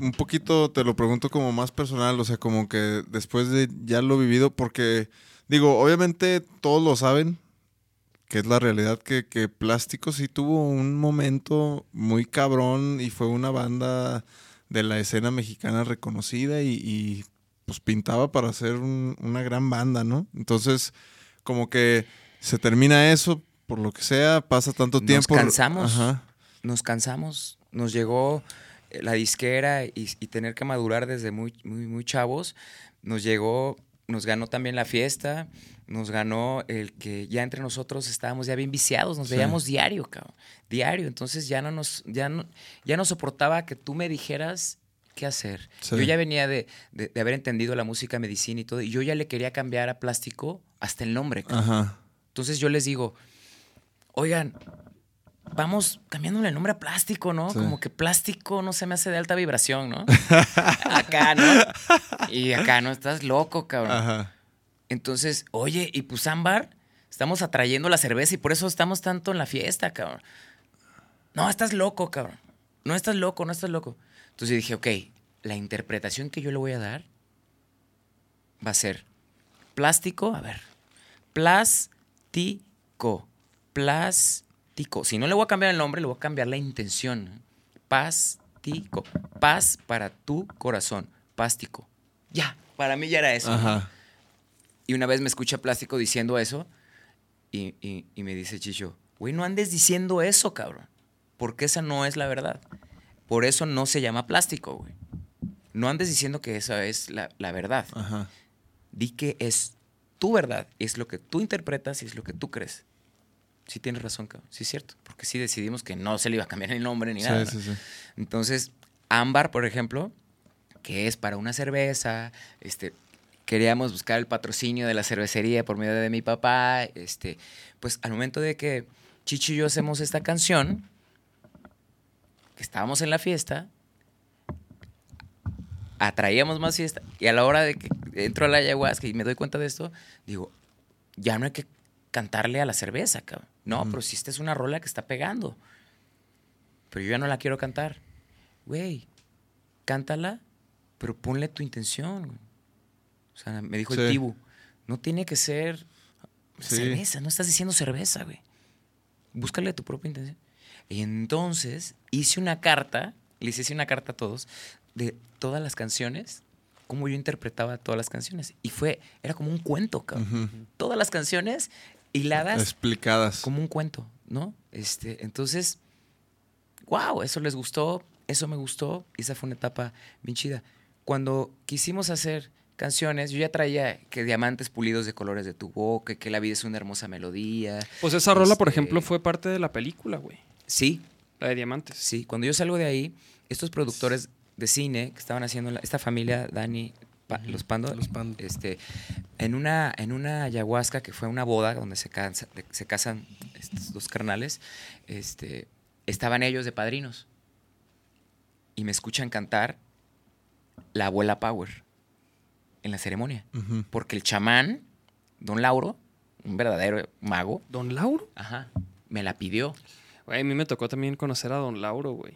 un poquito te lo pregunto como más personal, o sea, como que después de ya lo vivido, porque, digo, obviamente todos lo saben, que es la realidad que, que Plástico sí tuvo un momento muy cabrón y fue una banda de la escena mexicana reconocida y, y, pues pintaba para ser un- una gran banda, ¿no? Entonces, como que se termina eso, por lo que sea, pasa tanto Nos tiempo. cansamos. Ajá. nos cansamos, nos llegó eh, la disquera y, y tener que madurar desde muy, muy, muy chavos, nos llegó, nos ganó también la fiesta, nos ganó el que ya entre nosotros estábamos ya bien viciados, nos Sí. veíamos diario, cabrón, diario, entonces ya no nos, ya no, ya no soportaba que tú me dijeras qué hacer. Sí. Yo ya venía de, de- de haber entendido la música, medicina y todo, y yo ya le quería cambiar a plástico hasta el nombre, cabrón. Ajá. Entonces yo les digo, oigan, vamos cambiándole el nombre a plástico, ¿no? Sí. Como que plástico no se me hace de alta vibración, ¿no? acá, ¿no? Y acá, ¿no? Estás loco, cabrón. Ajá. Entonces, oye, y pues ámbar, estamos atrayendo la cerveza y por eso estamos tanto en la fiesta, cabrón. No, estás loco, cabrón. No estás loco, no estás loco. Entonces dije, ok, la interpretación que yo le voy a dar va a ser plástico, a ver, plástico, plástico. Si no le voy a cambiar el nombre, le voy a cambiar la intención. Pástico, paz para tu corazón, pástico. Ya, para mí ya era eso. ¿no? Y una vez me escucha Plástico diciendo eso y, y- y me dice Chicho, güey, no andes diciendo eso, cabrón. Porque esa no es la verdad. Por eso no se llama plástico, güey. No andes diciendo que esa es la, la verdad. Ajá. Di que es tu verdad. Es lo que tú interpretas y es lo que tú crees. Sí tienes razón, cabrón. Sí es cierto. Porque sí decidimos que no se le iba a cambiar el nombre ni Sí, nada. sí, sí. Entonces, ámbar, por ejemplo, que es para una cerveza, este, queríamos buscar el patrocinio de la cervecería por medio de mi papá, este, pues al momento de que Chicho y yo hacemos esta canción, que estábamos en la fiesta, atraíamos más fiesta, y a la hora de que entro a la ayahuasca y me doy cuenta de esto, digo, ya no hay que cantarle a la cerveza, cabrón. No, pero si esta es una rola que está pegando. Pero yo ya no la quiero cantar. Güey, cántala, pero ponle tu intención. O sea, me dijo Sí. el Tibu, no tiene que ser Sí. cerveza, no estás diciendo cerveza, güey. Búscale tu propia intención. Y entonces hice una carta, les hice una carta a todos, de todas las canciones, cómo yo interpretaba todas las canciones. Y fue, era como un cuento, cabrón. Ujú. Todas las canciones hiladas Explicadas. como un cuento, ¿no? Este, entonces, wow, eso les gustó, eso me gustó, y esa fue una etapa bien chida. Cuando quisimos hacer canciones, yo ya traía que diamantes pulidos de colores de tu boca, que la vida es una hermosa melodía. Pues esa rola, por Este- ejemplo, fue parte de la película, güey. Sí, La de Diamantes. sí. Cuando yo salgo de ahí, estos productores de cine que estaban haciendo, la- esta familia, Dani, Pa- los Pando, Los Pando. este, en una, en una ayahuasca que fue una boda donde se, cansa- de- se casan estos dos carnales, este, estaban ellos de padrinos. Y me escuchan cantar La Abuela Power en la ceremonia. Porque el chamán, don Lauro, un verdadero mago, ¿Don Lauro? ajá, me la pidió. Güey, a mí me tocó también conocer a Don Lauro, güey.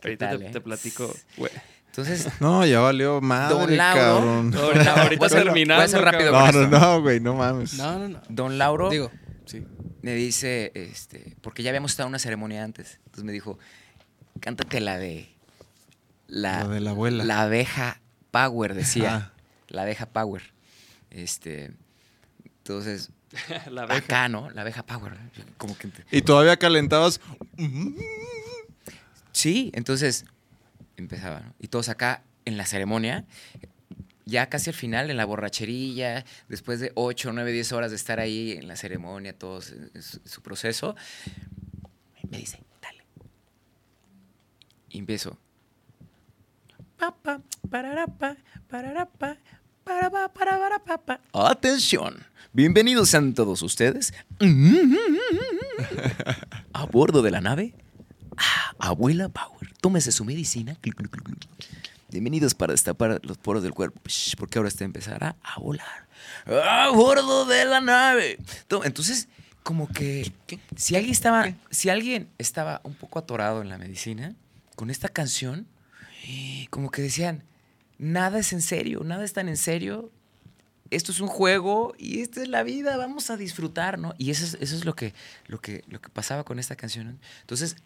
¿Qué Ahorita tal, te, eh? te platico, güey. Entonces, No, ya valió madre, Don Lauro. cabrón. Ahorita, voy a hacer- terminando, voy a hacer rápido. No, no, no, güey, no mames. No, no, no. Don Lauro Digo, sí. me dice, este, porque ya habíamos estado en una ceremonia antes. Entonces me dijo, cántate la de la, Lo de la abuela. la abeja Power, decía. Ajá. La abeja Power. Este. Entonces, La abeja. acá, ¿no? La abeja Power. Como que. Y todavía calentabas. Sí, entonces empezaba, ¿no? Y todos acá en la ceremonia, ya casi al final, en la borrachería, después de 8, 9, 10 horas de estar ahí en la ceremonia, todos en su, su proceso, me dice, dale. Y empiezo, pa, pararapa, pararapa. Atención, bienvenidos sean todos ustedes a bordo de la nave. Ah, Abuela Power, tómese su medicina. Bienvenidos para destapar los poros del cuerpo, porque ahora usted empezará a volar. A bordo de la nave. To- Entonces, como que si alguien estaba, si alguien estaba un poco atorado en la medicina con esta canción, como que decían, nada es en serio, nada es tan en serio. Esto es un juego y esta es la vida, vamos a disfrutar, ¿no? Y eso es, eso es lo, que, lo, que, lo que pasaba con esta canción. Entonces,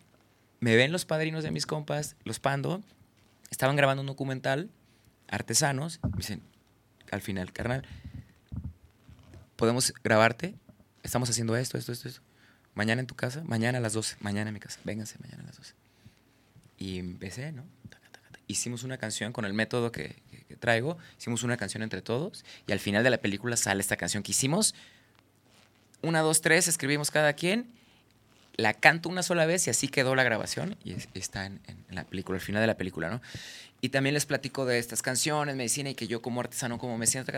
me ven los padrinos de mis compas, los Pando, estaban grabando un documental, artesanos, me dicen, al final, carnal, podemos grabarte, estamos haciendo esto, esto, esto, esto. Mañana en tu casa, mañana a las 12, mañana en mi casa, vénganse mañana a las 12. Y empecé, ¿no? Hicimos una canción con el método que, que- que traigo, hicimos una canción entre todos y al final de la película sale esta canción que hicimos. Una, dos, tres, escribimos cada quien, la canto una sola vez y así quedó la grabación y es- está en, en- la película, al final de la película, ¿no? Y también les platico de estas canciones, medicina y que yo como artesano, como me siento.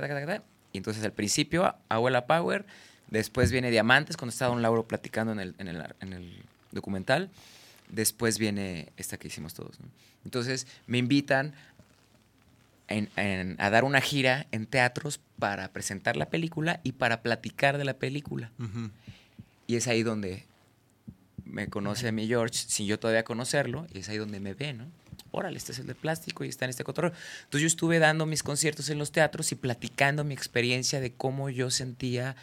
Y entonces al principio, Abuela Power, después viene Diamantes, cuando está Don Lauro platicando en el, en el, en el documental, después viene esta que hicimos todos. ¿no? Entonces me invitan en- en- a dar una gira en teatros para presentar la película y para platicar de la película. Y es ahí donde me conoce a mí George, sin yo todavía conocerlo, y es ahí donde me ve, ¿no? Órale, este es el de plástico y está en este cotorreo. Entonces yo estuve dando mis conciertos en los teatros y platicando mi experiencia de cómo yo sentía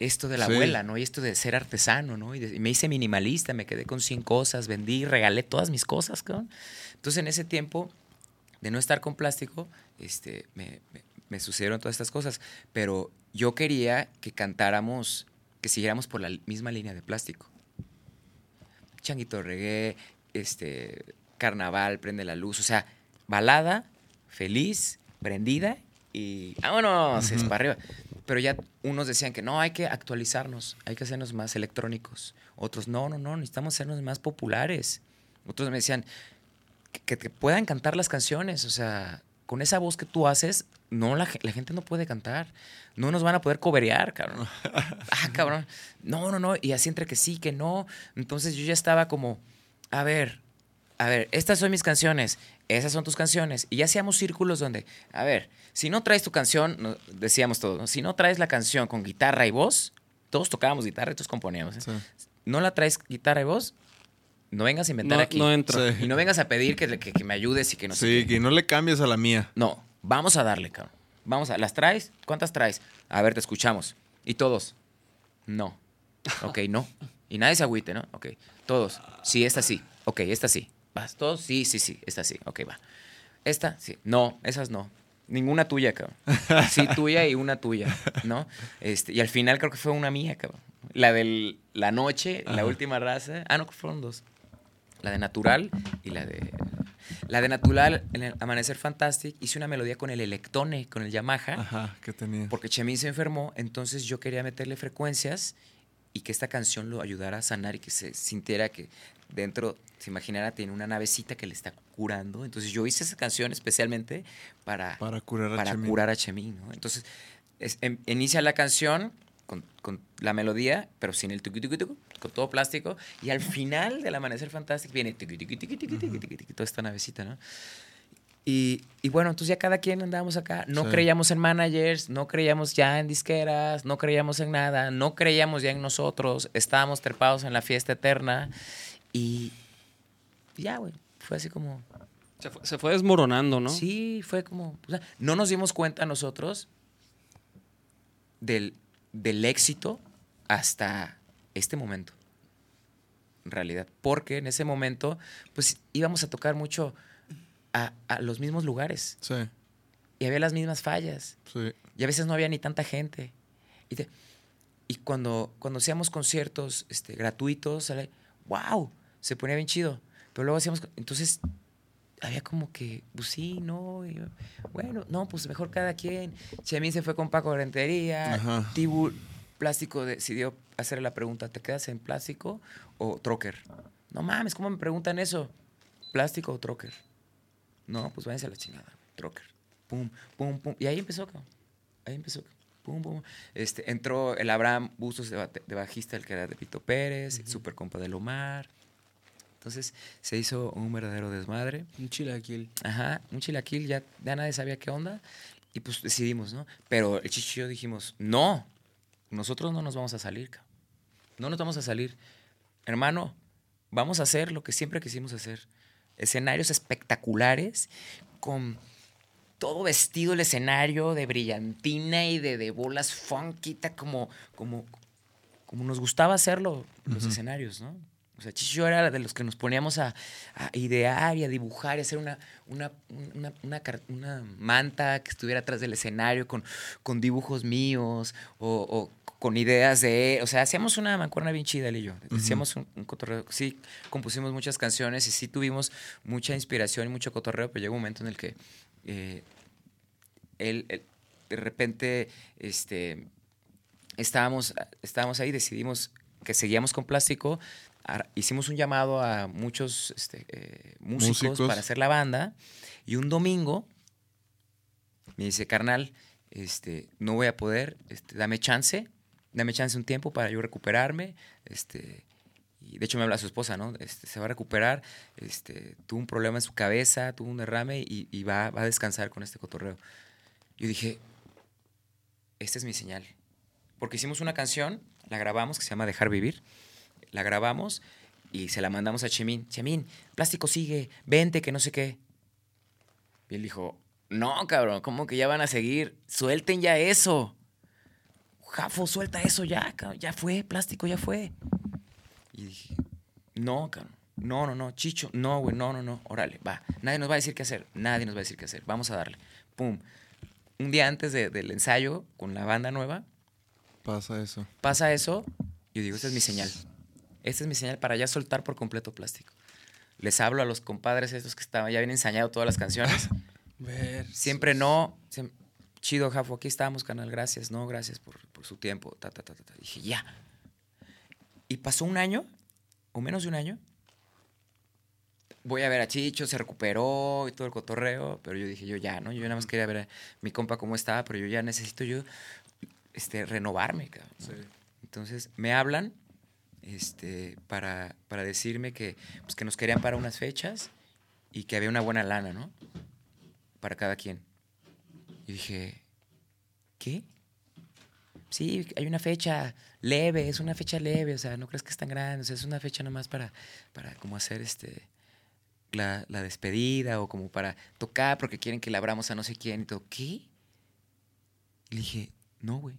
esto de la Sí. abuela, ¿no? Y esto de ser artesano, ¿no? Y, de- y me hice minimalista, me quedé con 100 cosas, vendí, regalé todas mis cosas, cabrón. Entonces en ese tiempo de no estar con plástico, este, me, me- me sucedieron todas estas cosas. Pero yo quería que cantáramos, que siguiéramos por la misma línea de plástico. Changuito reggae, este, carnaval, prende la luz, o sea, balada, feliz, prendida y vámonos, es Ujú. para arriba. Pero ya unos decían que no, hay que actualizarnos, hay que hacernos más electrónicos. Otros, no, no, no, necesitamos hacernos más populares. Otros me decían que, te puedan cantar las canciones, o sea, con esa voz que tú haces, no, la, la gente no puede cantar. No nos van a poder coberear, cabrón. Ah, cabrón. No, no, no. Y así entre que sí, que no. Entonces yo ya estaba como, a ver, a ver, estas son mis canciones, esas son tus canciones. Y ya hacíamos círculos donde, a ver, si no traes tu canción, decíamos todos, ¿no? si no traes la canción con guitarra y voz, todos tocábamos guitarra y todos componíamos. ¿eh? Sí. No la traes guitarra y voz, no vengas a inventar No, aquí. no entra. Sí. Y no vengas a pedir que, que- que me ayudes y que no sé Sí, qué. que no le cambies a la mía. No, vamos a darle, cabrón. Vamos a. ¿Las traes? ¿Cuántas traes? A ver, te escuchamos. ¿Y todos? No. Ok, no. Y nadie se agüite, ¿no? Ok. Todos. Sí, esta sí. Ok, esta sí. ¿Vas? ¿Todos? Sí, sí, sí. Esta sí. Ok, va. ¿Esta? Sí. No, esas no. Ninguna tuya, cabrón. Sí, tuya y una tuya, ¿no? Este, y al final creo que fue una mía, cabrón. La de la noche, la última raza. Ah, no, que fueron dos. La de Natural y la de. La de Natural, en el Amanecer Fantastic, hice una melodía con el Electone, con el Yamaha, Ajá, ¿qué tenías? porque Chemín se enfermó, entonces yo quería meterle frecuencias y que esta canción lo ayudara a sanar y que se sintiera que dentro, se imaginara, tiene una navecita que le está curando. Entonces yo hice esa canción especialmente para, Para curar a para Chemín. curar a Chemín, ¿no? Entonces, es- em- inicia la canción con, con la melodía, pero sin el tuqui, tuqui, tuqui, con todo plástico, y al final del Amanecer Fantástico viene tuqui, tuqui, tuqui, tuqui, tuqui, tuqui, tuqui, toda esta navecita, ¿no? Y, y bueno, entonces ya cada quien andábamos acá, no Sí. creíamos en managers, no creíamos ya en disqueras, no creíamos en nada, no creíamos ya en nosotros, estábamos trepados en la fiesta eterna, y ya, güey, fue así como... Se fue, se fue desmoronando, ¿no? Sí, fue como. o sea, no nos dimos cuenta nosotros del, del éxito hasta este momento. En realidad. Porque en ese momento, pues íbamos a tocar mucho a, a los mismos lugares. Sí, Y había las mismas fallas. sí. Y a veces no había ni tanta gente. Y, te- y cuando, cuando hacíamos conciertos este, gratuitos, sale, wow, se ponía bien chido. Pero luego hacíamos, entonces había como que, pues sí, no, yo, bueno, no, pues mejor cada quien. Chemín se fue con Paco Rentería. Tibu Plástico decidió hacerle la pregunta, ¿te quedas en plástico o trocker? No mames, ¿cómo me preguntan eso? ¿Plástico o trocker? No, pues váyanse a la chingada, trocker. Pum, pum, pum. Y ahí empezó, cabrón. Ahí empezó. Pum, pum. Este, entró el Abraham Bustos de, bajista, el que era de Pito Pérez, super compa de Lomar. Entonces se hizo un verdadero desmadre. Un chilaquil. Ajá, un chilaquil, ya, ya nadie sabía qué onda. Y pues decidimos, ¿no? Pero el Chicho y yo dijimos, no, nosotros no nos vamos a salir, cabrón. No nos vamos a salir. Hermano, vamos a hacer lo que siempre quisimos hacer. Escenarios espectaculares con todo vestido el escenario de brillantina y de, de bolas funky, ta, como, como, como nos gustaba hacerlo los escenarios, ¿no? O sea, Chicho era de los que nos poníamos a, a idear y a dibujar y hacer una, una, una, una manta que estuviera atrás del escenario con, con dibujos míos o, o con ideas de... O sea, hacíamos una mancuerna bien chida él y yo. Hacíamos un, un cotorreo. Sí, compusimos muchas canciones y sí tuvimos mucha inspiración y mucho cotorreo, pero llegó un momento en el que eh, él, él, de repente este, estábamos, estábamos ahí, decidimos que seguíamos con plástico, hicimos un llamado a muchos este, eh, músicos, Músicos. para hacer la banda y un domingo me dice, carnal, este, no voy a poder, este, dame chance, dame chance un tiempo para yo recuperarme, este, y de hecho me habla su esposa, ¿no? Este, se va a recuperar, este, tuvo un problema en su cabeza, tuvo un derrame y, y va, va a descansar con este cotorreo. Yo dije, esta es mi señal. Porque hicimos una canción, la grabamos, que se llama Dejar Vivir. La grabamos y se la mandamos a Chemín. Chemín, plástico sigue, vente, que no sé qué. Y él dijo, no, cabrón, ¿cómo que ya van a seguir? Suelten ya eso. Jafo, suelta eso ya, cabrón. Ya fue, plástico, ya fue. Y dije, no, cabrón. No, no, no, Chicho, no, güey, no, no, no, órale, va. Nadie nos va a decir qué hacer, nadie nos va a decir qué hacer, vamos a darle. Pum. Un día antes de- del ensayo con la banda nueva, Pasa eso. pasa eso, yo digo, esta es mi señal. Esta es mi señal para ya soltar por completo plástico. Les hablo a los compadres estos que estaban, ya habían ensayado todas las canciones. Siempre no. siem- Chido, Jafo, aquí estamos, canal, gracias. No, gracias por, por su tiempo. Ta, ta, ta, ta. Dije, ya. Y pasó un año, o menos de un año. Voy a ver a Chicho, se recuperó y todo el cotorreo, pero yo dije, yo ya, ¿no? Yo nada más quería ver a mi compa cómo estaba, pero yo ya necesito yo este, renovarme, cabrón. ¿no? Entonces me hablan este, para, para decirme que, pues, que nos querían para unas fechas y que había una buena lana, ¿no? Para cada quien. Y dije, ¿qué? Sí, hay una fecha leve, es una fecha leve, o sea, no crees que es tan grande, o sea, es una fecha nomás para, para como hacer este la, la despedida o como para tocar porque quieren que le abramos a no sé quién y todo. ¿Qué? Le dije, no, güey.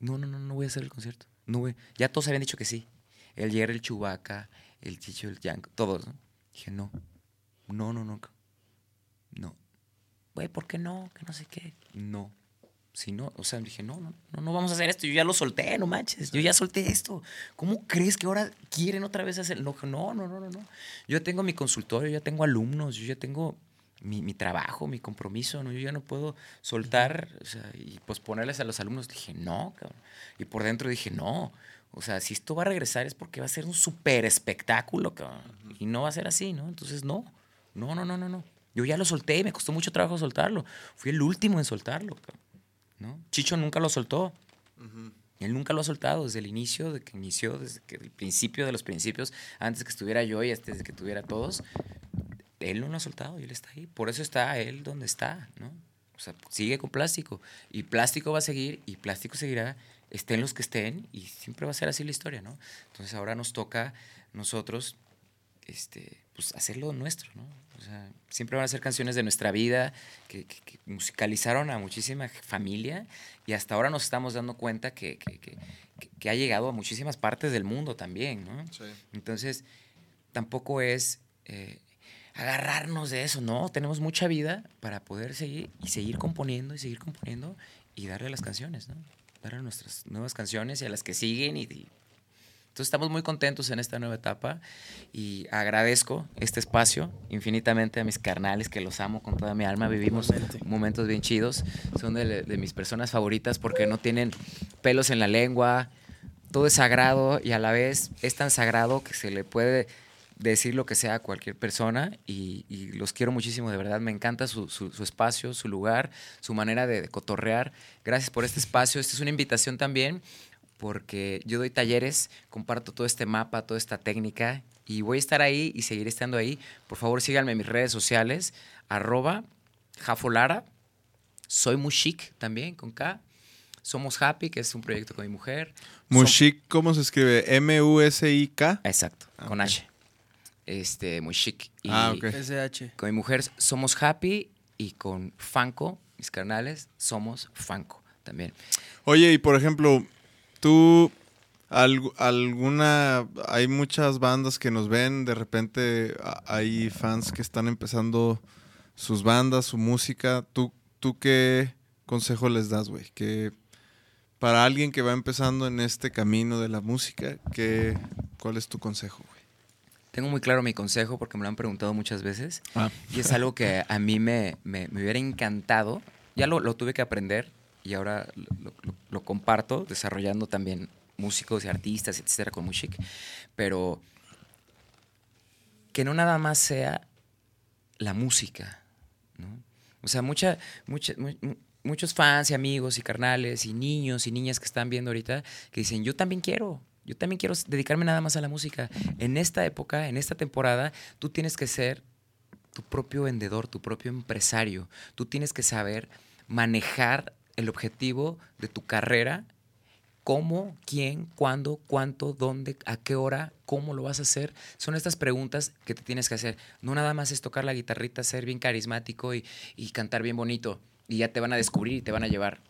No, no, no, no voy a hacer el concierto. No, güey. Ya todos habían dicho que sí. El Jerry, el Chubaca, el Chicho, el Yanko, todos, ¿no? Dije, no. No, no, no. No. Güey, ¿por qué no? Que no sé qué. No. Si no, o sea, dije, no, no, no, no vamos a hacer esto. Yo ya lo solté, no manches. Yo ya solté esto. ¿Cómo crees que ahora quieren otra vez hacer? No, no, no, no, no. Yo ya tengo mi consultorio, ya tengo alumnos, yo ya tengo mi, mi trabajo, mi compromiso, ¿no? Yo ya no puedo soltar o sea, y posponerles a los alumnos. Dije, no, cabrón. Y por dentro dije, no. O sea, si esto va a regresar es porque va a ser un súper espectáculo, cabrón. Y no va a ser así, ¿no? Entonces, no. No, no, no, no, no. Yo ya lo solté y me costó mucho trabajo soltarlo. Fui el último en soltarlo, cabrón. ¿no? Chicho nunca lo soltó. Él nunca lo ha soltado desde el inicio, de que inició, desde que el principio de los principios, antes que estuviera yo y antes de que tuviera todos. Él no lo ha soltado y él está ahí. Por eso está él donde está, ¿no? O sea, sigue con plástico. Y plástico va a seguir y plástico seguirá, estén los que estén, y siempre va a ser así la historia, ¿no? Entonces ahora nos toca nosotros este, pues hacerlo nuestro, ¿no? O sea, siempre van a ser canciones de nuestra vida que, que- que musicalizaron a muchísima familia y hasta ahora nos estamos dando cuenta que, que- ha llegado a muchísimas partes del mundo también, ¿no? Entonces, tampoco es eh, agarrarnos de eso, ¿no? Tenemos mucha vida para poder seguir y seguir componiendo y seguir componiendo y darle las canciones, ¿no? Darle a nuestras nuevas canciones y a las que siguen y- y entonces estamos muy contentos en esta nueva etapa y agradezco este espacio infinitamente a mis carnales que los amo con toda mi alma. Vivimos momentos bien chidos. Son de, de mis personas favoritas porque no tienen pelos en la lengua. Todo es sagrado y a la vez es tan sagrado que se le puede decir lo que sea a cualquier persona y, y los quiero muchísimo, de verdad. Me encanta su, su- su espacio, su lugar, su manera de, de cotorrear. Gracias por este espacio. Esta es una invitación también porque yo doy talleres, comparto todo este mapa, toda esta técnica y voy a estar ahí y seguiré estando ahí. Por favor, síganme en mis redes sociales, arroba jafolara. Soy Mushik también, con K. Somos Happy, que es un proyecto con mi mujer. Mushik, ¿cómo se escribe? M-U-S-I-K. Exacto, Ah, con. H. Este, muy chic. Y Ah, ok. SH. con mi mujer somos happy y con Fanco, mis carnales, somos Fanco también. Oye, y por ejemplo, tú, algu- alguna, hay muchas bandas que nos ven, de repente a- hay fans que están empezando sus bandas, su música. ¿Tú, tú qué consejo les das, güey? Que para alguien que va empezando en este camino de la música, ¿qué, ¿cuál es tu consejo? Tengo muy claro mi consejo porque me lo han preguntado muchas veces Ah. y es algo que a mí me, me- me hubiera encantado. Ya lo, lo tuve que aprender y ahora lo, lo- lo comparto desarrollando también músicos y artistas, etcétera, con Mushik. Pero que no nada más sea la música, ¿no? O sea, mucha, mucha- mu- mu- muchos fans y amigos y carnales y niños y niñas que están viendo ahorita que dicen, yo también quiero, yo también quiero dedicarme nada más a la música. En esta época, en esta temporada, tú tienes que ser tu propio vendedor, tu propio empresario. Tú tienes que saber manejar el objetivo de tu carrera cómo, quién, cuándo, cuánto, dónde, a qué hora, cómo lo vas a hacer. Son estas preguntas que te tienes que hacer. No nada más es tocar la guitarrita, ser bien carismático y, y cantar bien bonito. Y ya te van a descubrir y te van a llevar.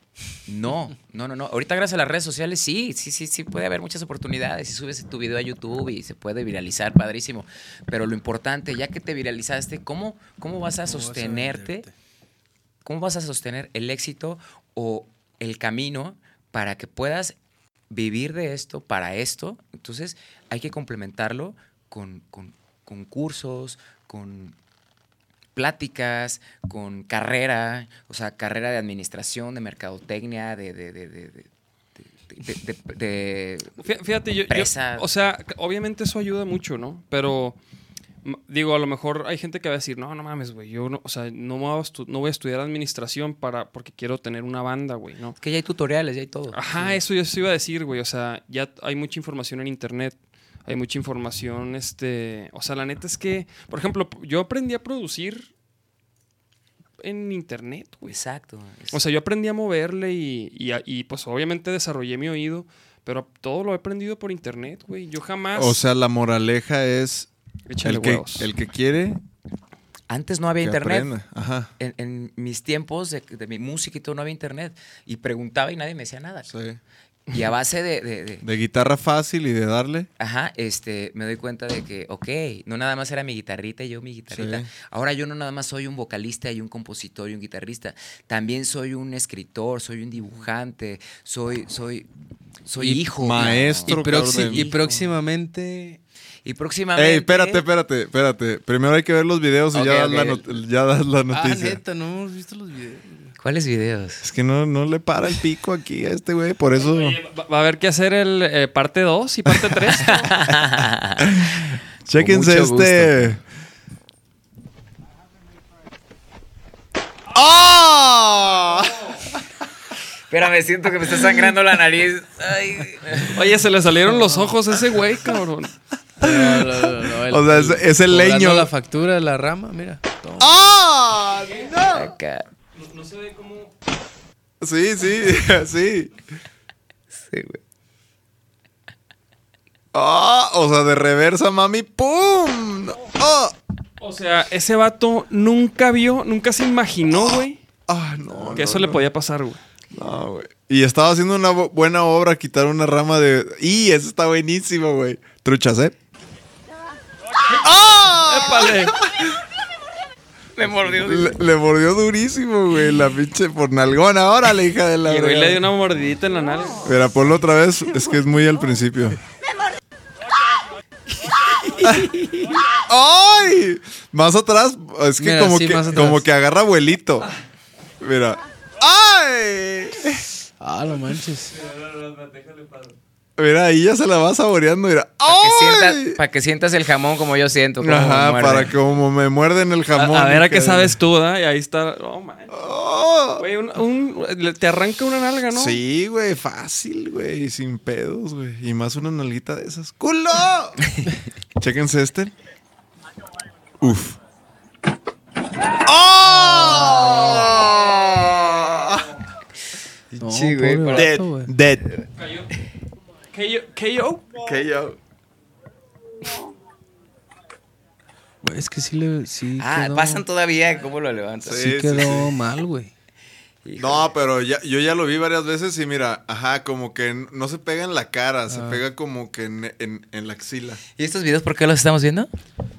No, no, no, no. Ahorita gracias a las redes sociales sí, sí, sí, sí puede haber muchas oportunidades. Si subes tu video a YouTube y se puede viralizar, padrísimo. Pero lo importante, ya que te viralizaste, ¿cómo, cómo vas a ¿Cómo vas a sostenerte? ¿Cómo vas a sostener el éxito o el camino para que puedas vivir de esto para esto? Entonces hay que complementarlo con, con- con cursos, con pláticas, con carrera, o sea, carrera de administración, de mercadotecnia, de... de, de- de- de- de- de- de- Fí- Fíjate, yo, yo- o sea, obviamente eso ayuda mucho, ¿no? Pero digo, a lo mejor hay gente que va a decir, no, no mames, güey, yo no, o sea, no, me voy a estu- no voy a estudiar administración para, porque quiero tener una banda, güey, ¿no? que ya hay tutoriales, ya hay todo. Ajá, eso yo sí iba a decir, güey, o sea, ya hay mucha información en internet, hay mucha información, este, o sea, la neta es que, por ejemplo, yo aprendí a producir en internet, güey. Exacto. es- O sea, yo aprendí a moverle y, y, pues obviamente desarrollé mi oído, pero todo lo he aprendido por internet, güey. Yo jamás... O sea, la moraleja es Échale el que, el que quiere Antes no había que internet. Ajá. en, en mis tiempos de, de mi música y todo no había internet. Y preguntaba y nadie me decía nada. Sí. Y a base de, de- de- De guitarra fácil y de darle. ajá, este, me doy cuenta de que, ok, no nada más era mi guitarrita y yo mi guitarrita. Sí. Ahora yo no nada más soy un vocalista y un compositor y un guitarrista. También soy un escritor, soy un dibujante, soy, soy, soy Y hijo. maestro, Y, proxi- de- y próximamente. Y próximamente. Ey, espérate, espérate, espérate. Primero hay que ver los videos y ya, das la ya das la Ah, noticia. neta, no hemos visto los videos. ¿Cuáles videos? es que no, no le para el pico aquí a este güey, por eso. Oye, va, va a haber que hacer el eh, parte 2 y parte 3. Chéquense este. ¡Ah! Espérame, siento que me está sangrando la nariz. Ay. Oye, se le salieron los ojos a ese güey, cabrón. No, no, no, no, el- O sea, es, es el leño. la factura de la rama, mira. toma. ¡Ah! ¡No! Acá. No, se ve cómo... Sí, sí, sí. Sí, güey. ¡Ah! O sea, de reversa, mami. ¡Pum! ¡Ah! O sea, ese vato nunca vio, nunca se imaginó, güey, Ah, no. que no, eso le podía pasar, güey. No, güey. Y estaba haciendo una bu- buena obra, quitar una rama de. ¡Y! Eso está buenísimo, güey. Truchas, ¿eh? ¡Ah! Épale. Mordió. Le, le mordió durísimo, güey. La pinche por nalgona. Órale, hija de la. Y güey le dio una mordidita en la nalga. Mira, ponlo otra vez. Es que es muy al principio. ¡Ay! Más atrás. Es que Mira, como sí, que como que agarra abuelito. Mira. ¡Ay! Ah, no manches. Mira, ahí ya se la va saboreando. Mira. Para que, sientas, para que sientas el jamón como yo siento. como Ajá, para que como me muerden el jamón. a ver a qué que- sabes tú, ¿da? Y ahí está. Oh, man. Oh. Güey, un, un- te arranca una nalga, ¿no? Sí, güey, fácil, güey, sin pedos, güey. Y más una nalguita de esas. ¡Culo! Chéquense este. Uf. ¡Oh! No, Sí, güey, güey. Dead. KO. KO. Es que sí le. Sí Ah, quedó, pasan todavía. ¿Cómo lo levantas? Sí, Sí, quedó sí. mal, güey. No, pero ya, yo ya lo vi varias veces y mira, ajá, como que no se pega en la cara, se Ah. pega como que en, en- en la axila. ¿Y estos videos por qué los estamos viendo?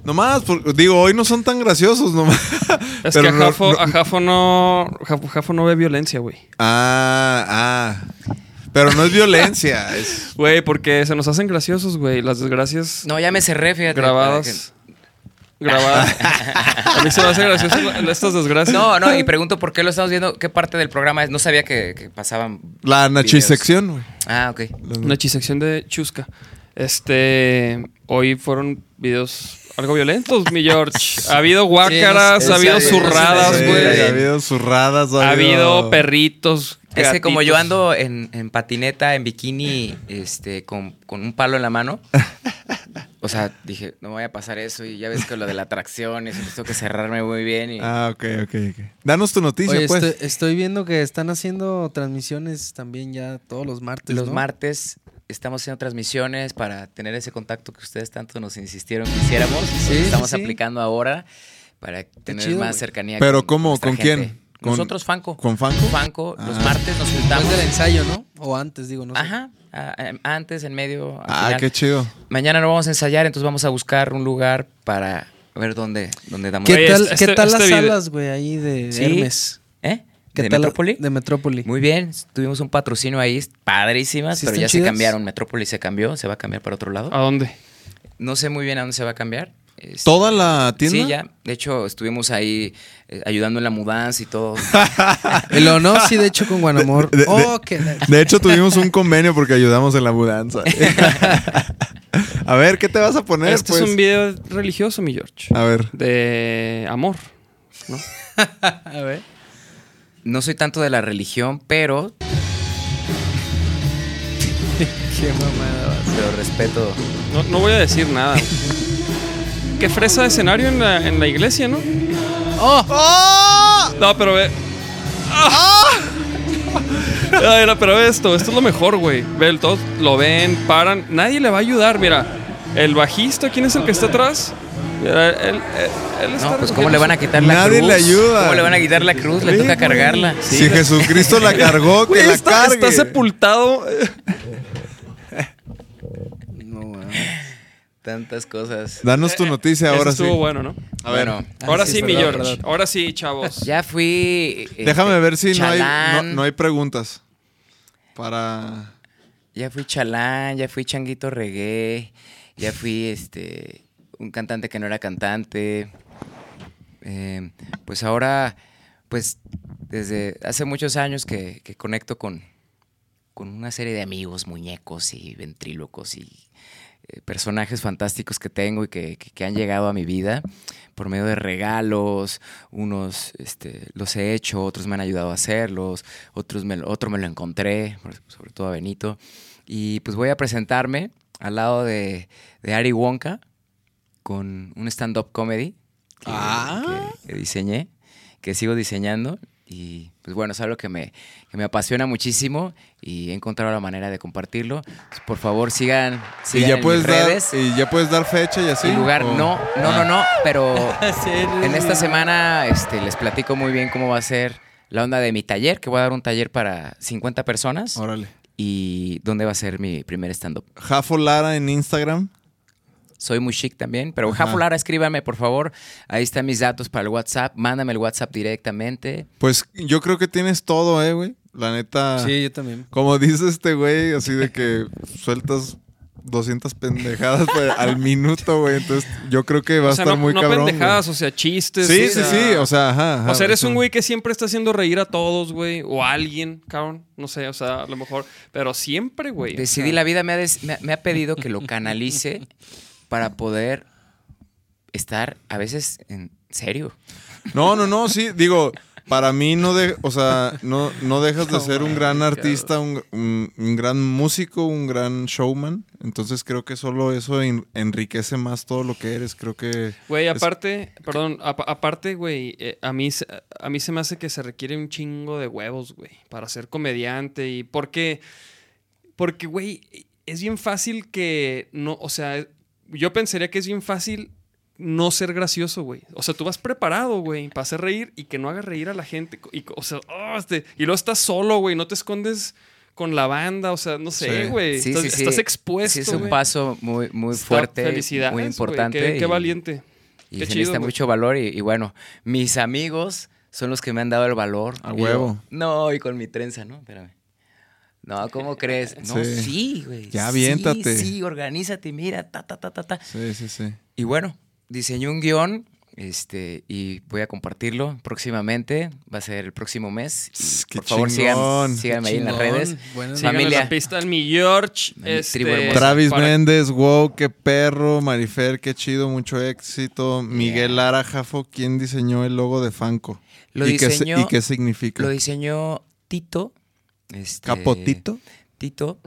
Nomás, por- digo, hoy no son tan graciosos, nomás. Es Pero que a no- Jafo, no- a Jafo no. Jafo, Jafo no ve violencia, güey. Ah, ah. Pero no es violencia, es... Güey, porque se nos hacen graciosos, güey. Las desgracias No, ya me cerré, fíjate. grabadas. Grabadas. a mí se me hace gracioso estas desgracias. No, no, y pregunto por qué lo estamos viendo, qué parte del programa es. No sabía que, que pasaban. La nachisección, güey. Ah, ok. Una chisección de chusca. Este. Hoy fueron videos algo violentos, mi George. Ha habido guácaras, Sí, ha habido sí, zurradas, güey. Ha habido zurradas, Ha habido perritos. Es que como yo gatitos. ando en, en patineta, en bikini, este, con, con un palo en la mano, o sea, dije, no me voy a pasar eso. Y ya ves que lo de la atracción, eso tengo que cerrarme muy bien. Y... Ah, ok, ok, ok. Danos tu noticia, Oye, pues. estoy, estoy viendo que están haciendo transmisiones también ya todos los martes. Los ¿no? martes estamos haciendo transmisiones para tener ese contacto que ustedes tanto nos insistieron que hiciéramos. Sí, estamos sí, aplicando ahora para tener chido, más cercanía. Pero con ¿cómo? ¿Con gente. quién? ¿Con- Nosotros, Fanco. ¿Con Fanco? Fanco. Los Ah. martes nos Después juntamos. del ensayo, ¿no? O antes, digo, no sé. Ajá. a- a- Antes, en medio. al Ah, final. qué chido. Mañana no vamos a ensayar, entonces vamos a buscar un lugar para ver dónde, dónde damos. ¿Qué Oye, tal, este- ¿qué tal este las video- salas, güey, ahí de Sí. Hermes? ¿Eh? ¿Qué ¿De tal Metrópoli? De Metrópoli. Muy bien, tuvimos un patrocinio ahí, padrísimas, ¿Sí pero ya se cambiaron. Metrópoli se cambió, se va a cambiar para otro lado. ¿A dónde? No sé muy bien a dónde se va a cambiar. Este, ¿Toda la tienda? Sí, ya. De hecho, estuvimos ahí ayudando en la mudanza y todo. Lo no, sí, de hecho, con Guanamor. De- de- oh, De hecho, tuvimos un convenio porque ayudamos en la mudanza. a ver, ¿qué te vas a poner, Este pues? es un video religioso, mi George. A ver. De amor. ¿no? A ver. No soy tanto de la religión, pero, Qué mamada. pero respeto. No, no voy a decir nada. Qué fresa de escenario en la, en la iglesia, ¿no? ¡Oh! No, pero ve. ¡Ah! Ay, no, pero ve esto, esto es lo mejor, güey. Ve, todos lo ven, paran. Nadie le va a ayudar, mira. El bajista, ¿quién es el que está atrás? Mira, él, él- él está No, pues ¿cómo le van a quitar la Nadie cruz? le ayuda. ¿Cómo le van a quitar la cruz? Le Sí, toca güey. cargarla. Si Jesucristo la cargó, que Güey, la está, cargue. está sepultado. No, güey. Tantas cosas. Danos tu noticia Ese ahora sí. estuvo bueno, ¿no? A ver. Bueno, Ahora Ah, sí, sí, mi George. Ahora sí, chavos. ya fui. este, Déjame ver si no hay, no, hay preguntas. Para... Ya fui chalán, ya fui changuito reggae, ya fui este un cantante que no era cantante. Eh, pues ahora, pues desde hace muchos años que, que conecto con, con una serie de amigos, muñecos y ventrílocos y eh, personajes fantásticos que tengo y que, que- que han llegado a mi vida por medio de regalos, unos este, los he hecho, otros me han ayudado a hacerlos, otros me, lo- otro me lo encontré, sobre todo a Benito. Y pues voy a presentarme al lado de, de Ari Wonka con un stand-up comedy que, Ah. que diseñé, que sigo diseñando. Y pues bueno, es algo que me, que me apasiona muchísimo y he encontrado la manera de compartirlo. Pues, por favor, sigan, Y sigan ya, en puedes mis dar, redes. y ya puedes dar fecha y así. y lugar, ¿o? no, no, no, no, pero en En esta semana este, les platico muy bien cómo va a ser la onda de mi taller, que voy a dar un taller para 50 personas Órale. y dónde va a ser mi primer stand-up. Jafo Lara en Instagram. Soy muy chic también, pero. Jafo Lara, escríbame por favor. Ahí están mis datos para el WhatsApp. Mándame el WhatsApp directamente. Pues yo creo que tienes todo, eh, güey. La neta. Sí, yo también. Como dice este güey, así de que sueltas 200 pendejadas pues, al minuto, güey. Entonces, yo creo que va a O sea, estar no, muy no cabrón. güey. pendejadas, o sea, chistes. Sí, o sí, sea- sí. O sea, ajá. ajá, O sea, eres eso. un güey que siempre está haciendo reír a todos, güey. O a alguien, cabrón. No sé, o sea, a lo mejor. Pero siempre, güey. o Decidí, sea, la vida me ha, des- me ha- me ha pedido que lo canalice para poder estar a veces en serio. No, no, no, sí. Digo, para mí no de, o sea, no, no dejas de ser un gran artista, un, un- un gran músico, un gran showman. Entonces creo que solo eso en- enriquece más todo lo que eres. Creo que. Güey, es- aparte, perdón, apa- aparte, güey, eh, a, mí, se- a mí se me hace que se requiere un chingo de huevos, güey, para ser comediante y porque, porque, güey, es bien fácil que no, o sea, yo pensaría que es bien fácil no ser gracioso, güey. O sea, tú vas preparado, güey, para hacer reír y que no hagas reír a la gente. Y, o sea, oh, este- y luego estás solo, güey, no te escondes con la banda, o sea, no sé, güey. Sí, estás, sí, sí. estás expuesto, Sí, es un paso muy, muy fuerte, Felicidades, muy importante. Qué, valiente. Y Qué se chido, necesita mucho valor y, y bueno, mis amigos son los que me han dado el valor. A yo, huevo. no, y con mi trenza, ¿no? Espérame. No, ¿cómo crees? No, Sí. sí, güey. Ya, Sí, aviéntate. Sí, organízate, mira, ta, ta, ta, ta, ta. Sí, sí, sí. Y bueno, diseñé un guion este, y voy a compartirlo próximamente. Va a ser el próximo mes. Y, Tss, qué por favor, sigan, síganme ahí en las redes. Bueno, Familia. la pista en mi George. Este, tribu hermosa. Travis para- Méndez, wow, qué perro. Marifer, qué chido, mucho éxito. Miguel Lara Jafo, ¿quién diseñó el logo de Fanco? Lo ¿Y, qué, se- diseñó- ¿Y qué significa? Lo diseñó Tito. Este, ¿Capotito? Tito,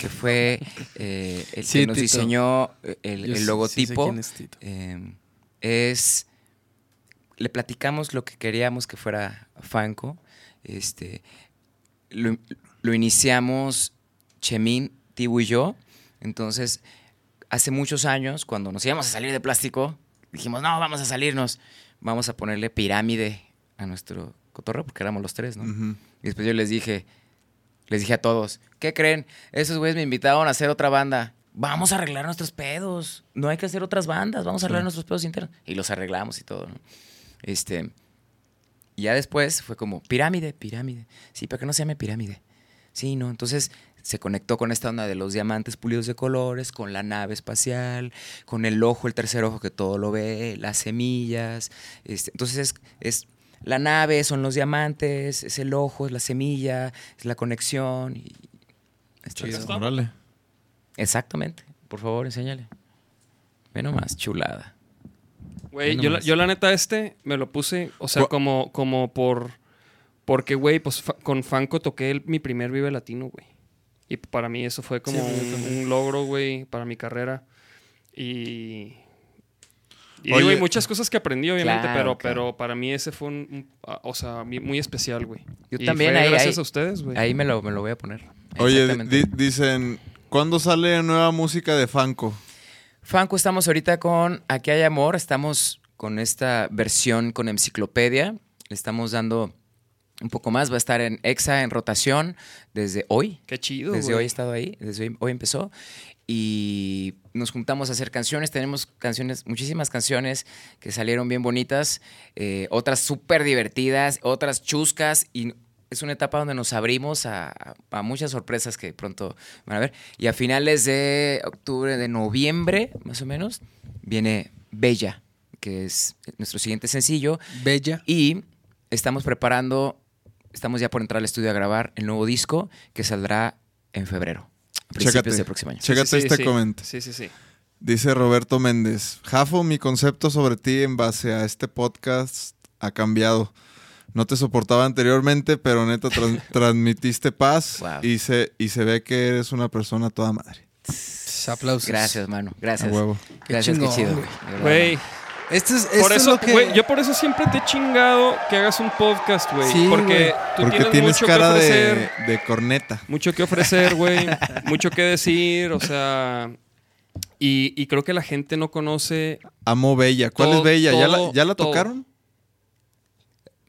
que fue eh, el Sí, que nos Tito. diseñó eh, el, Yo el sí- sí sé logotipo. quién es Tito. eh, es. Le platicamos lo que queríamos que fuera Fanco. Este, lo, lo iniciamos Chemín, Tibu y yo. Entonces, hace muchos años, cuando nos íbamos a salir de plástico, dijimos, no, vamos a salirnos. Vamos a ponerle pirámide a nuestro cotorreo, porque éramos los tres, ¿no? Y después yo les dije, les dije a todos, ¿qué creen? Esos güeyes me invitaron a hacer otra banda. Vamos a arreglar nuestros pedos. No hay que hacer otras bandas, vamos a arreglar nuestros pedos internos. Y los arreglamos y todo, ¿no? Este. Y ya después fue como, pirámide, pirámide. Sí, pero que no se llame pirámide. Sí, no. Entonces se conectó con esta onda de los diamantes pulidos de colores, con la nave espacial, con el ojo, el tercer ojo que todo lo ve, las semillas. este, entonces es, es la nave, son los diamantes, es el ojo, es la semilla, es la conexión. Y, está- Chido. Órale. Exactamente. Por favor, enséñale. Ve nomás, chulada. Güey, yo, yo la neta este me lo puse, o sea, Gua- como, como por... Porque, güey, pues fa- con Fanco toqué el- mi primer Vive Latino, güey. Y para mí eso fue como Sí, un, un logro, güey, para mi carrera. Y... Y Oye. digo, hay muchas cosas que aprendí, obviamente, Claro, pero, claro. pero para mí ese fue un, un- ah, o sea, muy especial, güey. Yo Y también fue ahí- gracias ahí- a ustedes, güey. Ahí me lo, me lo voy a poner. Oye, di- dicen, ¿cuándo sale nueva música de Fanco? Fanco, estamos ahorita con Aquí hay amor, estamos con esta versión con enciclopedia, le estamos dando un poco más, va a estar en EXA en rotación desde hoy, Qué chido, desde güey. hoy he estado ahí, desde hoy, hoy empezó y nos juntamos a hacer canciones, tenemos canciones, muchísimas canciones que salieron bien bonitas, eh, otras súper divertidas, otras chuscas y es una etapa donde nos abrimos a, a muchas sorpresas que pronto van a ver. Y a finales de octubre, de noviembre, más o menos, viene Bella, que es nuestro siguiente sencillo. Bella. Y estamos preparando, estamos ya por entrar al estudio a grabar el nuevo disco que saldrá en febrero, principios Chécate. del próximo año. Chécate Sí, sí, este sí. comentario. Sí, sí, sí. Dice Roberto Méndez, Jafo, mi concepto sobre ti en base a este podcast ha cambiado. No te soportaba anteriormente, pero neta tran- transmitiste paz Wow. y, se, y se ve que eres una persona toda madre. Aplausos. Gracias, mano. A Gracias. huevo. Gracias, qué chido. güey. Esto es, por esto es eso, lo que... yo por eso siempre te he chingado que hagas un podcast, güey. Sí, porque tú Porque tienes, tienes mucho cara que de, ofrecer. de corneta. Mucho que ofrecer, güey. mucho que decir, o sea. Y, y creo que la gente no conoce. Amo Bella. ¿Cuál Todo- es Bella? ¿Ya la, ya la tocaron?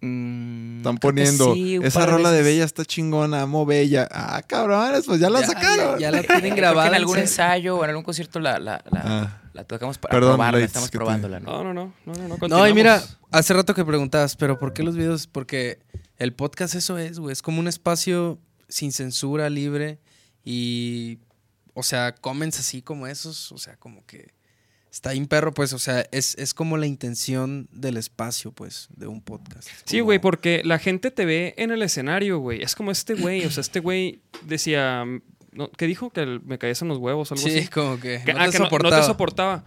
Mm, Están poniendo. sí, Esa rola de. Bella está chingona. Amo Bella. Ah, cabrones, pues ya la Ya- sacaron. Ya, la tienen grabada. en algún ensayo o en algún concierto la, la, la, Ah. la tocamos para Perdón, probarla, Leitz, estamos te- probándola, ¿no? No, no, no. No, no, no. Y mira, hace rato que preguntabas, pero ¿por qué los videos? Porque el podcast eso es, güey. Es como un espacio sin censura, libre. Y o sea, comments así como esos, o sea, como que está bien perro, pues, o sea, es, es como la intención del espacio, pues, de un podcast. Sí, güey, porque la gente te ve en el escenario, güey. Es como este güey, o sea, este güey decía, no, ¿qué dijo? Que el- me caías en los huevos o algo Sí, así. como que, Que, no ah, te que no- te soportaba.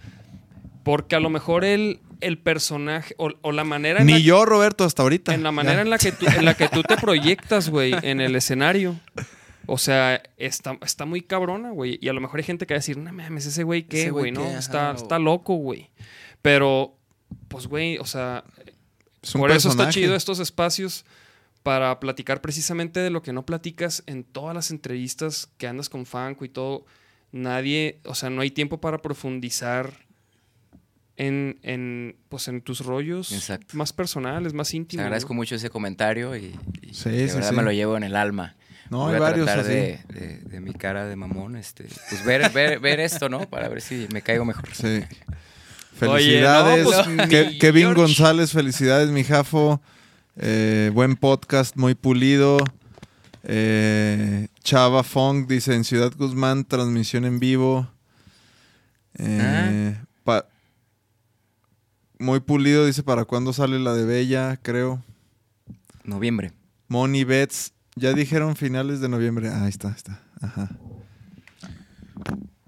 Porque a lo mejor el, el personaje o, o la manera en Ni la, yo, Roberto, hasta ahorita. en la Ya. manera en la que tú, en la que tú te proyectas, güey, en el escenario. O sea, está, está muy cabrona, güey. Y a lo mejor hay gente que va a decir, no mames, ese güey qué, güey ¿no? qué, está, o- está loco, güey. Pero, pues, güey, o sea, Es por eso está chido estos espacios para platicar precisamente de lo que no platicas en todas las entrevistas que andas con Fanco y todo. Nadie, o sea, no hay tiempo para profundizar en, en, pues, en tus rollos Exacto. más personales, más Te íntimos. agradezco ¿no? mucho ese comentario y, y Sí, de sí, verdad sí. me lo llevo en el alma. No, Voy hay a varios tratar así. de, de- de mi cara de mamón, este, pues ver, ver, ver esto, ¿no? Para ver si me caigo mejor. Sí. Oye, no, Felicidades. pues, Ke- Kevin George. González, felicidades, mi Jafo. Eh, buen podcast, muy pulido. Eh, Chava Fong dice en Ciudad Guzmán, transmisión en vivo. Eh, pa- muy pulido, dice para cuándo sale la de Bella, creo. Noviembre. Moni Betts, ya dijeron finales de noviembre. Ah, ahí está, ahí está. Ajá.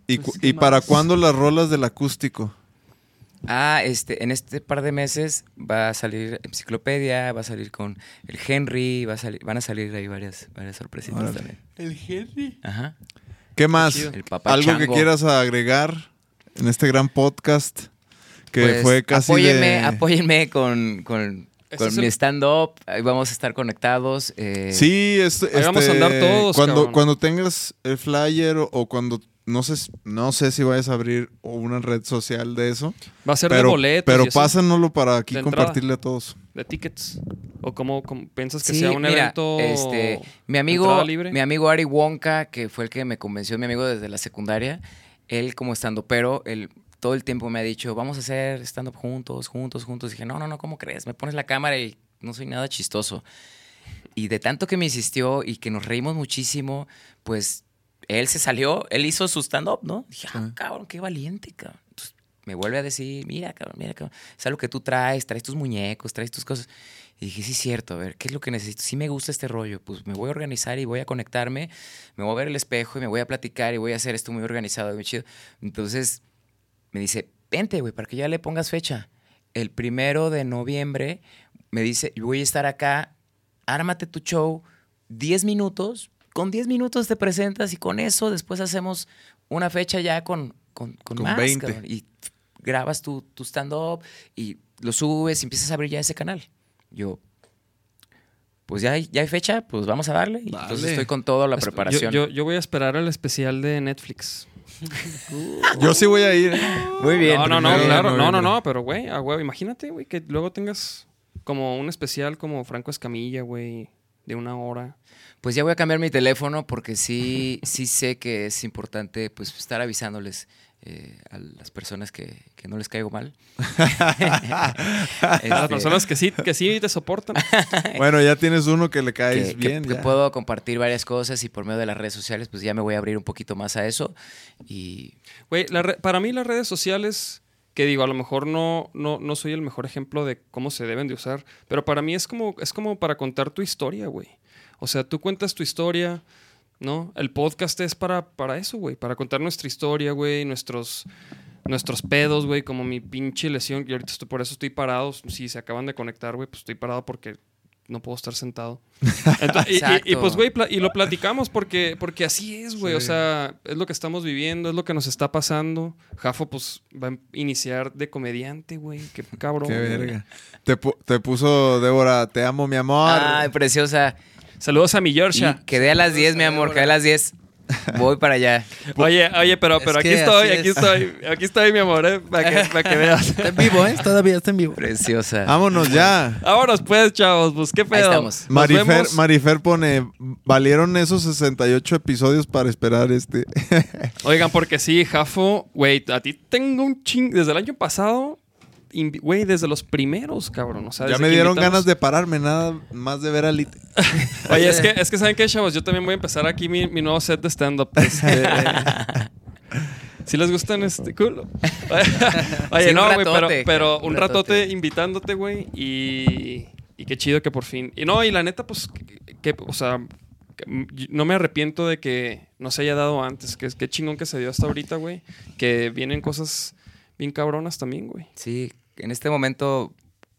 ¿Y, Pues, cu- ¿qué y para cuándo las rolas del acústico? Ah, este, en este par de meses va a salir Enciclopedia, va a salir con el Henry, va a salir, van a salir ahí varias, varias sorpresitas Órale. también. El Henry. Ajá. ¿Qué más? chido. El papá ¿Algo que quieras agregar en este gran podcast? Que Pues, fue casi apóyenme, de... apóyenme con, con, con es mi el- stand-up. Ahí vamos a estar conectados. eh, Sí, este, Ahí vamos a este, andar todos, Cuando, cabrón. cuando tengas el flyer o, o cuando... No sé, si- no sé si vayas a abrir una red social de eso. Va a ser de boletos. pero pásanoslo para aquí compartirle a todos. De tickets. ¿O cómo, cómo piensas que Sí, sea un mira, evento este, mi amigo, libre? mi amigo Ari Wonka, que fue el que me convenció, mi amigo desde la secundaria, él como estando, pero él todo el tiempo me ha dicho, vamos a hacer stand up juntos, juntos, juntos. dije, no, no, no, ¿cómo crees? Me pones la cámara y no soy nada chistoso. Y de tanto que me insistió y que nos reímos muchísimo, pues él se salió, él hizo su stand-up, ¿no? Dije, ah, cabrón, qué valiente, cabrón. Entonces, me vuelve a decir, mira, cabrón, mira, cabrón, es algo que tú traes, traes tus muñecos, traes tus cosas. Y dije, sí, cierto, a ver, ¿qué es lo que necesito? Sí me gusta este rollo, pues me voy a organizar y voy a conectarme, me voy a ver el espejo y me voy a platicar y voy a hacer esto muy organizado, muy chido. Entonces, me dice, vente, güey, para que ya le pongas fecha. El primero de noviembre me dice, voy a estar acá, ármate tu show, 10 minutos, con 10 minutos te presentas y con eso después hacemos una fecha ya con, con, con Con más, 20. cabrón. Y grabas tu, tu stand-up y lo subes y empiezas a abrir ya ese canal. Yo, pues ya hay, ya hay fecha, pues vamos a darle. Y entonces estoy con toda la Esp- preparación. Yo, yo, yo voy a esperar al especial de Netflix. Yo sí voy a ir. Muy bien. no, no, no, primero claro. No, no, no, pero güey, a huevo, imagínate, güey, que luego tengas como un especial como Franco Escamilla, güey, de una hora. Pues ya voy a cambiar mi teléfono porque sí, sí sé que es importante pues estar avisándoles eh, a las personas que, que no les caigo mal. A las Este, personas que sí, que sí te soportan. Bueno, ya tienes uno que le caes que, que- bien. que ya. puedo compartir varias cosas y por medio de las redes sociales pues ya me voy a abrir un poquito más a eso y Güey, para mí las redes sociales, que digo, a lo mejor no, no, no soy el mejor ejemplo de cómo se deben de usar, pero para mí es como, es como para contar tu historia, güey. O sea, tú cuentas tu historia, ¿no? El podcast es para, para eso, güey, para contar nuestra historia, güey, nuestros, nuestros pedos, güey, como mi pinche lesión, y ahorita estoy, por eso estoy parado. Si se acaban de conectar, güey, pues estoy parado porque no puedo estar sentado. Entonces, y- y, y, Exacto. pues, güey, y lo platicamos porque, porque así es, güey. O sea, es lo que estamos viviendo, es lo que nos está pasando. Jafo, pues, va a iniciar de comediante, güey. Qué cabrón. Qué verga. Te, pu- te puso Débora, te amo, mi amor. ay preciosa Saludos a mi y Georgia. quedé a las 10 mi amor quedé a las 10 voy para allá Oye, oye, pero, Es pero aquí estoy, aquí es. estoy, aquí estoy, mi amor, eh, para que, para que veas. Está en vivo, ¿eh? Todavía está en vivo. preciosa Vámonos ya. Vámonos pues, chavos, pues qué pedo. estamos. Nos Marifer. Marifer pone, valieron esos 68 episodios para esperar este. Oigan, porque sí, Jafo, güey, a ti tengo un ching... Desde el año pasado, güey, desde los primeros, cabrón. O sea, ya me dieron invitamos- ganas de pararme, nada más de ver a Lit. Oye, es que, es que ¿saben qué, chavos? Yo también voy a empezar aquí mi, mi nuevo set de stand-up. Este, Si les gustan este culo. Oye, Sí, no, güey, pero, pero un ratote, ratote. invitándote, güey. Y, y qué chido que por fin. Y no, y la neta, pues, que, que, o sea, que, no me arrepiento de que no se haya dado antes. Que qué chingón que se dio hasta ahorita, güey. Que vienen cosas bien cabronas también, güey. Sí, en este momento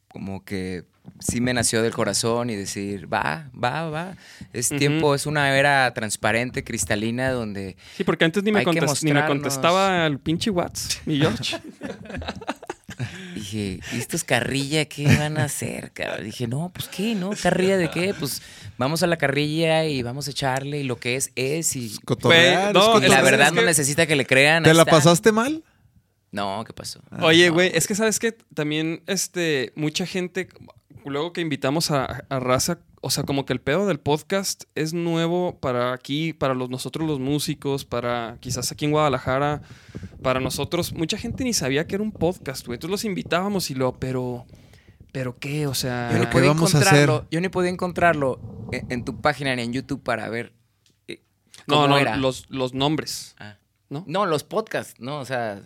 como que sí me nació del corazón y decir, va, va, va. Es tiempo, es una era transparente, cristalina, donde Sí, porque antes ni me, Hay que contes- ni me contestaba el pinche Whats, mi George. dije, ¿y estos carrilla qué van a hacer? cabrón? Dije, no, pues qué, ¿no? ¿Carrilla de qué? Pues vamos a la carrilla y vamos a echarle y lo que es, es y... Cotorrear, Güey, no, es Y la verdad es no necesita que le crean. ¿Te la está. pasaste mal? No, ¿qué pasó? Oye, güey, es que sabes que también este, mucha gente, luego que invitamos a, a raza, o sea, como que el pedo del podcast es nuevo para aquí, para los, nosotros los músicos, para quizás aquí en Guadalajara, para nosotros. Mucha gente ni sabía que era un podcast, güey. Entonces los invitábamos y lo, pero, pero qué, o sea. Yo ni ¿qué podía vamos a hacer? encontrarlo, yo ni podía encontrarlo en, en tu página ni en YouTube para ver eh, no, no, era. los, los nombres. Ah. ¿no? No, los podcasts, no, o sea,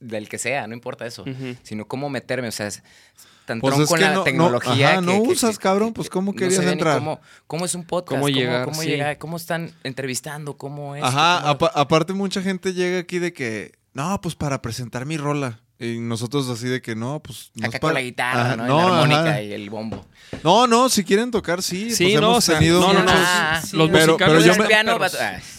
del que sea, no importa eso, sino cómo meterme, o sea, es tan Pues tronco que la no- no, tecnología. ajá, que- no que- usas, que- cabrón, pues, ¿cómo no querías entrar? Cómo, cómo es un podcast? Cómo llegar, sí. llegar? ¿Cómo están entrevistando? ¿Cómo es? Ajá, ¿Cómo- apa- aparte mucha gente llega aquí de que, no, pues para presentar mi rola. Y nosotros así de que no, pues... no Acá es con para- la guitarra, Ajá, ¿no? Y la armónica ajá. y el bombo. No, no, si quieren tocar, sí. Sí, pues no, hemos tenido no, no, muchos- Ah, los pero- musicales pero yo están me- piano,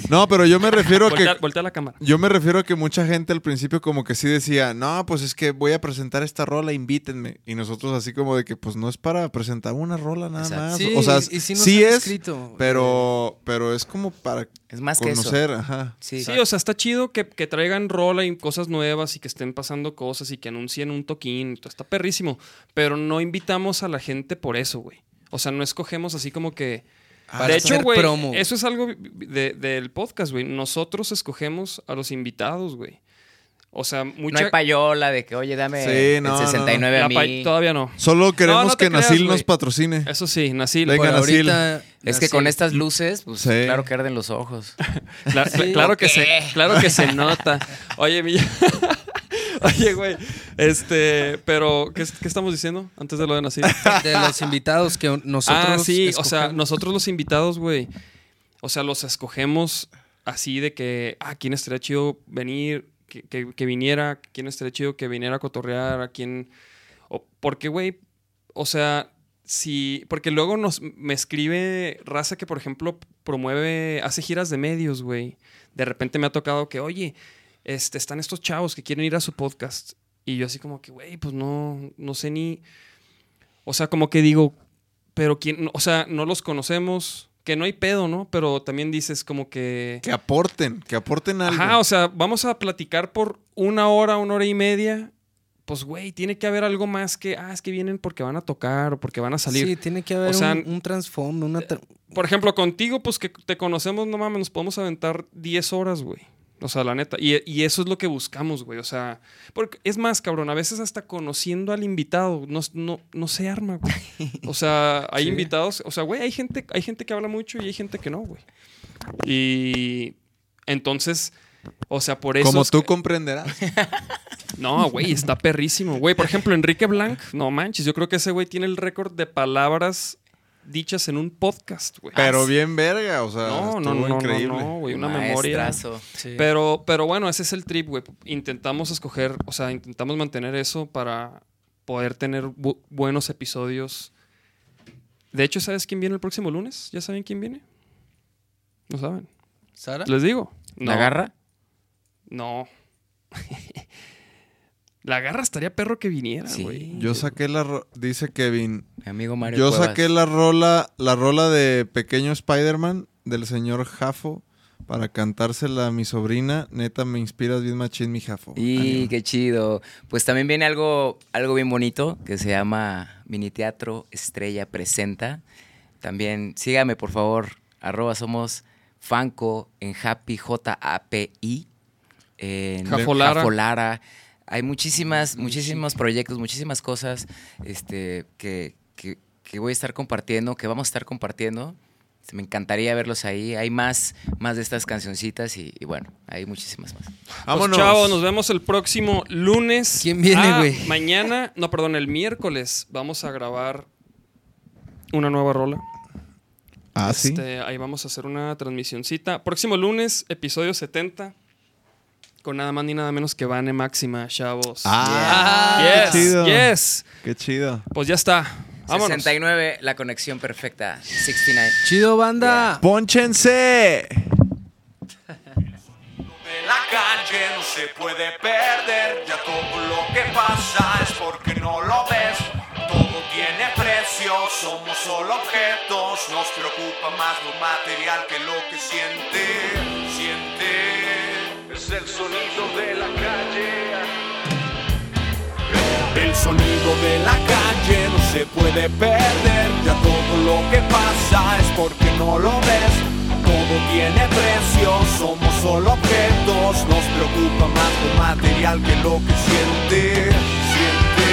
No, pero yo me refiero a Voltea, que... voltea la cámara. Yo me refiero a que mucha gente al principio como que sí decía, no, pues es que voy a presentar esta rola, invítenme. Y nosotros así como de que pues no es para presentar una rola nada Exacto. más. Sí, o sea, y sí, nos sí es, escrito. pero, pero es como para Es más que eso. conocer, ajá. Sí. Sí, o sea, está chido que, que traigan rola y cosas nuevas y que estén pasando cosas y que anuncien un toquín. y todo Está perrísimo. Pero no invitamos a la gente por eso, güey. O sea, no escogemos así como que. Para de hecho, güey, eso es algo de- del podcast, güey. Nosotros escogemos a los invitados, güey. O sea, mucha. No hay payola de que, oye, dame Sí, no, no, el 69 la a pa- mí. Todavía no. Solo queremos no que creas, Nasil nos patrocine. Eso sí, Nasil. Venga, Por Nasil. ahorita, Es que con estas luces, pues Sí. claro que arden los ojos. Sí. claro, que ¿O se, claro que se nota. Oye, mi... Oye, güey. Este, pero, ¿qué, qué estamos diciendo antes de lo de Nasil? de los invitados que nosotros ah, sí, o sea, nosotros los invitados, güey. O sea, los escogemos así de que, ah, quién estaría chido venir, que, que- que viniera, quién estaría chido que viniera a cotorrear, a quién. O, porque, güey, o sea, si. Porque luego nos, me escribe raza que, por ejemplo, promueve, hace giras de medios, güey. De repente me ha tocado que, oye, este, están estos chavos que quieren ir a su podcast. Y yo así como que, güey, pues no, no sé ni. O sea, como que digo, pero quién, o sea, no los conocemos, que no hay pedo, ¿no? Pero también dices como que... Que aporten, que aporten algo. Ajá, o sea, vamos a platicar por una hora, una hora y media. Pues, güey, tiene que haber algo más que, ah, es que vienen porque van a tocar o porque van a salir. Sí, tiene que haber O sea, un, un trasfondo, una tra- Por ejemplo, contigo, pues que te conocemos, no mames, nos podemos aventar 10 horas, güey. O sea, la neta. Y, y eso es lo que buscamos, güey. O sea, porque es más, cabrón, a veces hasta conociendo al invitado no, no, no se arma, güey. O sea, hay Sí. invitados, o sea, güey, hay gente, hay gente que habla mucho y hay gente que no, güey. Y entonces, o sea, por eso. Como tú que- comprenderás. no, güey, está perrísimo. Güey, por ejemplo, Enrique Blanc, no manches, yo creo que ese güey tiene el récord de palabras dichas en un podcast, güey. Pero bien verga, o sea, No, no, no, increíble. no, no, güey, una memoria. Sí. Pero, pero bueno, ese es el trip, güey. Intentamos escoger, o sea, intentamos mantener eso para poder tener bu- buenos episodios. De hecho, ¿sabes quién viene el próximo lunes? ¿Ya saben quién viene? No saben. ¿Sara? Les digo. No, ¿La garra? No. La garra estaría perro que viniera, Sí. güey. Yo saqué la ro- dice Kevin. Mi amigo Mario Yo Cuevas. saqué la rola, la rola de Pequeño Spider-Man del señor Jafo para cantársela a mi sobrina. Neta, me inspiras bien machín, mi Jafo. Y Ánimo. qué chido. Pues también viene algo, algo bien bonito que se llama Mini Teatro Estrella Presenta. También sígame, por favor. Arroba somos Fanco en Happy J-A-P-I. En Jafolara. Jafolara. Hay muchísimas, muchísimos proyectos, muchísimas cosas este, que, que- que voy a estar compartiendo, que vamos a estar compartiendo. Me encantaría verlos ahí. Hay más, más de estas cancioncitas y, y bueno, hay muchísimas más. Vámonos. Pues, chavos, nos vemos el próximo lunes. ¿Quién viene, Ah, güey? Mañana, no, perdón, el miércoles vamos a grabar una nueva rola. Ah, sí. Este, ahí vamos a hacer una transmisioncita. Próximo lunes, episodio 70. Con nada más ni nada menos que Vane Máxima, chavos. Ah, yes, qué chido. yes. Qué chido. Pues ya está. Vámonos. 69, la conexión perfecta. 69. Chido, banda. ¡Pónchense! de la calle no se puede perder. Ya todo lo que pasa es porque no lo ves. Todo tiene precio, somos solo objetos. Nos preocupa más lo material que lo que siente. Siente. Es el sonido de la calle. El sonido de la calle no se puede perder. Ya todo lo que pasa es porque no lo ves. Todo tiene precio, somos solo objetos. Nos preocupa más lo material que lo que siente. Siente.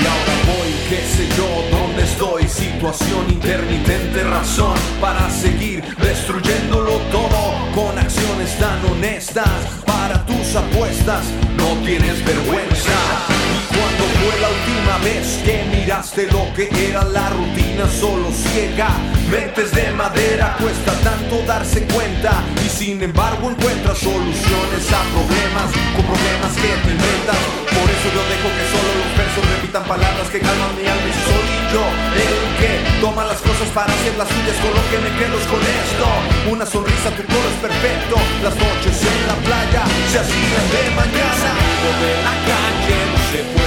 Y ahora voy, qué sé yo, dónde estoy. Intermitente, razón para seguir destruyéndolo todo con acciones tan honestas. Para tus apuestas, no tienes vergüenza. Fue la última vez que miraste lo que era la rutina solo ciega? Mentes de madera, cuesta tanto darse cuenta. Y sin embargo encuentras soluciones a problemas, con problemas que te inventas. Por eso yo dejo que solo los versos repitan palabras que calman mi alma y soy yo el que toma las cosas para hacer las suyas con lo que me quedo es con esto una sonrisa tu coro es perfecto las noches en la playa se hacían de mañana de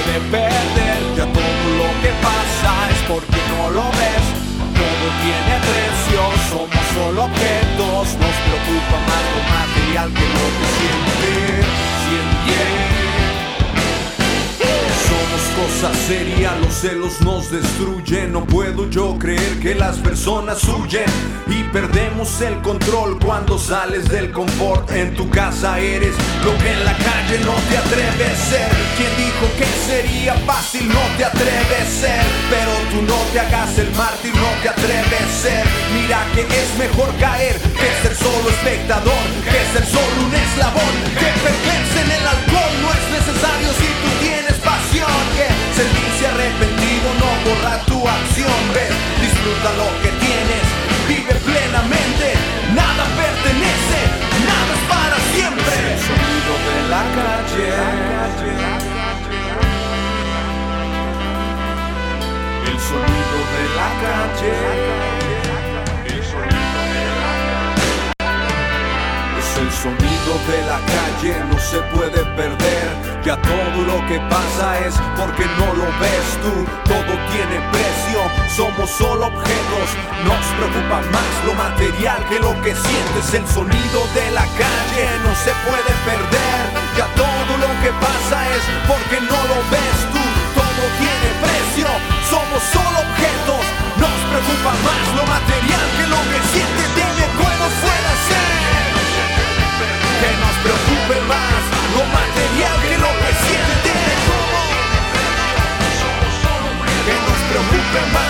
puede perder. Ya todo lo que pasa es porque no lo ves. Todo tiene precio somos solo objetos. Nos preocupa más lo material que lo que siente siente somos cosas serias, los celos nos destruyen. No puedo yo creer que las personas huyen y perdemos el control cuando sales del confort. En tu casa eres lo que en la calle no te atreves a ser. Quien dijo que sería fácil no te atreves a ser, pero tú no te hagas el mártir, no te atreves a ser. Mira que es mejor caer que ser solo espectador, que ser solo un eslabón, que perderse en el alcohol no es que sentirse arrepentido no borra tu acción ves disfruta lo que tienes vive plenamente nada pertenece nada es para siempre. El sonido de la calle. El sonido de la calle el sonido de la calle, no se puede perder. Ya todo lo que pasa es porque no lo ves tú. Todo tiene precio, somos solo objetos. Nos preocupa más lo material que lo que sientes. El sonido de la calle no se puede perder. Ya todo lo que pasa es porque no lo ves tú. Todo tiene precio, somos solo objetos. Nos preocupa más lo material Remember